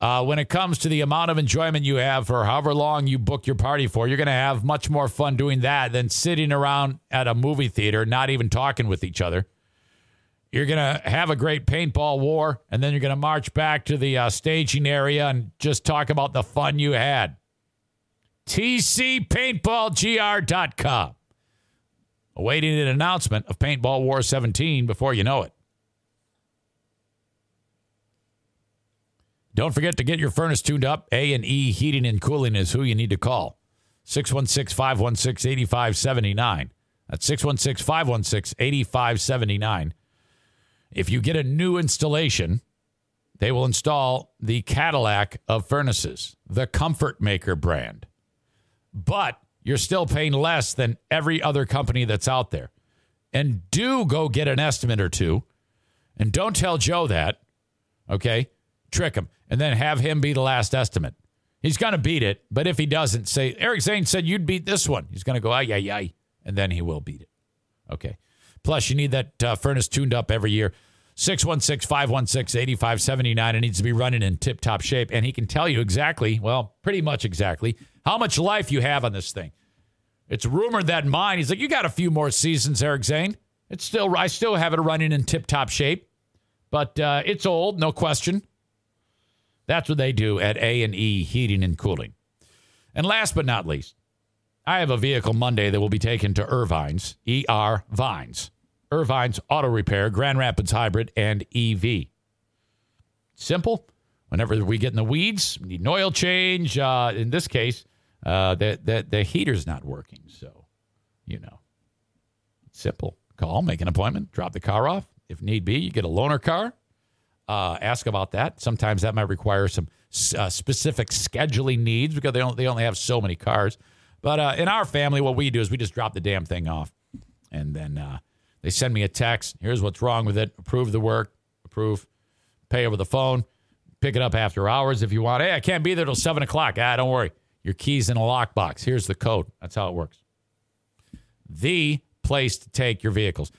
Uh, when it comes to the amount of enjoyment you have for however long you book your party for, you're going to have much more fun doing that than sitting around at a movie theater, not even talking with each other. You're going to have a great paintball war, and then you're going to march back to the uh, staging area and just talk about the fun you had. TCPaintballGR.com. Awaiting an announcement of Paintball War 17 before you know it. Don't forget to get your furnace tuned up. A and E Heating and Cooling is who you need to call. 616 516 8579. That's 616 516 8579. If you get a new installation, they will install the Cadillac of furnaces, the Comfort Maker brand. But you're still paying less than every other company that's out there. And do go get an estimate or two. And don't tell Joe that. Okay? Trick him. And then have him be the last estimate. He's going to beat it. But if he doesn't, say, Eric Zane said you'd beat this one. He's going to go, ay, ay, ay. And then he will beat it. Okay. Plus, you need that uh, furnace tuned up every year. 616 516 8579. It needs to be running in tip top shape. And he can tell you exactly, well, pretty much exactly, how much life you have on this thing. It's rumored that mine, he's like, you got a few more seasons, Eric Zane. It's still, I still have it running in tip top shape, but uh, it's old, no question. That's what they do at A and E Heating and Cooling. And last but not least, I have a vehicle Monday that will be taken to Ervine's, ER Vines. Ervine's Auto Repair, Grand Rapids Hybrid, and EV. Simple. Whenever we get in the weeds, need an oil change. Uh, in this case, uh, the, the, the heater's not working. So, you know, simple. Call, make an appointment, drop the car off. If need be, you get a loaner car. Uh, ask about that. Sometimes that might require some uh, specific scheduling needs because they, don't, they only have so many cars. But uh, in our family, what we do is we just drop the damn thing off. And then uh, they send me a text. Here's what's wrong with it. Approve the work. Approve. Pay over the phone. Pick it up after hours if you want. Hey, I can't be there till 7 o'clock. Ah, don't worry. Your key's in a lockbox. Here's the code. That's how it works. The place to take your vehicles.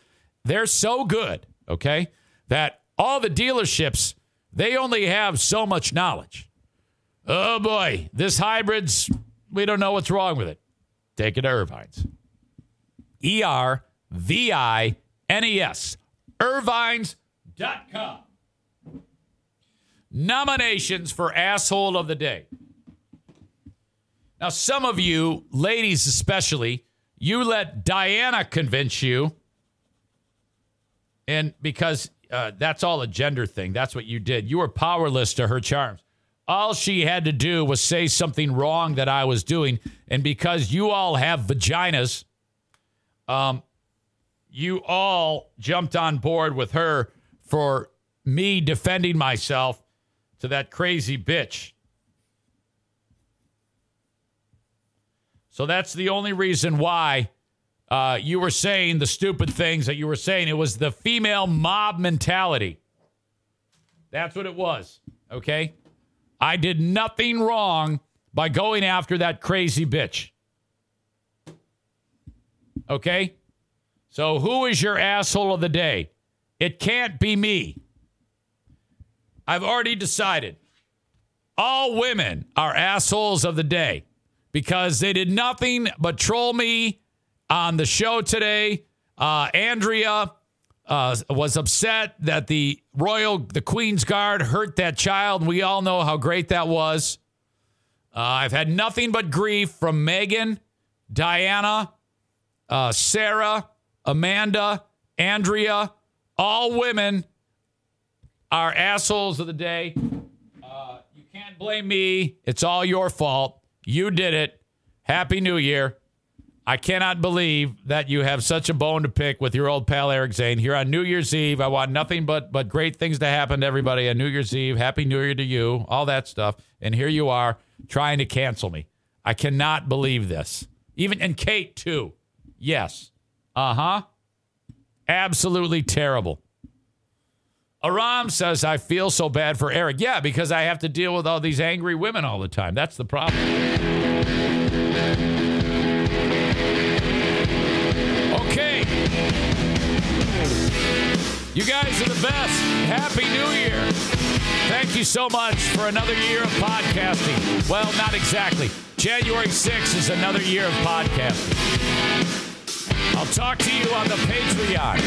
They're so good, okay, that all the dealerships, they only have so much knowledge. Oh boy, this hybrid's, we don't know what's wrong with it. Take it to Ervine's. E R V I N E S. Ervines.com. Nominations for Asshole of the Day. Now, some of you, ladies especially, you let Diana convince you. And because uh, that's all a gender thing, that's what you did. You were powerless to her charms. All she had to do was say something wrong that I was doing. And because you all have vaginas, um, you all jumped on board with her for me defending myself to that crazy bitch. So that's the only reason why uh, you were saying the stupid things that you were saying. It was the female mob mentality. That's what it was. Okay. I did nothing wrong by going after that crazy bitch. Okay. So who is your asshole of the day? It can't be me. I've already decided. All women are assholes of the day because they did nothing but troll me on the show today. Uh, Andrea uh, was upset that the Royal, the Queen's Guard hurt that child. We all know how great that was. Uh, I've had nothing but grief from Megan, Diana, uh, Sarah, Amanda, Andrea. All women are assholes of the day. Uh, you can't blame me. It's all your fault. You did it. Happy New Year. I cannot believe that you have such a bone to pick with your old pal Eric Zane here on New Year's Eve. I want nothing but but great things to happen to everybody on New Year's Eve. Happy New Year to you, all that stuff. And here you are trying to cancel me. I cannot believe this. Even and Kate too. Yes. Uh-huh. Absolutely terrible. Aram says, I feel so bad for Eric. Yeah, because I have to deal with all these angry women all the time. That's the problem. Okay. You guys are the best. Happy New Year. Thank you so much for another year of podcasting. Well, not exactly. January 6th is another year of podcasting. I'll talk to you on the Patreon.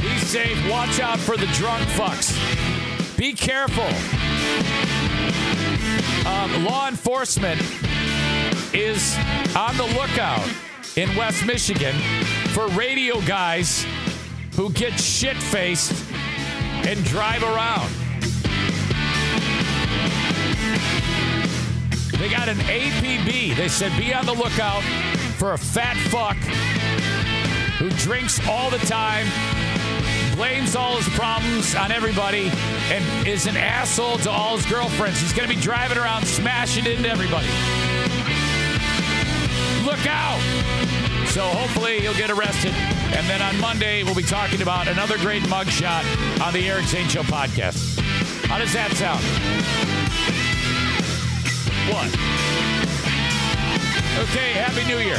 Be safe. Watch out for the drunk fucks. Be careful. Um, law enforcement is on the lookout in West Michigan for radio guys who get shit faced and drive around. They got an APB. They said be on the lookout for a fat fuck who drinks all the time, blames all his problems on everybody, and is an asshole to all his girlfriends. He's going to be driving around smashing into everybody. Look out! So hopefully he'll get arrested. And then on Monday, we'll be talking about another great mugshot on the Eric Zane Show podcast. How does that sound? What? Okay, Happy New Year.